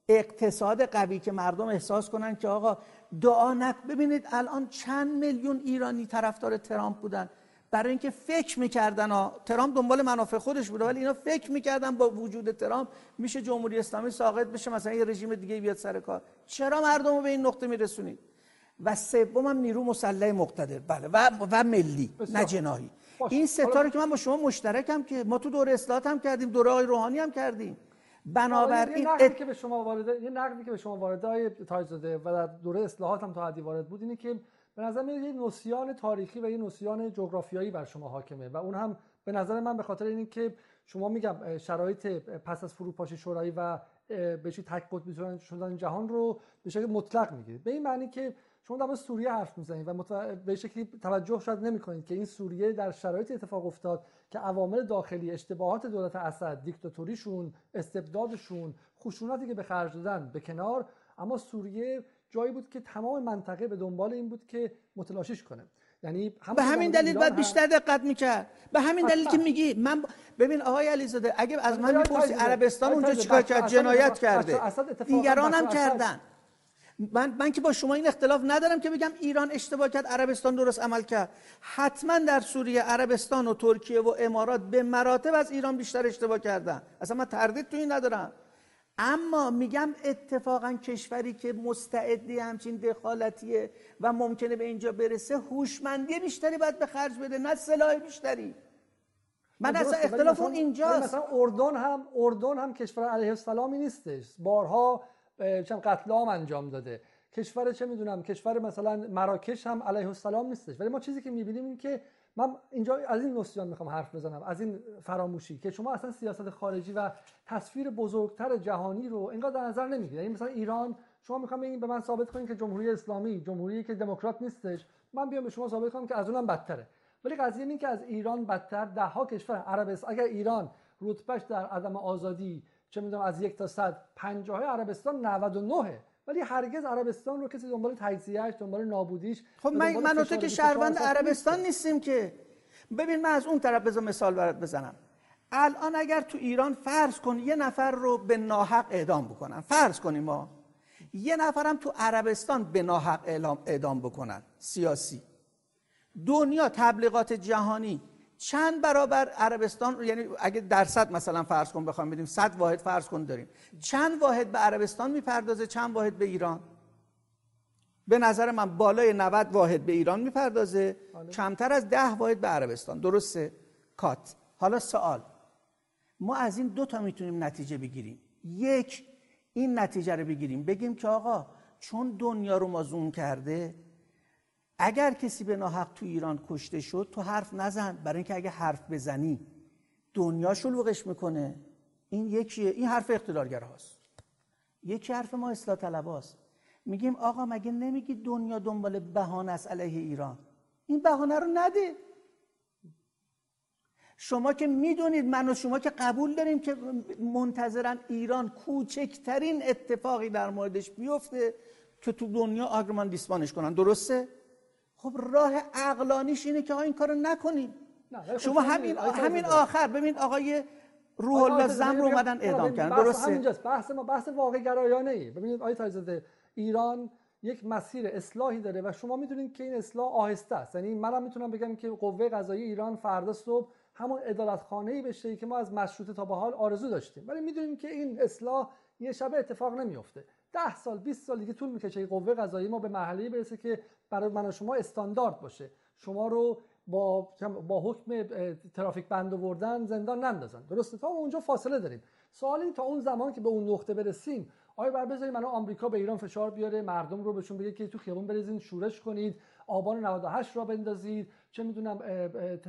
اقتصاد قوی که مردم احساس کنن که آقا دعا نک ببینید الان چند میلیون ایرانی طرفدار ترامپ بودن. برای اینکه فکر می‌کردن ها ترامپ دنبال منافع خودش بوده ولی اینا فکر می‌کردن با وجود ترامپ میشه جمهوری اسلامی ساقط بشه مثلا یه رژیم دیگه بیاد سر کار. چرا مردم رو به این نقطه میرسونید؟ و سوم هم نیرو مسلح مقتدر. بله و, و ملی نه جناهی این ستاره که من با شما مشترکم که ما تو دوره اصلاحات هم کردیم دوره آقای روحانی هم کردیم. بنابراین نقدی که به شما وارد یه نقدی که به شما وارد های تاج زده و در دوره اصلاحات هم تا حدی وارد بود اینه که به نظر میاد یه نوسیان تاریخی و یه نوسیان جغرافیایی بر شما حاکمه و اون هم به نظر من به خاطر اینه که شما میگم شرایط پس از فروپاشی شورایی و به چی تک قطبی شدن جهان رو به شکل مطلق می‌گیرید به این معنی که شما در سوریه حرف می‌زنید و به شکلی توجه شاید نمی‌کنید که این سوریه در شرایط اتفاق افتاد که عوامل داخلی اشتباهات دولت اسد دیکتاتوریشون استبدادشون خشونتی که به خرج دادن به کنار. اما سوریه جایی بود که تمام منطقه به دنبال این بود که متلاشیش کنه. یعنی به همین دلیل باید بیشتر دقت می‌کرد. به همین دلیل که میگی من ببین آقای علیزاده اگه از من می‌پرسی عربستان اونجا چیکار کرد؟ جنایت کرده. دیگران هم کردن. من, من که با شما این اختلاف ندارم که بگم ایران اشتباه کرد عربستان درست عمل کرد. حتما در سوریه عربستان و ترکیه و امارات به مراتب از ایران بیشتر اشتباه کردن. اصلا من تردید تو این ندارم. اما میگم اتفاقا کشوری که مستعدی همچین دخالتیه و ممکنه به اینجا برسه هوشمندی بیشتری باید به خرج بده نه سلاح بیشتری. من اصلا اختلاف اون اینجاست. مثلا اردن هم اردن هم کشور علیه السلامی نیستش. بارها چم قتل عام انجام داده. کشور چه می‌دونم کشور مثلا مراکش هم علیه السلام نیستش. ولی ما چیزی که می‌بینیم این که من اینجا از این نوسیان می‌خوام حرف بزنم از این فراموشی که شما اصلا سیاست خارجی و تصویر بزرگتر جهانی رو انگار در نظر نمی‌گیرید. یعنی مثلا ایران شما می‌خوام بگین به من ثابت کنید که جمهوری اسلامی جمهوری که دموکرات نیستش من بیام به شما ثابت کنم که از اونم بدتره. ولی قضیه این که از ایران بدتر ده ها کشور عرب اگر ایران رتبهش در عدم آزادی چه می‌دونم از یک تا صد. پنجاه عربستان 99 ولی هرگز عربستان رو کسی دنبال تجزیهش دنبال نابودیش خب من مناطق که شهروند عربستان نیستیم که. ببین من از اون طرف بذار مثال برات بزنم. الان اگر تو ایران فرض کن یه نفر رو به ناحق اعدام بکنن. فرض کنیم ما. یه نفرم تو عربستان به ناحق اعدام بکنن. سیاسی. دنیا تبلیغات جهانی. چند برابر عربستان یعنی اگه درصد مثلا فرض کن بخوام بدیم 100 واحد فرض کن داریم. چند واحد به عربستان می‌پردازه چند واحد به ایران؟ به نظر من بالای 90 واحد به ایران می‌پردازه. کمتر از 10 واحد به عربستان. درسته؟ کات. حالا سوال. ما از این دو تا می‌تونیم نتیجه بگیریم. یک این نتیجه رو بگیریم. بگیم که آقا چون دنیا رو ما زوم کرده اگر کسی به ناحق تو ایران کشته شد تو حرف نزن. برای اینکه اگه حرف بزنی دنیا شلوغش می‌کنه. این یکیه. این حرف اقتدارگر هاست. یکی حرف ما اصلاح طلب هاست. میگیم آقا مگه نمیگی دنیا دنبال بهانه است علیه ایران؟ این بهانه رو نده. شما که می‌دونید من و شما که قبول داریم که منتظرن ایران کوچکترین اتفاقی در موردش بیفته که تو دنیا آگرمان دیسپانش کنن. درسته؟ خب راه عقلانیش اینه که این کارو نکنیم. شما همین همین آخر ببین آقای روح الله زم رو اومدن اعدام کردن. درسته؟ بحث ما بحث واقع گرایانه ای ببینید آقای تایزاده ایران یک مسیر اصلاحی داره و شما می‌دونید که این اصلاح آهسته است. یعنی منم می‌تونم بگم که قوه قضایی ایران فردا صبح همون عدالت خانه ای بشه که ما از مشروطه تا به حال آرزو داشتیم. ولی می‌دونیم که این اصلاح یه شبه اتفاق نمیفته ده سال 20 سال دیگه طول می‌کشه قوه قضایی ما به مرحله برسه که برای من و شما استاندارد باشه. شما رو با با حکم ترافیک بند آوردن زندان نندازن. درسته؟ تا اونجا فاصله داریم. سوال تا اون زمان که به اون نقطه برسیم آیا بر بذاریم الان آمریکا به ایران فشار بیاره مردم رو بهشون بگه که تو خیابون بریزین شورش کنید آبان 98 را بندازید چه می‌دونم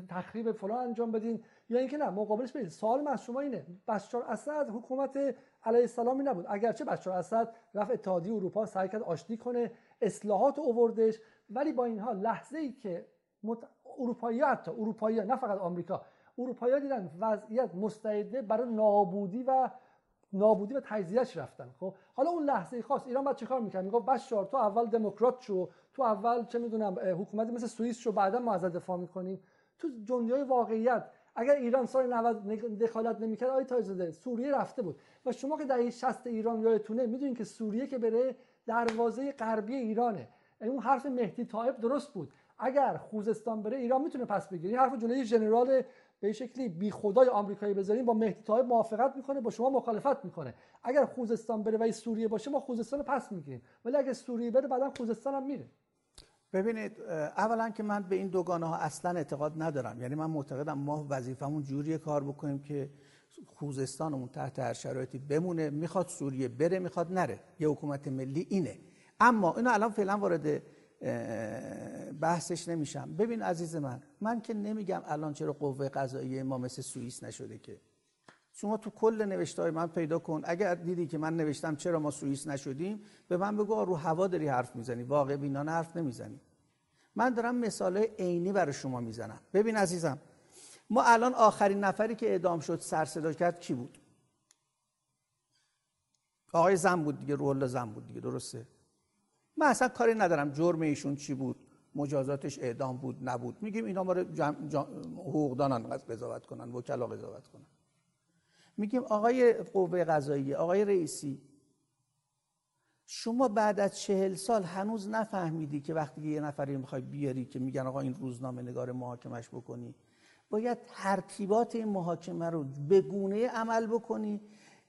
تخریب فلان انجام بدین؟ یا اینکه نه مقابلش برید سوال من از شما اینه. بشار اسد حکومت علیه السلامی نبود. اگرچه بشار اسد رفت اتحادیه اروپا سعی کرد آشتی کنه اصلاحات اووردش ولی با این حال لحظه ای که مت... اروپایی حتی اروپایی نه فقط آمریکا اروپایی دیدن وضعیت مستعده برای نابودی و نابودی و تجزیهش رفتن خب؟ حالا اون لحظه خاص ایران بعد چیکار می‌کنه می‌گفت بشار تو اول دموکرات شو تو اول چه می‌دونم حکومتی مثل سوئیس شو بعدا ما ازت دفاع می‌کنیم. تو دنیای واقعیت اگر ایران سال 90 دخالت نمی‌کرد آی تایزاده سوریه رفته بود. و شما که دهه 60 ایران یادتونه می‌دونین که سوریه که بره دروازه غربی ایرانه. اون حرف مهدی طایب درست بود. اگر خوزستان بره ایران می‌تونه پس بگیره. این حرف جلوی ژنرال به شکلی بی خدای آمریکایی بذاریم با مهدی طایب موافقت می‌کنه با شما مخالفت می‌کنه. اگر خوزستان بره و سوریه باشه ما خوزستان رو پس می‌گیریم. ولی اگر سوریه بره بعدا خوزستان هم میره. ببینید اولا که من به این دوگانه ها اصلا اعتقاد ندارم. یعنی من معتقدم ما وظیفمون جوری کار بکنیم که خوزستانمون تحت هر شرایطی بمونه. می‌خواد سوریه بره می‌خواد نره. یه حکومت ملی اینه. اما اینو الان فعلا وارد بحثش نمیشم. ببین عزیز من من که نمیگم الان چرا قوه قضاییه ما مثل سوئیس نشده که. شما تو کل نوشته من پیدا کن. اگر دیدی که من نوشتم چرا ما سوئیس نشدیم به من بگو رو هوا داری حرف می‌زنی. واقع بینانه حرف نمی‌زنی. من دارم مثال عینی برای شما می‌زنم. ببین عزیزم ما الان آخرین نفری که اعدام شد سر صدا کرد کی بود؟ آقای زن بود دیگه رول زن بود دیگه درسته؟ من اصلا کاری ندارم جرم ایشون چی بود مجازاتش اعدام بود نبود. میگیم اینا ما حقوقدانان قضاوت کنن وکلا قضاوت کنن. میگیم آقای قوه قضایی آقای رئیسی. شما بعد از چهل سال هنوز نفهمیدی که وقتی یه نفری می‌خوای بیاری که میگن آقا این روزنامه نگار محاکمش بکنی. باید ترتیبات این محاکمه رو به گونه عمل بکنی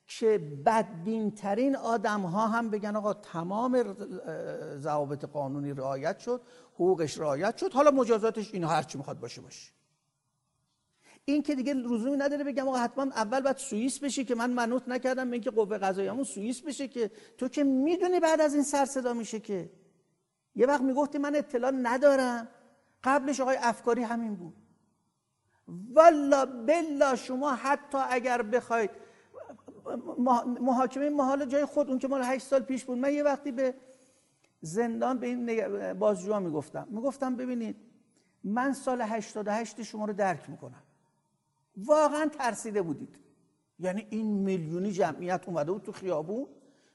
که بدبین ترین آدم ها هم بگن آقا تمام ضوابط قانونی رعایت شد حقوقش رعایت شد. حالا مجازاتش اینو هرچی می‌خواد باشه باشه. این که دیگه لزومی نداره بگم آقا حتما اول باید سوئیس بشه که من منوط نکردم به اینکه قوه قضاییمون سوئیس بشه که تو که می‌دونی بعد از این سر صدا میشه که. یه وقت می‌گفتی من اطلاع ندارم. قبلش آقای افکاری همین بود. والا بلا شما حتی اگر بخواید محاکمه محال جای خود اون که مال 8 سال پیش بود. من یه وقتی به زندان به این بازجوها می‌گفتم. می‌گفتم ببینید من سال 88 شما رو درک می‌کنم. واقعا ترسیده بودید. یعنی این میلیونی جمعیت اومده بود تو خیابون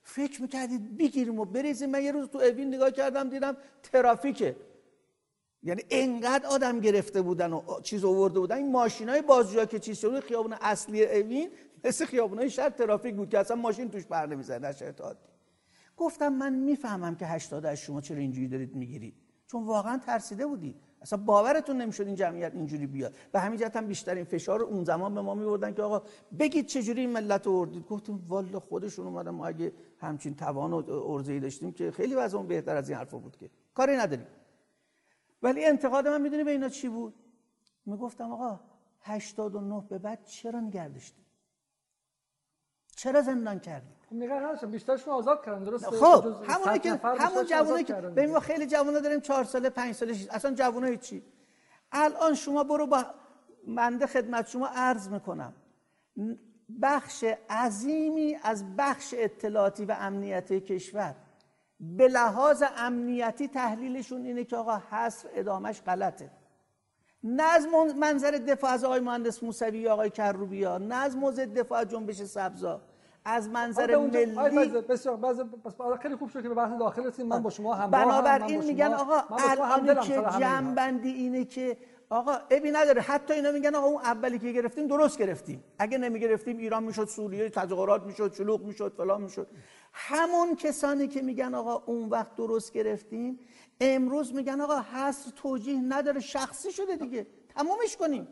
فکر می‌کردید بگیریم و بریزیم. من یه روز تو اوین نگاه کردم دیدم ترافیکه. یعنی انقدر آدم گرفته بودن و چیز آورده بودن. این ماشین های بازجوها که چیز شده خیابون اصلی اوین مثل خیابون های شهر ترافیک بود که اصلا ماشین توش پر نمی‌زنه در شرط گفتم من می‌فهمم که 80 از شما چرا اینجوری دارید می‌گیرید. چون واقعا ترسیده بودید. اصلا باورتون نمی‌شد این جمعیت اینجوری بیاد. به همین جهت هم بیشترین فشار اون زمان به ما میوردن که آقا بگید چجوری این ملت رو اردید. گفتیم والا خودشون اومدن ما اگه همچین توان و ارزه‌ای داشتیم که خیلی وضعمون بهتر از این حرفا بود که. کاری نداریم. ولی انتقاد من می‌دونی به اینا چی بود؟ می‌گفتم آقا 89 به بعد چرا نگردشتیم؟ چرا زندان کردید خب نگران هستم بیشترشون آزاد کردن درست خب همونی که همون جوونایی که ببین ما خیلی جوونا داریم 4 ساله 5 ساله اصلا جوونا چی الان شما برو با منده خدمت شما عرض می‌کنم. بخش عظیمی از بخش اطلاعاتی و امنیتی کشور به لحاظ امنیتی تحلیلشون اینه که آقا حصر ادامش غلطه. نه از منظر دفاع از آقای مهندس موسوی یا آقای کروبی ها نه از موضع دفاع جنبش سبزا. از منظر ملی بسیار بسیار خیلی خوب شد که به بحث داخل رسیم من با شما هم بنابراین میگن آقا الان که جنبندی اینه که آقا ابی نداره. حتی اینا میگن آقا اون اولی که گرفتیم درست گرفتیم. اگه نمی‌گرفتیم ایران می‌شد سوریه تظاهرات می‌شد شلوغ می‌شد فلان می‌شد. همون کسانی که میگن آقا اون وقت درست گرفتیم امروز میگن آقا حصر توجیه نداره شخصی شده دیگه. تمومش کنیم.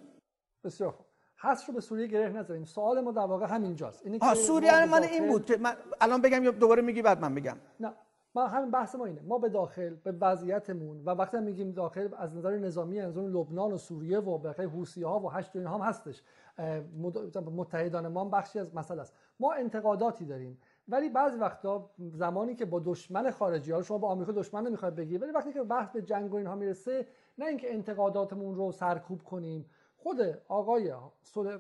بسیار حصر رو به سوریه گره نذاریم سوال ما در واقع همینجاست اینه که سوریه من این بود که من الان بگم یا دوباره میگی بعد من بگم. نه ما همین بحث ما اینه. ما به داخل به وضعیتمون و وقتی میگیم داخل از نظر نظامی از اون لبنان و سوریه و بقیه حوسی ها و هشت هم هستش. متحدان ما هم بخشی از مسئله است. ما انتقاداتی داریم. ولی بعضی وقتا زمانی که با دشمن خارجی ها شما با آمریکا دشمن نمی‌خواید بگی ولی وقتی که بحث به جنگ و اینها می‌رسه نه اینکه انتقاداتمون رو سرکوب کنیم خود آقای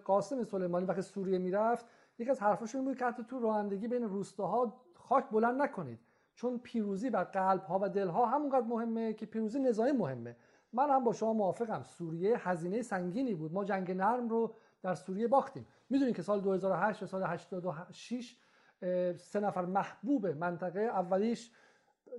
قاسم سلیمانی وقتی سوریه می‌رفت یکی از حرفاشون بود که حتی تو رانندگی بین روستاها خاک بلند نکنید. چون پیروزی بر قلب ها و دل ها همونقدر مهمه که پیروزی نظامی مهمه. من هم با شما موافقم. سوریه هزینه سنگینی بود. ما جنگ نرم رو در سوریه باختیم. می‌دونید که سال 2008 سال 86 سه نفر محبوب منطقه اولیش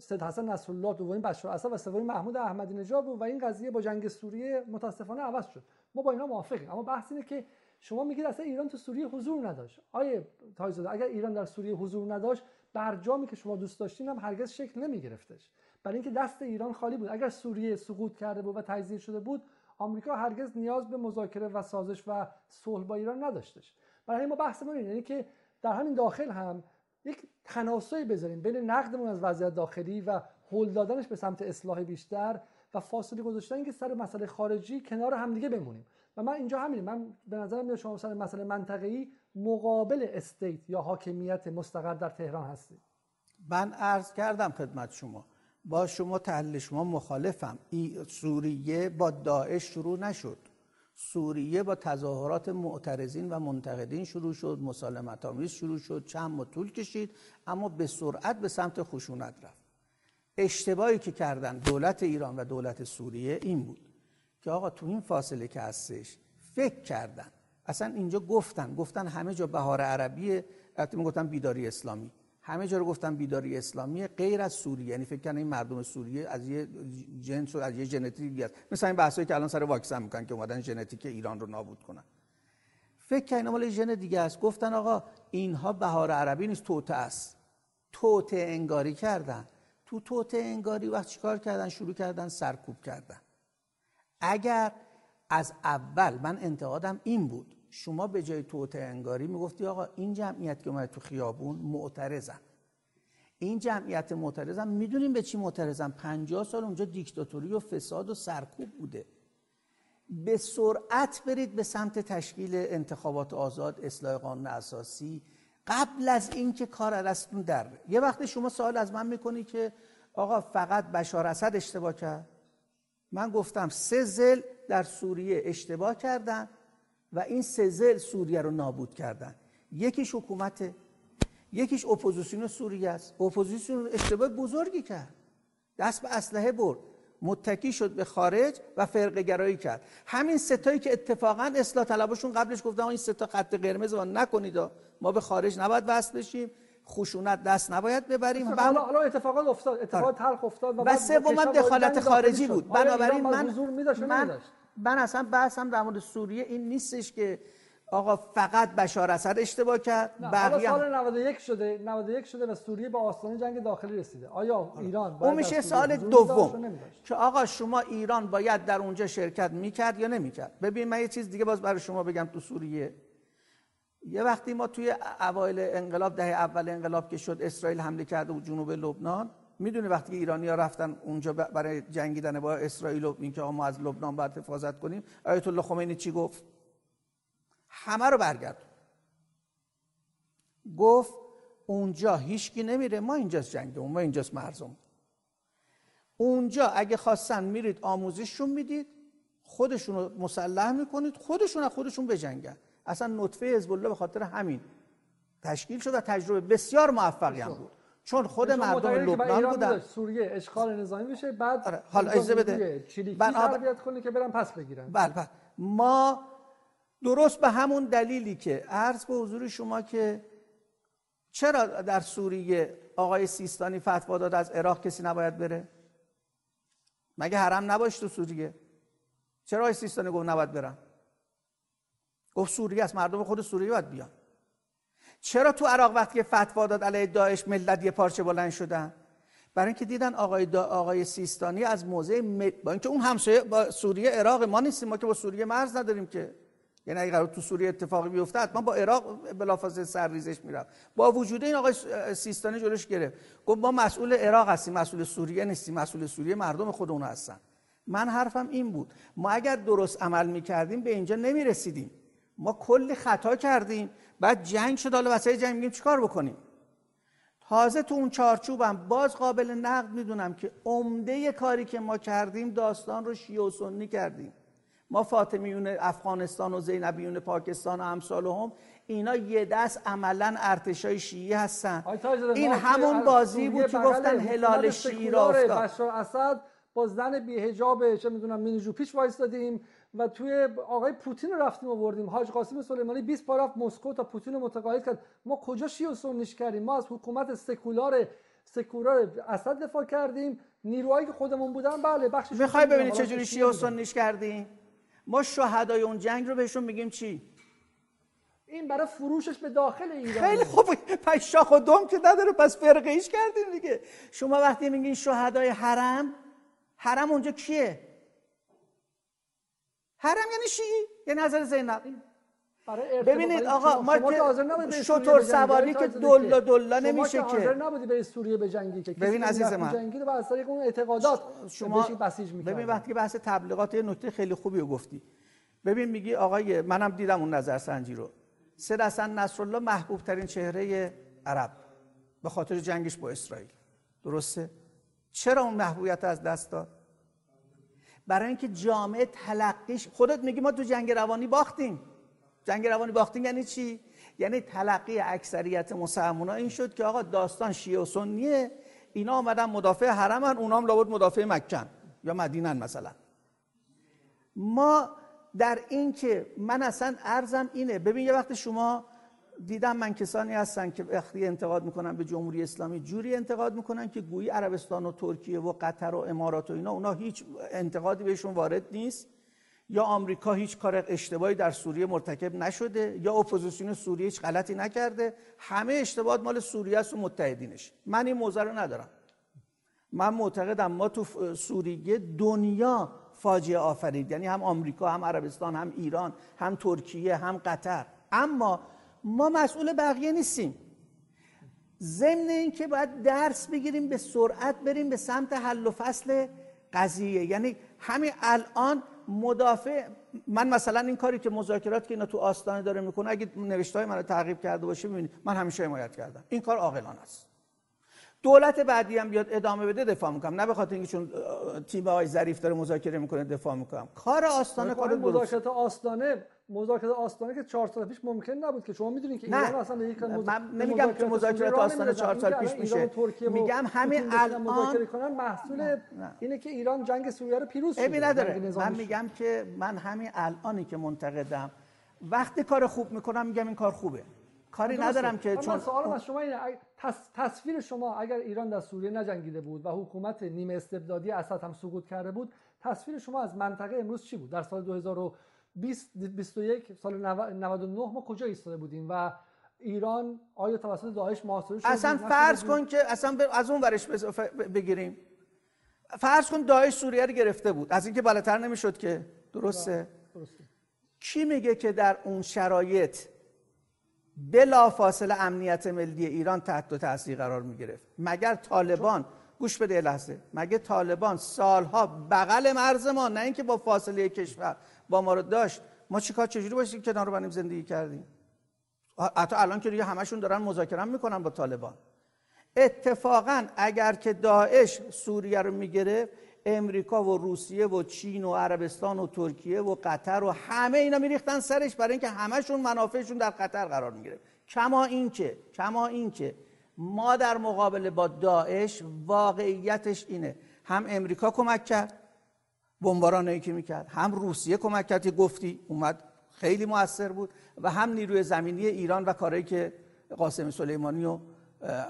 سید حسن نصرالله دومین بشار اسد و سومین محمود احمدی نژاد بود و این قضیه با جنگ سوریه متاسفانه عوض شد. ما با اینا موافقیم. اما بحث اینه که شما میگید اصلا ایران تو سوریه حضور نداشت. آیه تایزاده اگر ایران در سوریه حضور نداشت برجامی که شما دوست داشتین هم هرگز شکل نمیگرفتش. برای اینکه دست ایران خالی بود. اگر سوریه سقوط کرده بود و تجزیه شده بود آمریکا هرگز نیاز به مذاکره و سازش و صلح با ایران نداشتش. برای ما بحث ما اینه یعنی که در همین داخل هم یک تناسایی بذاریم بین نقدمون از وضعیت داخلی و هل دادنش به سمت اصلاح بیشتر و فاصله گذاشتن که سر مسئله خارجی کنار همدیگه بمونیم. و من اینجا همینه من به نظرم میاد شما سر مسئله منطقه‌ای مقابل استیت یا حاکمیت مستقر در تهران هستید. من عرض کردم خدمت شما. با شما تحلیل شما مخالفم. ای سوریه با داعش شروع نشد. سوریه با تظاهرات معترضین و منتقدین شروع شد. مسالمت آمیز شروع شد. چند ما طول کشید. اما به سرعت به سمت خشونت رفت. اشتباهی که کردن دولت ایران و دولت سوریه این بود که آقا تو این فاصله که هستش فکر کردن. اصلا اینجا گفتن گفتن همه جا بهار عربی وقتی گفتن بیداری اسلامی. همه جا رو گفتن بیداری اسلامی غیر از سوریه. یعنی فکر کنن این مردم سوریه از یه جنس و از یه ژنتیک است. مثلا این بحثایی که الان سر واکسن می‌کنن که اومدن ژنتیک ایران رو نابود کنن. فکر کنن مال ژن دیگه است. گفتن آقا اینها بهار عربی نیست توته است. توته انگاری کردن. تو توته انگاری وقت چیکار کردن؟ شروع کردن سرکوب کردن. اگر از اول من انتقادم این بود شما به جای توته انگاری می‌گفتی آقا این جمعیت که اومد تو خیابون معترضن. این جمعیت معترضن می‌دونیم به چی معترضن؟ 50 سال اونجا دیکتاتوری و فساد و سرکوب بوده. به سرعت برید به سمت تشکیل انتخابات آزاد اصلاح قانون اساسی قبل از اینکه کار دستتون در یه وقت شما سوال از من می‌کنی که آقا فقط بشار اسد اشتباه کرد؟ من گفتم سه ضلع در سوریه اشتباه کردن و این سزل سوریه رو نابود کردن. یکیش حکومت یکیش اپوزیسیون سوریه است. اپوزیسیون اشتباه بزرگی کرد. دست به اسلحه برد. متکی شد به خارج و فرقه گرایی کرد. همین سه تایی که اتفاقا اصلاح طلباشون قبلش گفتن این سه تا خط قرمز رو نکنید ما به خارج نباید وصل بشیم خشونت دست نباید ببریم. حالا حالا اتفاقات افتاد اتفاقات تلخ افتاد و, و سوم دخالت خارجی بود. بنابراین من من من اصلا بحثم در مورد سوریه این نیستش که آقا فقط بشار اسد اشتباه کرد بقیه سال 91 شده 91 شده و سوریه به آستانه جنگ داخلی رسیده. آیا ایران اون میشه سال دوم. که آقا شما ایران باید در اونجا شرکت می‌کرد یا نمی‌کرد؟ ببین من یه چیز دیگه باز برای شما بگم تو سوریه. یه وقتی ما توی اوایل انقلاب دهه اول انقلاب که شد اسرائیل حمله کرده و جنوب لبنان می‌دونی وقتی ایرانی ها رفتن اونجا برای جنگیدن با اسرائیل و اینکه ما از لبنان باید حفاظت کنیم آیت الله خمینی چی گفت؟ همه رو برگرد گفت اونجا هیچکی نمیره ما اینجاست جنگ ما اینجاست مرزم اونجا اگه خواستن میرید آموزششون می‌دید خودشون رو مسلح می‌کنید خودشون از خودشون بجنگن. اصلا نطفه حزب الله به خاطر همین تشکیل شد و تجربه بسیار موفقی هم بود. چون خود مردم لبنان بودن. سوریه اشغال نظامی بشه بعد آره. حالا اجازه بده. تربیت کنه که برن پس بگیرن؟ بله بله. ما درست به همون دلیلی که عرض به حضور شما که چرا در سوریه آقای سیستانی فتوا داد از عراق کسی نباید بره؟ مگه حرم نباش تو سوریه؟ چرا آقای سیستانی گفت نباید برن گفت سوریه است مردم خود سوریه باید بیان. چرا تو عراق وقتی فتوا داد علیه داعش ملت یه پارچه بلند شدن؟ برای اینکه دیدن آقای دا آقای سیستانی از موضع با اینکه اون همسایه با سوریه عراق ما نیستیم ما که با سوریه مرز نداریم که. یعنی اگه قرار تو سوریه اتفاقی بیفته حتما با عراق بلافاصله سرریزش میرم با وجود این آقای سیستانی جلوش گرفت. گفت ما مسئول عراق هستیم مسئول سوریه نیستیم مسئول سوریه مردم خود اون هستن. من حرفم این بود. ما اگر درست عمل می‌کردیم به اینجا نمی‌رسیدیم. ما کلی خطا کردیم. بعد جنگ شد حالا وسایل جنگ میگیم چیکار بکنیم؟ تازه تو اون چارچوبم باز قابل نقد می‌دونم که عمده کاری که ما کردیم داستان رو شیعه و سنی کردیم. ما فاطمیون افغانستان و زینبیون پاکستان و امثال هم اینا یه دست عملا ارتشای شیعه هستن. این همون بازی بود که گفتن هلال شیعی را افتاد. اسد با زن بی حجاب چه می‌دونم مینی پیش وایستادیم و توی آقای پوتین رفتیم آوردیم. حاج قاسم سلیمانی 20 بار رفت مسکو تا پوتین رو متقاعد کرد. ما کجا شیعه و سنیش کردیم؟ ما از حکومت سکولار سکولار اسد دفاع کردیم. نیروهایی که خودمون بودن بله بخشش می‌خوای ببینید چجوری شیعه و سنیش کردیم؟ ما شهدای اون جنگ رو بهشون میگیم چی؟ این برای فروشش به داخل ایران خیلی خوب. پس شاخ و دم که نداره پس فرقه ایش کردیم دیگه. شما وقتی میگین شهدای حرم حرم اونجا کیه؟ حرم یعنی شیعی یه نظر زینب ببینید آقا ما که شطور سواری که دلا دلا نمیشه که. حاضر نبودی به سوریه به جنگی که ببین عزیز من. جنگی رو طریق اون اعتقادات شما بسیج ببین وقتی بحث تبلیغات یه نکته خیلی خوبی رو گفتی. ببین میگی آقای منم دیدم اون نظر سنجی رو. سید حسن نصرالله محبوب ترین چهره عرب به خاطر جنگش با اسرائیل. درسته؟ چرا اون محبوبیت از دست داد؟ برای اینکه جامعه تلقیش خودت میگی ما تو جنگ روانی باختیم. جنگ روانی باختیم یعنی چی؟ یعنی تلقی اکثریت مسلمان‌ها این شد که آقا داستان شیعه و سنیه اینا آمدن مدافع حرمن اونام لابد مدافع مکه‌ن یا مدینن مثلا. ما در این که من اصلا عرضم اینه ببین یه وقت شما دیدم من کسانی هستن که وقتی انتقاد می‌کنن به جمهوری اسلامی جوری انتقاد می‌کنن که گویی عربستان و ترکیه و قطر و امارات و اینا اونا هیچ انتقادی بهشون وارد نیست. یا آمریکا هیچ کار اشتباهی در سوریه مرتکب نشده یا اپوزیسیون سوریه هیچ غلطی نکرده همه اشتباهات مال سوریه است و متحدینش. من این موضوع رو ندارم. من معتقدم ما تو سوریه دنیا فاجعه آفرید. یعنی هم آمریکا هم عربستان هم ایران هم ترکیه هم قطر. اما ما مسئول بقیه نیستیم. ضمن اینکه باید درس بگیریم به سرعت بریم به سمت حل و فصل قضیه. یعنی همین الان مدافع من مثلا این کاری که مذاکرات که اینا تو آستانه داره می‌کنه اگه نوشته های من رو تعقیب کرده باشه ببینید من همیشه حمایت کردم. این کار عاقلانه است. دولت بعدی هم بیاد ادامه بده دفاع می‌کنم. نه به خاطر اینکه چون تیم های ظریف داره مذاکره می‌کنه دفاع می‌کنم. کار آستانه کار مذاکرات آستانه مذاکرات آستانه که 4 سال پیش ممکن نبود که. شما می‌دونید که ایران اصلا یک من نمیگم که مذاکرات آستانه 4 سال پیش میشه. میگم همین الان مذاکره کنن محصول اینه که ایران جنگ سوریه رو پیروز شده. نداره. من میگم که من همین الانی که منتقدم وقتی کار خوب می‌کنم میگم این کار خوبه. کاری ندارم که چون سوالم از شما اینه تصویر شما اگر ایران در سوریه نجنگیده بود و حکومت نیمه استبدادی اسد هم سقوط کرده بود تصویر شما از منطقه امروز چی بود؟ در سال 2020 21 سال 99 ما کجا ایستاده بودیم؟ و ایران آیا توسط داعش محاصره شد اصلا فرض کن که اصلا از اون ورش بگیریم. فرض کن داعش سوریه رو گرفته بود. از اینکه بالاتر نمی‌شد که. درسته؟ درسته. کی میگه که در اون شرایط بلا فاصله امنیت ملی ایران تحت تاثیر قرار می گرفت مگر طالبان گوش بده لحظه. مگه طالبان سالها بغل مرز ما نه اینکه با فاصله کشور با ما رو داشت. ما چیکار چجوری باشیم کنار بنیم زندگی کردیم؟ حتی الان که دیگه همشون دارن مذاکره می‌کنن با طالبان. اتفاقا اگر که داعش سوریه رو می‌گرفت امریکا و روسیه و چین و عربستان و ترکیه و قطر و همه اینا میریختن سرش برای اینکه همشون منافعشون در قطر قرار می‌گیره کما اینکه کما اینکه ما در مقابله با داعش واقعیتش اینه. هم امریکا کمک کرد بمبارانایی که می‌کرد. هم روسیه کمک کرد گفتی اومد خیلی موثر بود. و هم نیروی زمینی ایران و کارهایی که قاسم سلیمانی و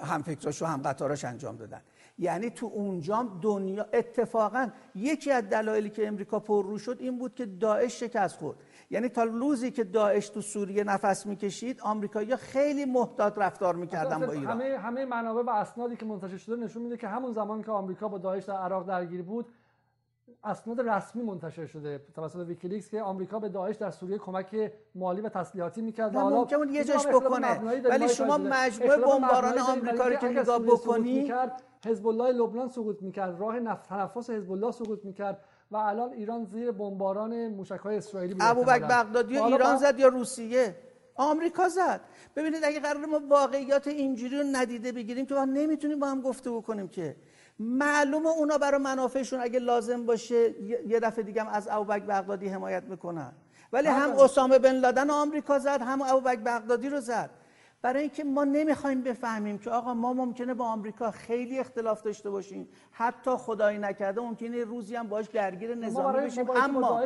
هم فکراش و هم قطاراش انجام دادن. یعنی تو اونجا دنیا اتفاقا یکی از دلایلی که امریکا پررو شد این بود که داعش شکست خورد. یعنی تا روزی که داعش تو سوریه نفس می‌کشید آمریکایی‌ها خیلی محتاط رفتار می‌کردن با ایران. همه همه منابع و اسنادی که منتشر شده نشون میده که همون زمان که آمریکا با داعش در عراق درگیر بود اسناد رسمی منتشر شده توسط ویکیلیکس که آمریکا به داعش در سوریه کمک مالی و تسلیحاتی می‌کرد. و حالا ممکن یه جاش بکنه ولی شما مجموعه بمباران آمریکا رو که نگاه بکنی. حزب الله لبنان سقوط می‌کرد راه نفت تنفس حزب الله سقوط می‌کرد و الان ایران زیر بمباران موشک‌های اسرائیلی بود ابوبکر بغدادی ایران زد یا روسیه؟ آمریکا زد. ببینید اگه قرار ما واقعیات اینجوری رو ندیده بگیریم که ما نمی‌تونیم با هم گفته بکنیم که. معلومه اونا برای منافعشون اگه لازم باشه یه دفعه دیگه هم از ابوبکر بغدادی حمایت می‌کنن. ولی هم. اسامه بن لادن آمریکا زد هم ابوبکر بغدادی رو زد. برای اینکه ما نمی‌خوایم بفهمیم که آقا ما ممکنه با آمریکا خیلی اختلاف داشته باشیم. حتی خدایی نکرده ممکنه روزی هم باش درگیر نظامی بشیم. اما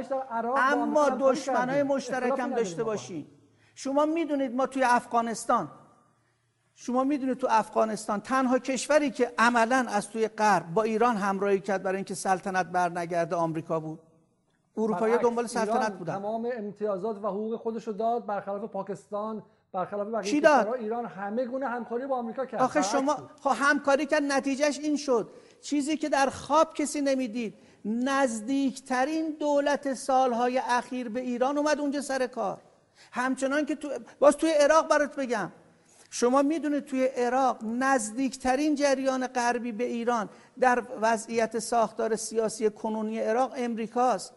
اما دشمنای مشترک هم داشته باشیم. شما می‌دونید ما توی افغانستان شما می‌دونید تو افغانستان تنها کشوری که عملا از توی غرب با ایران همراهی کرد برای اینکه سلطنت برنگرده آمریکا بود. اروپایی دنبال سلطنت بودن. تمام امتیازات و حقوق خودش رو داد برخلاف پاکستان برخلاف بقیه داد؟ ایران همه گونه همکاری با آمریکا کرد. آخه شما خب همکاری کرد نتیجهش این شد. چیزی که در خواب کسی نمی‌دید نزدیکترین دولت سالهای اخیر به ایران اومد اونجا سر کار. همچنان که تو باز توی عراق برات بگم. شما می‌دونید توی عراق نزدیکترین جریان غربی به ایران در وضعیت ساختار سیاسی کنونی عراق امریکاست.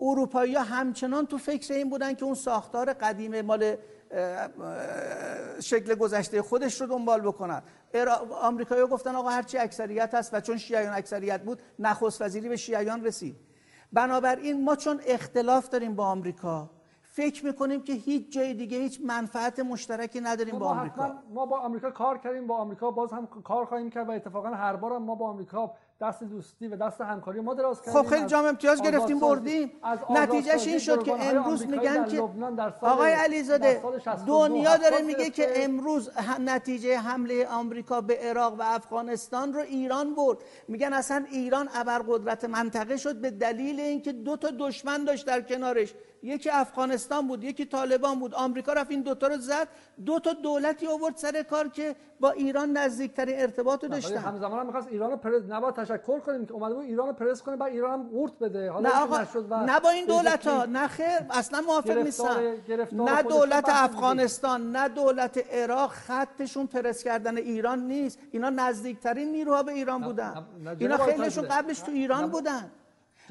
اروپایی همچنان تو فکر این بودن که اون ساختار قدیم مال شکل گذشته خودش رو دنبال بکنن. آمریکایی گفتن آقا هرچی اکثریت هست و چون شیعیان اکثریت بود نخست وزیری به شیعیان رسید. بنابراین ما چون اختلاف داریم با آمریکا فکر می‌کنیم که هیچ جای دیگه هیچ منفعت مشترکی نداریم با آمریکا. ما با آمریکا کار کردیم با آمریکا باز هم کار خواهیم کرد و اتفاقا هر بار ما با آمریکا دست دوستی و دست همکاری ما دراز کردیم. خب خیلی جام امتیاز گرفتیم بردیم. نتیجهش این شد که امروز میگن که آقای علیزاده دنیا داره میگه که امروز نتیجه حمله آمریکا به عراق و افغانستان رو ایران برد. میگن اصلا ایران ابرقدرت منطقه شد به دلیل اینکه دو تا دشمن داشت در کنارش. یکی افغانستان بود یکی طالبان بود. آمریکا رفت این دوتا رو زد. دو تا دولتی آورد سر کار که با ایران نزدیکترین ارتباط رو داشتن. همزمان هم می‌خواست ایران رو پرز نباید تشکر کنیم که اومده بود ایران رو پرز کنه بعد ایران هم قورت بده. حالا نه آقا نشد و نه با این دولت ها نه خیر اصلا موافق نیستم نه دولت افغانستان نه دولت عراق خطشون پرس کردن ایران نیست. اینا نزدیکترین نیروها به ایران بودن. اینا خیلیشون قبلش تو ایران بودن.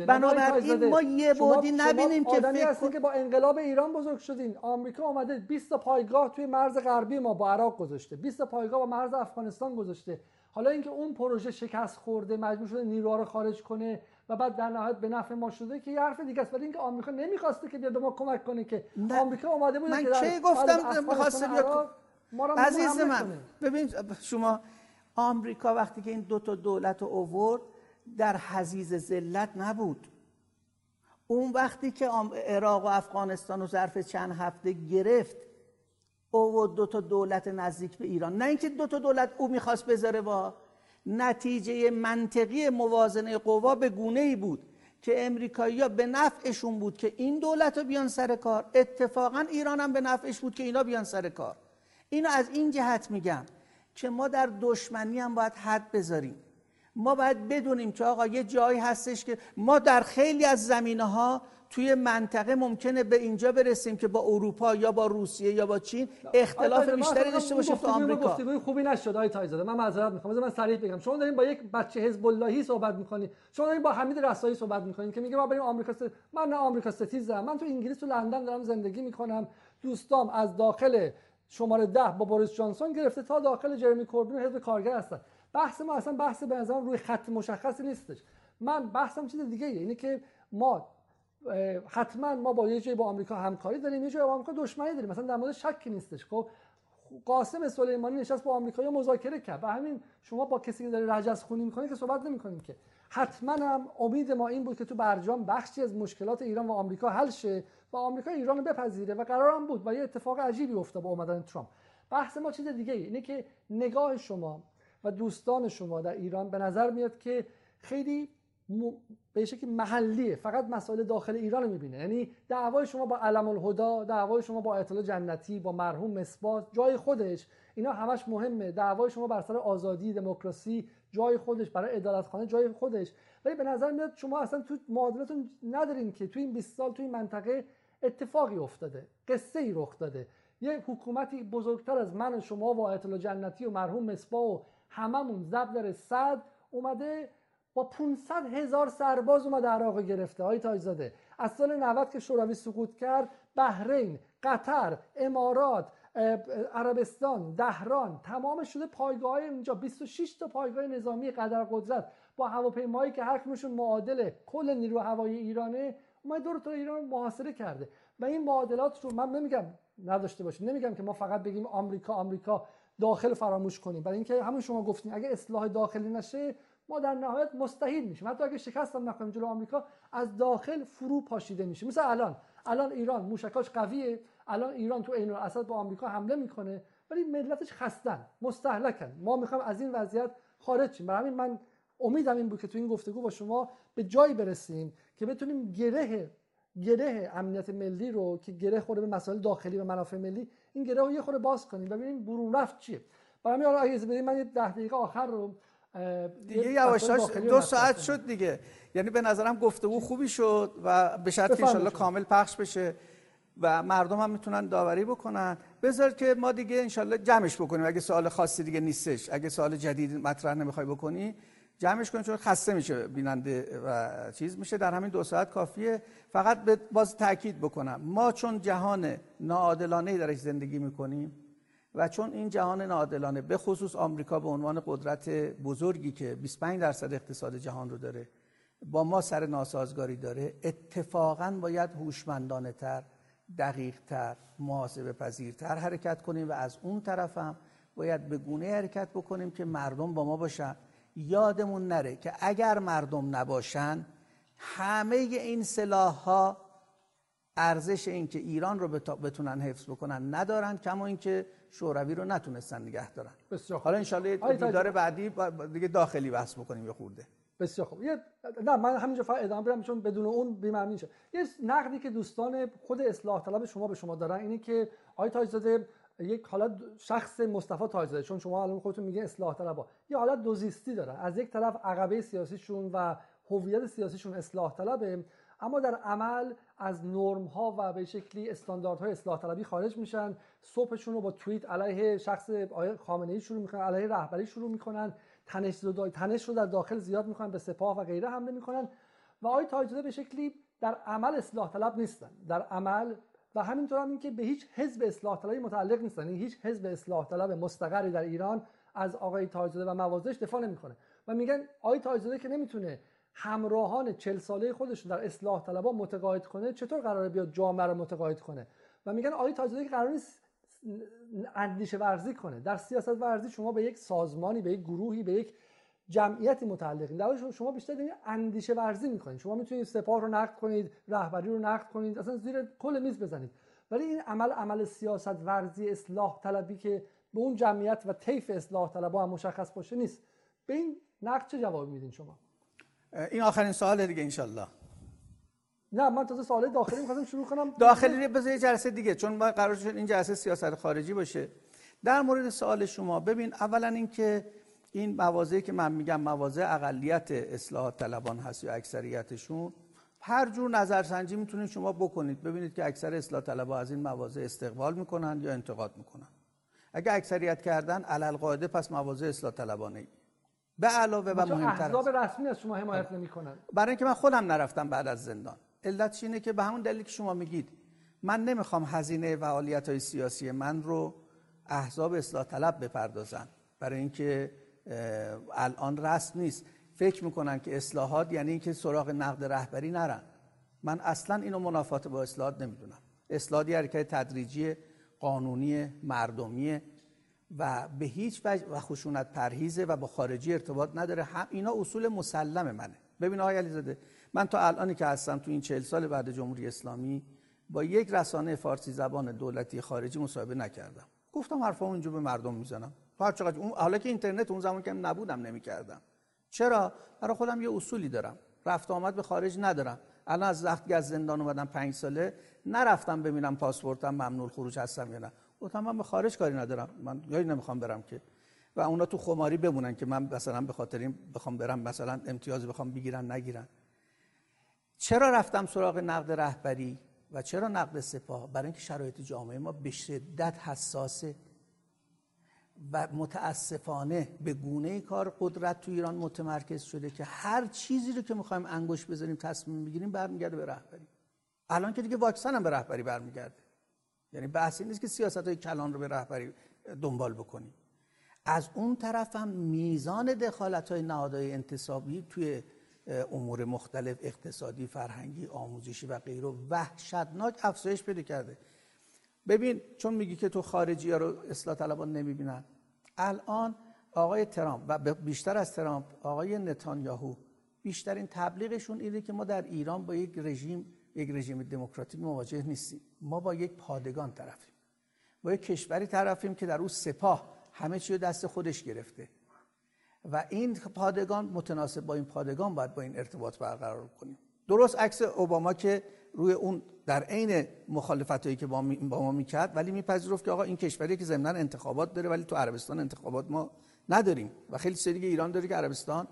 بنابراین ما یه بودی نبینیم که فکر که با انقلاب ایران بزرگ شدین. آمریکا اومده 20 تا پایگاه توی مرز غربی ما با عراق گذاشته. 20 تا پایگاه با مرز افغانستان گذاشته. حالا اینکه اون پروژه شکست خورده مجبور شده نیروها رو خارج کنه و بعد در نهایت به نفع ما شده که یه حرف دیگه است. ولی اینکه آمریکا نمی‌خواسته که بیاد به ما کمک کنه که آمریکا اومده بود من که گفتم می‌خواسته بیاد عزیز من ببین شما آمریکا وقتی که این دو تا دولت رو اوورد در حزیز ذلت نبود. اون وقتی که عراق و افغانستان و ظرف چند هفته گرفت او دو تا دولت نزدیک به ایران. نه اینکه دو تا دولت او می‌خواست بذاره با نتیجه منطقی موازنه قوا به گونه ای بود که امریکایی به نفعشون بود که این دولت رو بیان سر کار. اتفاقا ایران هم به نفعش بود که اینا بیان سر کار. اینو از این جهت میگم که ما در دشمنی هم باید حد بذاریم. ما باید بدونیم که آقا یه جایی هستش که ما در خیلی از زمینه ها توی منطقه ممکنه به اینجا برسیم که با اروپا یا با روسیه یا با چین اختلاف بیشتری داشته باشیم تا آمریکا. گفتگوی خوبی نشد آقای تاجزاده. من معذرت می‌خوام. من صریح بگم. شما دارین با یک بچه حزب اللهی صحبت می‌کنی شما دارین با حمید رسایی صحبت می‌کنین که میگه ما بریم آمریکا ست... من نه آمریکا ستیزم من تو انگلیس تو لندن دارم زندگی می‌کنم. دوستام از داخل شماره ده با بوریس جانسون گرفته تا داخل جرمی کوربین حزب کارگر هستن. بحث ما اصلا بحث به نظرم روی خط مشخصی نیستش. من بحثم چیز دیگه. اینه که ما حتما ما با یه جای با آمریکا همکاری داریم یه جای با آمریکا دشمنی داریم. مثلا در مورد شکی نیستش. خب قاسم سلیمانی نشست با آمریکایی مذاکره کرد. و همین شما با کسی که داره رجز خونی می‌کنه که صحبت نمی‌کنیم که. حتما هم امید ما این بود که تو برجام بخشی از مشکلات ایران و آمریکا حل شه و آمریکا ایران بپذیره و قرار هم بود و یه اتفاق عجیبی افتاد با اومدن ترامپ. بحث ما چیز دیگه اینه که نگاه شما و دوستان شما در ایران به نظر میاد که خیلی م... به شکلی محلیه فقط مسائل داخل ایران رو می‌بینه. یعنی دعوای شما با علم الهدا دعوای شما با اطلاع جنتی با مرحوم مسبات جای خودش. اینا همش مهمه. دعوای شما بر سر آزادی دموکراسی جای خودش. برای عدالتخانه جای خودش. ولی به نظر میاد شما اصلا تو معادلتون ندارین که تو این 20 سال تو این منطقه اتفاقی افتاده. قصه ای رخ داده. یه حکومتی بزرگتر از من و شما و آیت جنتی و مرحوم مصباح و هممون زبدر صد اومده با 500 هزار سرباز اومده عراق گرفته. های تایزاده از سال 90 که شوروی سقوط کرد بحرین قطر امارات عربستان دهران تمام شده پایگاه های اینجا 26 تا پایگاه نظامی قدر قدرت. با هواپیمایی که هر کدومشون معادل کل نیرو هوایی ایرانه اومد دور تا ایران محاصره کرده. و این معادلات رو من نمیگم نداشته باشیم نمیگم که ما فقط بگیم آمریکا آمریکا داخل فراموش کنیم. برای اینکه همون شما گفتین اگه اصلاح داخلی نشه ما در نهایت مستحیل میشیم. حتی اگه شکست هم نکنیم جلو آمریکا از داخل فرو پاشیده میشه مثل الان. الان ایران موشکاش قویه. الان ایران تو عین الاسد با آمریکا حمله می‌کنه. ولی ملتش خستن. مستهلکن ما می‌خوایم از این وضعیت خارج شیم. برای همین من امیدم این بود که تو این گفتگو با شما به جایی برسیم که بتونیم گره گره امنیت ملی رو که گره خورده به مسائل داخلی و منافع ملی این گره رو یه خورده باز کنیم ببینیم برون رفت چیه. برای همین حالا اگه من یه ده دقیقه آخر رو دیگه یواشاش دو ساعت شد دیگه. یعنی به نظرم گفتگو خوبی شد و به شرط که انشالله کامل پخش بشه و مردم هم می‌تونن داوری بکنن. بذار که ما دیگه انشالله جمعش بکنیم. اگه سوال خاصی دیگه نیستش اگه سوال جدید مطرح نمی‌خوای بکنی جمعش کنیم چون خسته میشه بیننده و چیز میشه. در همین دو ساعت کافیه. فقط باز تاکید بکنم. ما چون جهان ناعادلانه درش زندگی می‌کنیم و چون این جهان ناعادلانه به خصوص آمریکا به عنوان قدرت بزرگی که 25 درصد اقتصاد جهان رو داره با ما سر ناسازگاری داره اتفاقا باید هوشمندانه تر دقیق تر محاسبه پذیرتر حرکت کنیم و از اون طرف هم باید به گونه حرکت بکنیم که مردم با ما باشن. یادمون نره که اگر مردم نباشن همه این سلاح ها ارزش این که ایران رو بتونن حفظ بکنن ندارن کما اینکه شوروی رو نتونستن نگه دارن. بسیار حالا انشالله دیدار بعدی دیگه داخلی بحث بکنیم یه خورده. بسیار خوب. یه نه من همینجا فقط ادامه بدم چون بدون اون بی‌معنی میشه یه نقدی که دوستان خود اصلاح طلب شما به شما دارن اینه که آقای تاجزاده یک حالت شخص مصطفی تاجزاده چون شما الان خودتون میگه اصلاح طلبا. یه حالت دوزیستی دارن از یک طرف عقبه سیاسیشون و هویت سیاسیشون اصلاح طلبه. اما در عمل از نرم ها و به شکلی استانداردهای اصلاح طلبی خارج میشن. صبحشون رو با توییت علیه شخص آقای خامنه ای شروع می‌کنن علیه رهبری شروع می‌کنن. تنش رو, تنش رو در داخل زیاد می‌کنن به سپاه و غیره حمله می‌کنن و آقای تاجزاده به شکلی در عمل اصلاح طلب نیستن. در عمل و همینطور هم این که به هیچ حزب اصلاح طلبی متعلق نیستن. این یعنی هیچ حزب اصلاح طلب مستقری در ایران از آقای تاجزاده و موازش دفاع نمی‌کنه. و میگن آقای تاجزاده که نمی‌تونه همراهان چل ساله خودش در اصلاح طلبا متقاعد کنه چطور قراره بیاد جامعه رو متقاعد کنه؟ و میگن آقای تاجزاده که قرار نیست اندیشه ورزی کنه. در سیاست ورزی شما به یک سازمانی به یک گروهی به یک جمعیتی متعلقین در شما بیشتر دارید اندیشه ورزی می‌کنید شما می‌تونید سپاه رو نقد کنید رهبری رو نقد کنید اصلا زیر کل میز بزنید. ولی این عمل عمل سیاست ورزی اصلاح طلبی که به اون جمعیت و طیف اصلاح طلبا هم مشخص باشه نیست. به این نقد چه جواب میدین شما؟ این آخرین سوال دیگه انشالله. نه من تازه سوال داخلی می‌خواستم شروع کنم. داخلی بذار یه جلسه دیگه چون ما قرار شد این جلسه سیاست خارجی باشه. در مورد سوال شما ببین اولا اینکه این مواضعی که من میگم مواضع اقلیت اصلاحات طلبان هست یا اکثریتشون هر جور نظرسنجی می‌تونید شما بکنید. ببینید که اکثر اصلاح طلبا از این مواضع استقبال می‌کنن یا انتقاد می‌کنن. اگه اکثریت کردن علل قاعده پس مواضع اصلاح طلبانه به علاوه و مهمتر احزاب رسمی از شما حمایت نمی‌کنن. برای اینکه من خودم نرفتم بعد از زندان. علتش اینه که به همون دلیلی که شما میگید من نمی‌خوام هزینه فعالیت های سیاسی من رو احزاب اصلاح طلب بپردازن. برای اینکه الان رسم نیست. فکر می‌کنن که اصلاحات یعنی اینکه سراغ نقد رهبری نرن. من اصلا اینو منافات با اصلاحات نمی‌دونم. اصلاحات یه حرکت تدریجی قانونی مردمی و به هیچ وجه و خشونت پرهیزه و با خارجی ارتباط نداره. هم اینا اصول مسلم منه. ببین آقای علیزاده من تا الانی که هستم تو این چهل سال بعد جمهوری اسلامی با یک رسانه فارسی زبان دولتی خارجی مصاحبه نکردم. گفتم حرفا اینجا به مردم می‌زنم. هر چقدر اون حالا که اینترنت اون زمان که نبودم نمی‌کردم. چرا؟ برای خودم یه اصولی دارم. رفت آمد به خارج ندارم. الان از وقتی از زندان اومدم پنج ساله. نرفتم ببینم پاسپورتم ممنوع خروج هستم یا نه. گفتم من به خارج کاری ندارم. من جایی نمی‌خوام برم که. و اونا تو خماری بمونن که من مثلا به خاطر این بخوام برم مثلا امتیاز بخوام بگیرن نگیرن. چرا رفتم سراغ نقد رهبری و چرا نقد سپاه؟ برای اینکه شرایط جامعه ما به شدت حساسه و متاسفانه به گونه کار قدرت تو ایران متمرکز شده که هر چیزی رو که می‌خوایم انگوش بذاریم تصمیم بگیریم برمیگرده به رهبری. الان که دیگه واکسن هم به رهبری برمیگرده. یعنی بحثی نیست که سیاست های کلان رو به رهبری دنبال بکنیم. از اون طرف هم میزان دخالت های نهادهای انتصابی توی امور مختلف اقتصادی فرهنگی آموزشی و غیره وحشتناک افزایش پیدا کرده. ببین چون میگی که تو خارجی ها رو اصلاح طلبان نمی‌بینن. الان آقای ترامپ و بیشتر از ترامپ آقای نتانیاهو بیشترین تبلیغشون اینه که ما در ایران با یک رژیم یک رژیم دموکراتیک مواجه نیستیم. ما با یک پادگان طرفیم. با یک کشوری طرفیم که در او سپاه همه چی رو دست خودش گرفته. و این پادگان متناسب با این پادگان باید با این ارتباط برقرار کنیم. درست عکس اوباما که روی اون در عین مخالفت هایی که با, با ما می‌کرد ولی میپذیرفت که آقا این کشوری که ضمن انتخابات داره ولی تو عربستان انتخابات ما نداریم. و خیلی سری ایران داره که عربستان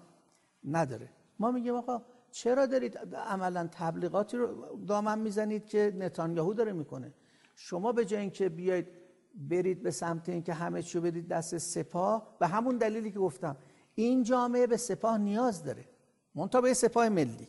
نداره. ما میگیم آقا چرا دارید عملا تبلیغاتی رو دامن می‌زنید که نتانیاهو داره می‌کنه؟ شما به جای اینکه بیاید برید به سمت اینکه همه چیو بدید دست سپاه به همون دلیلی که گفتم این جامعه به سپاه نیاز داره. منتها به سپاه ملی.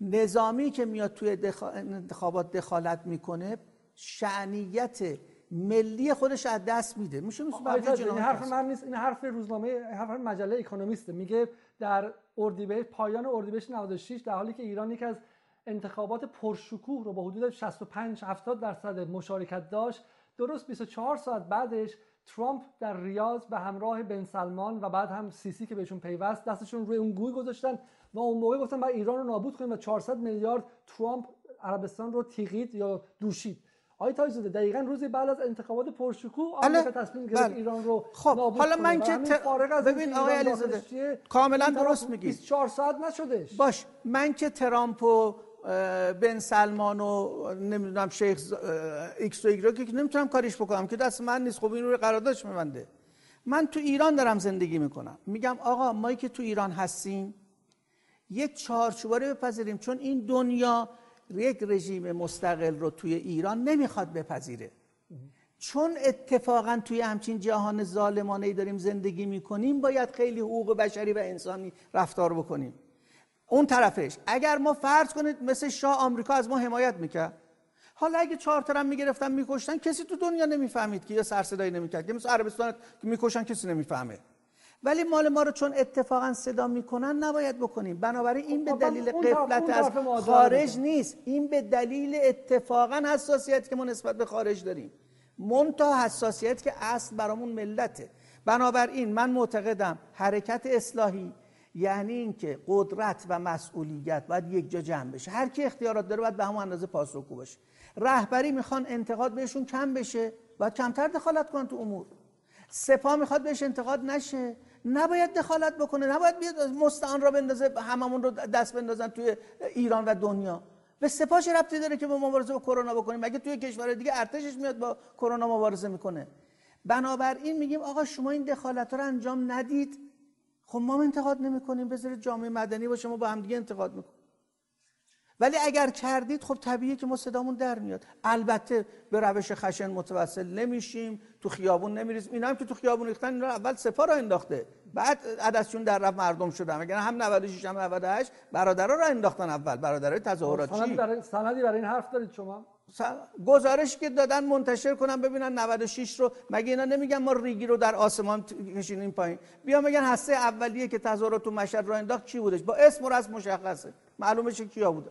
نظامی که میاد توی انتخابات دخالت می‌کنه شعنیت ملی خودش از دست میده. میشه این حرف من نیست. این حرف روزنامه حرف مجله اکونومیسته. میگه در اردیبهشت پایان اردیبهشت 96 در حالی که ایران یکی از انتخابات پرشکوه رو با حدود 65 70 درصد مشارکت داشت. درست 24 ساعت بعدش ترامپ در ریاض به همراه بن سلمان و بعد هم سیسی که بهشون پیوست دستشون روی اون گوی گذاشتن و اون موقع گفتن بعد ایران رو نابود کنیم و 400 میلیارد ترامپ عربستان رو تیغید یا دوشید آقای تایزاده دقیقا روزی بعد از انتخابات پرشکوه آمریکا. تصمیم گرفت بله. ایران رو خب حالا من که ت... ببین آقای علیزاده کاملا درست میگی 24 ساعت نشدش باش من که ترامپ و بن سلمان و نمی‌دونم شیخ ایکس و ایگرگ رو که نمی‌تونم کاریش بکنم که دست من نیست خب این روی قراردادش میبنده من تو ایران دارم زندگی می‌کنم میگم آقا ما که تو ایران هستیم یک چارچوبایی بپذیریم چون این دنیا یک رژیم مستقل رو توی ایران نمی‌خواد بپذیره. چون اتفاقا توی همچین جهان ظالمانه داریم زندگی می‌کنیم باید خیلی حقوق بشری و انسانی رفتار بکنیم. اون طرفش اگر ما فرض کنید مثل شاه آمریکا از ما حمایت می‌کرد. حالا اگه چهارترم می‌گرفتن میکشتن کسی تو دنیا نمی‌فهمید که یا سرصدایی نمی‌کرد که مثل عربستان که می‌کشن کسی نمی‌فهمه. ولی مال ما رو چون اتفاقا صدا می‌کنن نباید بکنیم. بنابراین این به خب، دلیل قفلت از خارج نیست. این به دلیل اتفاقا حساسیت که ما نسبت به خارج داریم. منتها حساسیت که اصل برامون ملته. بنابراین من معتقدم حرکت اصلاحی یعنی اینکه قدرت و مسئولیت باید یک جا جمع بشه. هر کی اختیارات داره باید به همون اندازه پاسخگو باشه. رهبری می‌خوان انتقاد بهشون کم بشه. باید کمتر دخالت کنن تو امور. سپاه می‌خواد بهش انتقاد نشه. نباید دخالت بکنه نباید بیاد مستعان را بندازه هممون رو دست بندازن توی ایران و دنیا. به سپاه ربطی داره که با مبارزه با کرونا بکنیم. مگه توی کشور دیگه ارتشش میاد با کرونا مبارزه می‌کنه؟ بنابراین میگیم آقا شما این دخالت رو انجام ندید. خب ما انتقاد نمی‌کنیم. بذارید جامعه مدنی باشه ما با هم دیگه انتقاد می‌کنیم. ولی اگر کردید خب طبیعیه که ما صدامون در میاد. البته به روش خشن متوسل نمیشیم تو خیابون نمیریزیم. اینا هم که تو خیابون ریختن اینا اول سپاه را انداخته. بعد عدسشون در رفت مردم شدن. اگر هم 96 هم 98 برادرها را انداختن اول. برادرای تظاهراتی. سندی برای سندی برای این حرف دارید شما؟ گزارش که دادن منتشر کنن ببینن 96 رو. مگه اینا نمیگن ما ریگی رو در آسمان کشیدیم پایین؟ بیا میگن هسته اولیه که تظاهرات تو مشهد را انداخت چی بودش؟ با اسم و رسم مشخصه. معلومه چه کیا بوده؟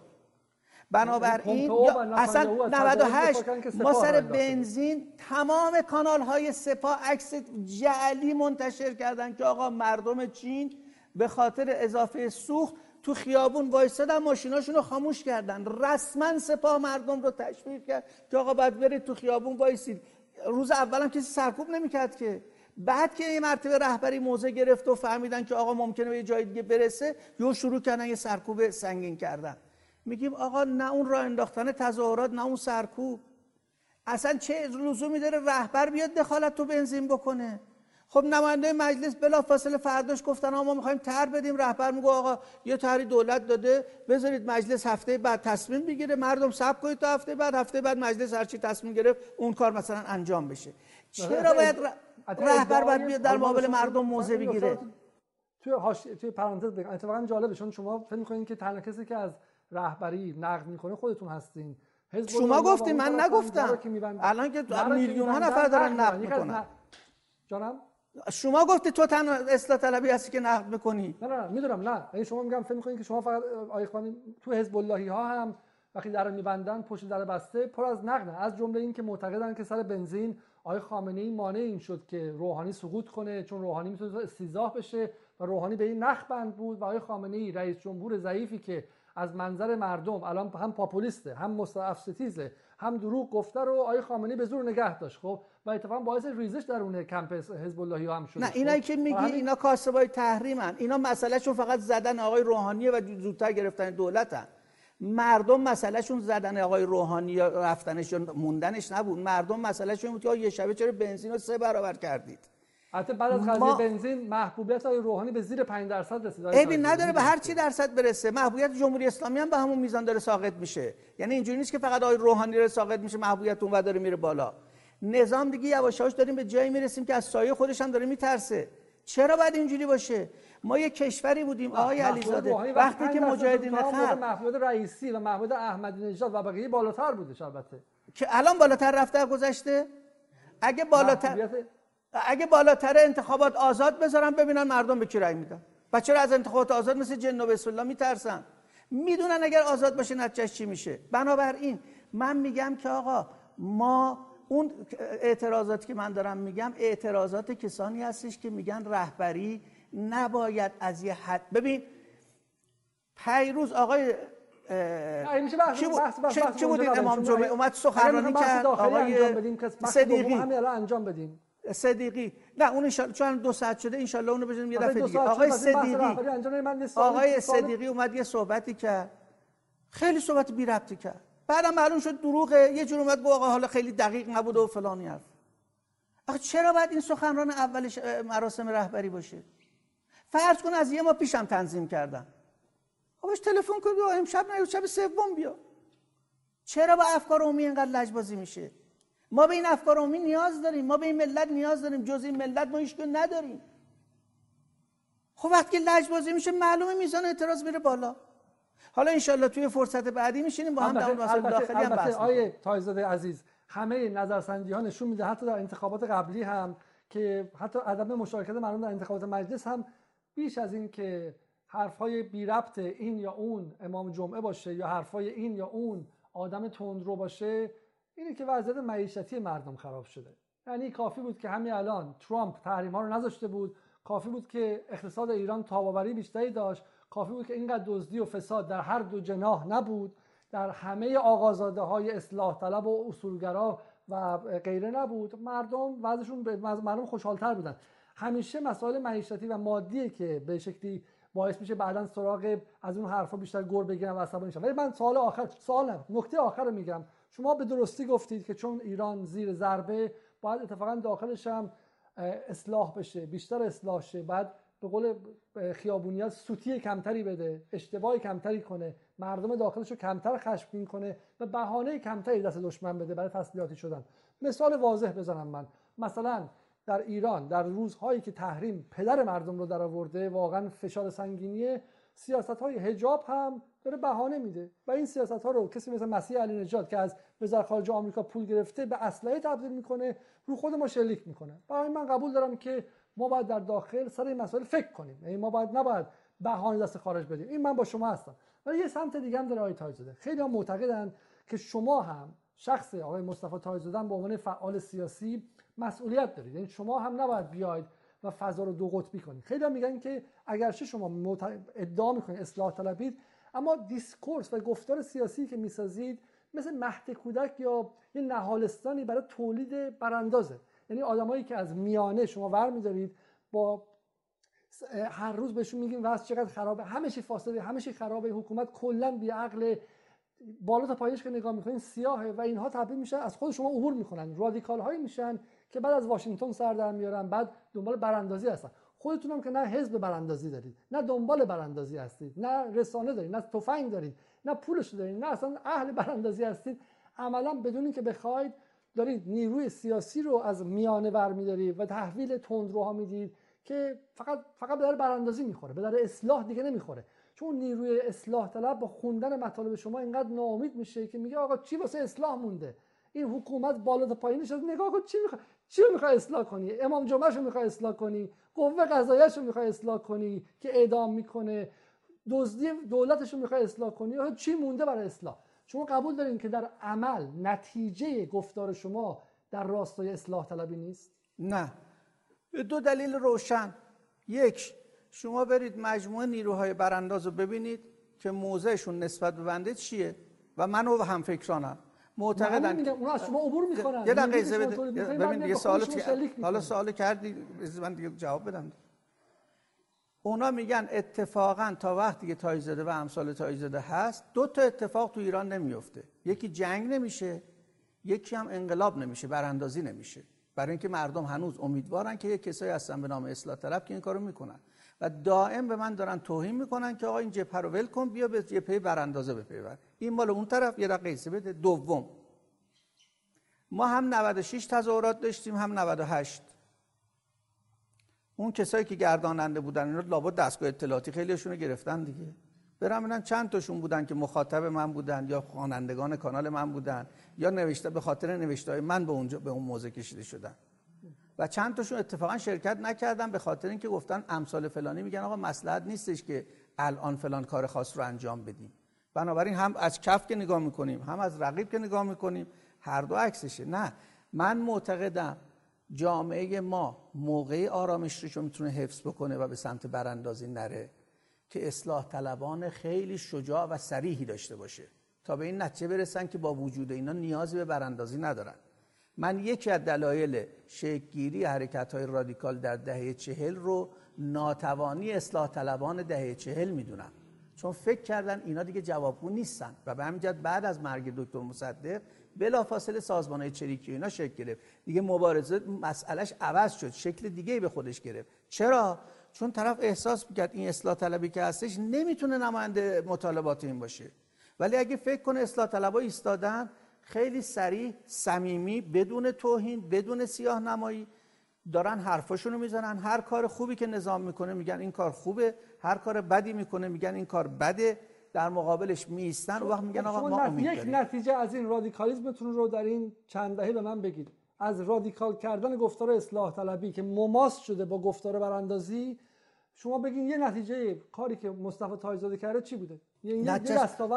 بنابراین اصلا 98 ما سر بنزین تمام کانال های سپاه عکس جعلی منتشر کردن که آقا مردم چین به خاطر اضافه سوخت تو خیابون وایستادن ماشیناشون رو خاموش کردن. رسما سپاه مردم رو تشویق کرد که آقا باید برید تو خیابون وایسید. روز اولم کسی سرکوب نمی‌کرد که. بعد که یه مرتبه رهبری موضع گرفت و فهمیدن که آقا ممکنه به یه جای دیگه برسه یو شروع کردن یه سرکوب سنگین کردن. میگیم آقا نه اون راه انداختن تظاهرات نه اون سرکوب. اصلا چه لزومی داره رهبر بیاد دخالت تو بنزین بکنه؟ خب نماینده مجلس بلافاصله فرداش گفتن ما می‌خوایم تر بدیم. رهبر میگه آقا یه طرحی دولت داده بذارید مجلس هفته بعد تصمیم بگیره. مردم صبر کنید تا هفته بعد هفته بعد مجلس هرچی تصمیم گرفت اون کار مثلا انجام بشه. چرا باید رهبر باید بیاد در مقابل مردم موضع بگیره؟ توی هاش... توی پرانتز بگم اتفاقا جالبه چون شما فکر می‌کنید که تنها کسی که از رهبری نقد می‌کنه خودتون هستین. شما گفتین من نگفتم. الان که میلیون ها نفر دارن نقد می‌کنن. جانم؟ شما گفتی تو تنها اصلاح طلبی هستی که نقد می‌کنی. نه نه می‌دونم نه. یعنی شما میگم فکر می‌کنین که شما فقط آیخوانی تو حزب اللهی ها هم وقتی در میبندن پشت در بسته پر از نقد. از جمله این که معتقدن که سر بنزین آقای خامنه ای مانع این شد که روحانی سقوط کنه چون روحانی می‌تونه استیزاه بشه و روحانی به این نخ بند بود و آقای خامنه ای رئیس جمهور ضعیفی که از منظر مردم الان هم پاپولیسته هم مستعف ستیزه هم دروغ گفته رو آقای خامنه‌ای به زور نگه داشت. خب و اتفاقا باعث ریزش در اون کمپ حزب اللهی هم شد نه اینایی خب؟ که میگی همین... اینا کاسبای تحریمن. اینا مسئلهشون فقط زدن آقای روحانیه و زودتر گرفتن دولتن. مردم مسئلهشون زدن آقای روحانی یا رفتنش یا موندنش نبود. مردم مسئلهشون بود که یه شبه چرا بنزین رو سه برابر کردید. حتی بعد از قضیه ما... بنزین محبوبیت آقای روحانی به زیر 5 درصد رسید ببین نداره به هر چی درصد برسه. محبوبیت جمهوری اسلامی هم به همون میزان داره ساقط میشه. یعنی اینجوری نیست که فقط آقای روحانی رو ساقط میشه محبوبیت اون داره میره بالا. نظام دیگه یواش یواش داریم به جایی می‌رسیم که از سایه خودش هم داره میترسه. چرا باید اینجوری باشه؟ ما یه کشوری بودیم آقای علیزاده وقتی که مجاهدین خلق محمود رئیسی و محمود احمدی نژاد و بقیه بالاتر بودش البته. که الان بالاتر رفته گذشته؟ اگه بالاتر اگه بالاتر انتخابات آزاد بذارن ببینن مردم به کی رأی میدن. بچه از انتخابات آزاد مثل جن و بسم الله میترسن؟ می‌دونن اگر آزاد باشه نتیجهش چی میشه. بنابراین من میگم که آقا ما اون اعتراضاتی که من دارم میگم اعتراضات کسانی هستش که میگن رهبری نباید از یه حد. ببین پیروز آقای چی بود؟ چی بود این امام جمعه؟ اومد سخنرانی کرد آقای صدیقی. انجام بدیم. صدیقی. نه اون انشالله چون دو ساعت شده انشالله اونو بزنیم یه دفعه دیگه. آقای صدیقی. آقای صدیقی اومد یه صحبتی کرد. خیلی صحبت بی ربطی کرد. بعدم معلوم شد دروغه یه جور اومد گفت آقا حالا خیلی دقیق نبوده و فلانی حرف. آقا چرا باید این سخنران اولش مراسم رهبری باشه؟ فرض کن از یه ما پیشم تنظیم کردن خب تلفن بیا امشب نه شب سوم بیا. چرا با افکار عمومی اینقدر لجبازی میشه؟ ما به این افکار عمومی نیاز داریم. ما به این ملت نیاز داریم. جز این ملت ما هیچ نداریم. خب وقتی لجبازی میشه معلومه میزان اعتراض میره بالا. حالا انشالله توی فرصت بعدی میشینیم با هم در مسائل داخلی هم بحث آیه تایزاده عزیز همه نظرسنجی ها نشون میده حتی در انتخابات قبلی هم که حتی عدم مشارکت مردم در انتخابات مجلس هم بیش از این که حرفهای بی ربط این یا اون امام جمعه باشه یا حرفهای این یا اون آدم تندرو باشه اینه که وضعیت معیشتی مردم خراب شده. یعنی کافی بود که همین الان ترامپ تحریم ها رو نذاشته بود. کافی بود که اقتصاد ایران تاباوری بیشتری داشت. کافی بود که اینقدر دزدی و فساد در هر دو جناح نبود. در همه آقازاده های اصلاح طلب و اصولگرا و غیره نبود. مردم وضعشون مردم خوشحالتر بودن. همیشه مسائل معیشتی و مادیه که به شکلی باعث میشه بعدا سراغ از اون حرفا بیشتر گور بگیرن و عصبانی شن. ولی من سوال آخر سوال نه نکته آخر رو میگم. شما به درستی گفتید که چون ایران زیر ضربه باید اتفاقا داخلش هم اصلاح بشه بیشتر اصلاح شه. بعد به قول خیابونیات سوتی کمتری بده اشتباه کمتری کنه مردم داخلش رو کمتر خشمگین کنه و بهانه کمتری دست دشمن بده برای تسلیحاتی شدن. مثال واضح بزنم من. مثلا در ایران در روزهایی که تحریم پدر مردم رو در آورده واقعا فشار سنگینیه. سیاست های حجاب هم داره بهانه میده. و این سیاست ها رو کسی مثل مسیح علی نجات که از وزارت خارجه آمریکا پول گرفته به اسلحه تبدیل می‌کنه رو خود ما شلیک می‌کنه. برای من قبول دارم که ما باید در داخل سر این مسائل فکر کنیم. یعنی ما باید نباید بهانه دست خارج بدیم. این من با شما هستم. ولی یه سمت دیگه هم داره آقای تاجزاده خیلی هم معتقدن که شما هم شخص آقای مصطفی تاجزاده به عنوان فعال سیاسی مسئولیت دارید. یعنی شما هم نباید بیاید و فضا رو دو قطبی کنید خیلی میگن که اگرچه شما ادعا می‌کنید اصلاح طلبید اما discourse و گفتار سیاسی که می‌سازید مثل مهد کودک یا یه نهالستانی برای تولید براندازه. یعنی آدمایی که از میانه شما ور میدارید با هر روز بهشون میگیم وضع چقدر خرابه همه چی فاسده همه چی خرابه حکومت کلا بی عقل بالا تا پایش که نگاه می‌کنین سیاهه و اینها تبدیل میشن از خود شما عبور می‌کنن رادیکال هایی میشن که بعد از واشنگتن سر در میارن بعد دنبال براندازی هستن. خودتون هم که نه حزب براندازی دارید نه دنبال براندازی هستید نه رسانه دارید نه تفنگ دارید نه پولش دارید نه اصلا اهل براندازی هستید. عملا بدون اینکه بخواید دارید نیروی سیاسی رو از میانه برمیدارید و تحویل تندروها می‌دید که فقط فقط به در براندازی می‌خوره به در اصلاح دیگه نمی‌خوره. چون نیروی اصلاح طلب با خوندن مطالب شما اینقدر ناامید میشه که میگه آقا چی واسه اصلاح مونده؟ این حکومت بالا تا پایینش نگاه کن چی می‌خواد؟ چی رو می‌خوای اصلاح کنی؟ امام جمعه رو می‌خوای اصلاح کنی؟ قوه قضاییه رو می‌خوای اصلاح کنی که اعدام می‌کنه؟ دزدی دولتش رو می‌خوای اصلاح کنی؟ یا چی مونده برای اصلاح؟ شما قبول دارین که در عمل نتیجه گفتار شما در راستای اصلاح طلبی نیست؟ نه. دو دلیل روشن. یک شما برید مجموعه نیروهای برانداز رو ببینید که موضعشون نسبت به بنده چیه؟ و من و هم فکرانم. معتقدن اونا از شما عبور می‌کنن. یه دقیقه بده. ببین دیگه سوال حالا سوال کردی من دیگه جواب بدم. اونا میگن اتفاقا تا وقتی که تایزاده و امثال تایزاده هست دو تا اتفاق تو ایران نمیفته یکی جنگ نمیشه یکی هم انقلاب نمیشه براندازی نمیشه. برای اینکه مردم هنوز امیدوارن که یه کسایی هستن به نام اصلاح طلب که این کارو می‌کنن. و دائم به من دارن توهین می‌کنن که آقا این جبهه رو ول کن بیا به جبهه براندازه بپیون این مال اون طرف یه دقیقه بده دوم. ما هم 96 تظاهرات داشتیم هم 98 اون کسایی که گرداننده بودن اینا لابد دستگاه اطلاعاتی خیلیشون رو گرفتن دیگه. برم ببینن چند تاشون بودن که مخاطب من بودن یا خوانندگان کانال من بودن یا نوشته به خاطر نوشته من به اونجا به اون موزه کشیده شدن. و چند تاشون اتفاقا شرکت نکردن به خاطر اینکه گفتن امثال فلانی میگن آقا مصلحت نیستش که الان فلان کار خاص رو انجام بدیم. بنابراین هم از کف که نگاه می‌کنیم هم از رقیب که نگاه می‌کنیم هر دو عکسشه. نه من معتقدم جامعه ما موقعی آرامش رو می‌تونه حفظ بکنه و به سمت براندازی نره که اصلاح طلبان خیلی شجاع و سریحی داشته باشه. تا به این نتیجه برسن که با وجود اینا نیازی به براندازی ندارن. من یکی از دلایل شکلگیری حرکت های رادیکال در دهه چهل رو ناتوانی اصلاح طلبان دهه چهل می‌دونم. چون فکر کردن اینا دیگه جوابگو نیستن. و به همین بعد از مرگ دکتر مصدق بلافاصله سازمان های چریکی اینا شکل گرفت. دیگه مبارزه مسئلهش عوض شد. شکل دیگه به خودش گرفت. چرا؟ چون طرف احساس می‌کرد این اصلاح طلبی که هستش نمی‌تونه نماینده مطالبات این باشه. ولی اگه فکر کنه اصلاح طلبا ایستادن خیلی سریع صمیمی بدون توهین بدون سیاه نمایی دارن حرفاشونو می‌زنن. هر کار خوبی که نظام می‌کنه میگن این کار خوبه. هر کار بدی می‌کنه میگن این کار بده. در مقابلش میستن و وقت میگن آقا ما یک نتیجه از این رادیکالیسمتون رو در این چند دهه به من بگید. از رادیکال کردن گفتار اصلاح طلبی که مماس شده با گفتار براندازی شما بگین یه نتیجه کاری که مصطفی تایزاده کرده چی بوده؟ یه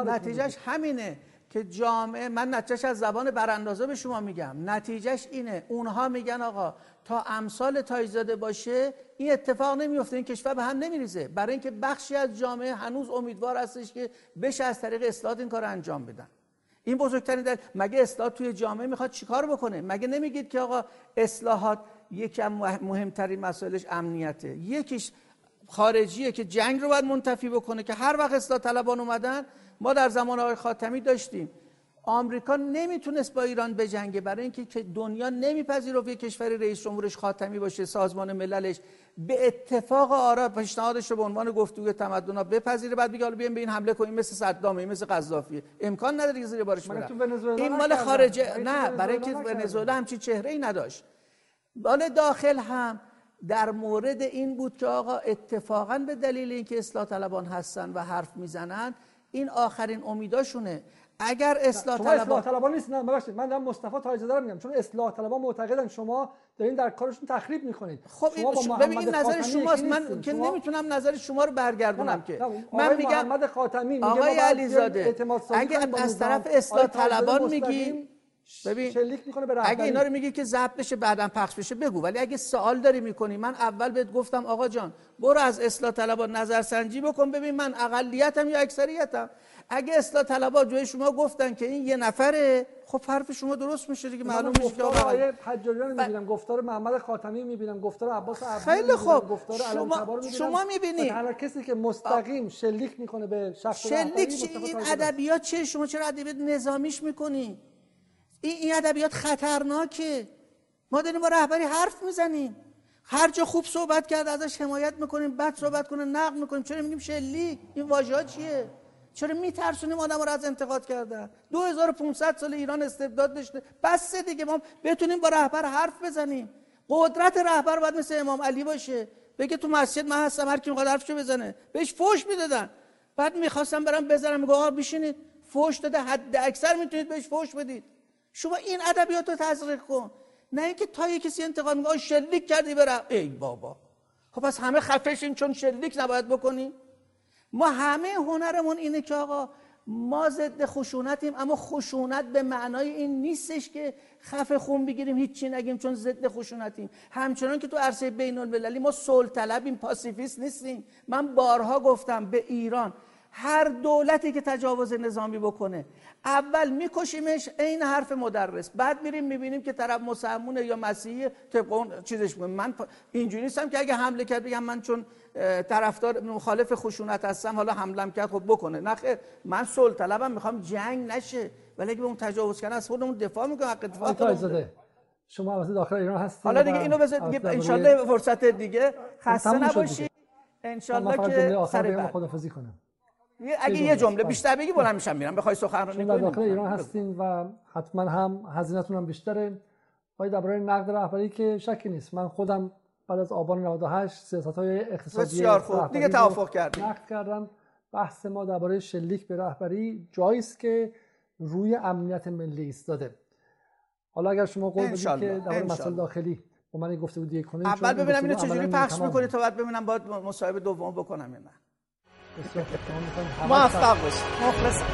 نتیجهش همینه. که جامعه من نتیجهش از زبان براندازه به شما میگم. نتیجهش اینه. اونها میگن آقا تا امثال تایزاده باشه این اتفاق نمیفته. این کشور به هم نمیریزه. برای اینکه بخشی از جامعه هنوز امیدوار هستش که بشه از طریق اصلاحات این کار انجام بدن. این بزرگترین در مگه اصلاحات توی جامعه می‌خواد چیکار بکنه؟ مگه نمیگید که آقا اصلاحات یکی از مهمترین مسائلش امنیته. یکیش خارجیه که جنگ رو باید منتفی بکنه که هر وقت اصلاح طلبان اومدن ما در زمان آقای خاتمی داشتیم. آمریکا نمی‌تونست با ایران بجنگه برای اینکه دنیا نمیپذیره یه کشور رئیس جمهورش خاتمی باشه سازمان مللش. به اتفاق آرا پیشنهادش رو به عنوان گفتگوی تمدن‌ها بپذیره بعد بگه حالا بیایم به این حمله کنیم مثل صدام مثل قذافی امکان نداره که زیر بارش این مال خارجه نه برای اینکه ونزوئلا همچین چهره ای نداشت. مال داخل هم در مورد این بود که آقا اتفاقا به دلیل اینکه اصلاح طلبان هستن و حرف می‌زنن این آخرین امیداشونه. اگر اصلاح شما اصلاح طلبان طلبان نیست نه ببخشید من دارم مصطفی تاجزاده رو میگم. چون اصلاح طلبان معتقدن. شما دارین در کارشون تخریب می‌کنید. خب شما این محمد ببین این نظر شماست. من. که شما- نمی‌تونم نظر شما رو برگردونم که. من میگم محمد خاتمی میگه آقای علیزاده با از. طرف اصلاح طلبان مستقیم. میگی ببین شلیک می‌کنه به اگه اینا رو میگی که ضبط بشه بعدم پخش بشه بگو. ولی اگه سوال داری می‌کنی من اول بهت گفتم آقا جان برو از اصلاح طلبان نظرسنجی بکن. ببین من اقلیتم یا اکثریتم؟ اگه اصلاح طلبا جای شما گفتن که این یه نفره خب حرف شما درست میشه دیگه معلوم میشه که آقا آقای حجاریان رو می‌بینم گفتار محمد خاتمی می‌بینم گفتار عباس عبدی خیلی خوب. گفتار شما- شما می‌بینی. تنها کسی که مستقیم شلیک می‌کنه به شخص شلیک این. ادبیات چیه؟ شما چرا ادبیات نظامیش می‌کنی؟ این ادبیات خطرناکه. ما داریم با رهبری حرف می‌زنیم. هر جا خوب صحبت کرد ازش حمایت می‌کنیم بد صحبت کنه نقد می‌کنیم. چرا میگیم شلیک؟ این واژه ها چیه؟ چرا میترسونیم آدم رو از انتقاد کردن؟ 2500 سال ایران استبداد داشته. بس دیگه ما بتونیم با رهبر حرف بزنیم. قدرت رهبر باید مثل امام علی باشه. بگه تو مسجد من هستم هر کی می‌خواد حرفشو بزنه. بهش فوش می‌دادن. بعد می‌خواستم برم بزنم میگه آقا بشینید. فوش داده حد اکثر می‌تونید بهش فوش بدید. شما این ادبیات رو تزریق کن. نه اینکه تا یه کسی انتقاد میگه شلیک کردی برم. ای بابا. خب پس همه خفشیم چون شلیک نباید بکنی. ما همه هنرمون اینه که آقا ما ضد خشونتیم اما خشونت به معنای این نیستش که خفه خون بگیریم هیچی نگیم چون ضد خشونتیم. همچنان که تو عرصه بین المللی ما صلح طلبیم پاسیفیست نیستیم. من بارها گفتم به ایران هر دولتی که تجاوز نظامی بکنه اول میکشیمش عین حرف مدرس بعد میریم می‌بینیم که طرف مسلمونه یا مسیحی طبق اون چیزش می‌کنه من اینجوری نیستم که اگه حمله کرد بگم من چون طرفدار مخالف خشونت هستم حالا حملم کرد خب بکنه. نه خیر. من صلح طلبم می‌خوام جنگ نشه. ولی اگه به اون تجاوز کنه از خودمون دفاع می‌کنه حق دفاع شما البته داخل ایران هستید حالا دیگه اینو بذار دیگه انشالله فرصت دیگه. خسته تموم شد نباشی دیگه. من انشالله فقط جمله که سر بعد. خدافظی کنم اگه یه جمله. جمله بیشتر بگی بلند میشم میرم بخوای سخنرانی کنی داخل ایران. هستین و حتما هم هزینهتون هم بیشتره باید درباره نقد رهبری که شکی نیست من خودم بعد از آبان 98 سیاست های اقتصادی بسیار خوب. دیگه توافق کردیم. نقد کردم بحث ما درباره شلیک به رهبری جایی است که روی امنیت ملی ایستاده حالا اگر شما قول بدید. که درباره مسائل. داخلی با من گفته بودی کنید اول ببینم اینو چجوری پخش می‌کنی تا بعد ببینم باید مصاحبه دوم بکنم یا نه موفق موفق باشی مخلصم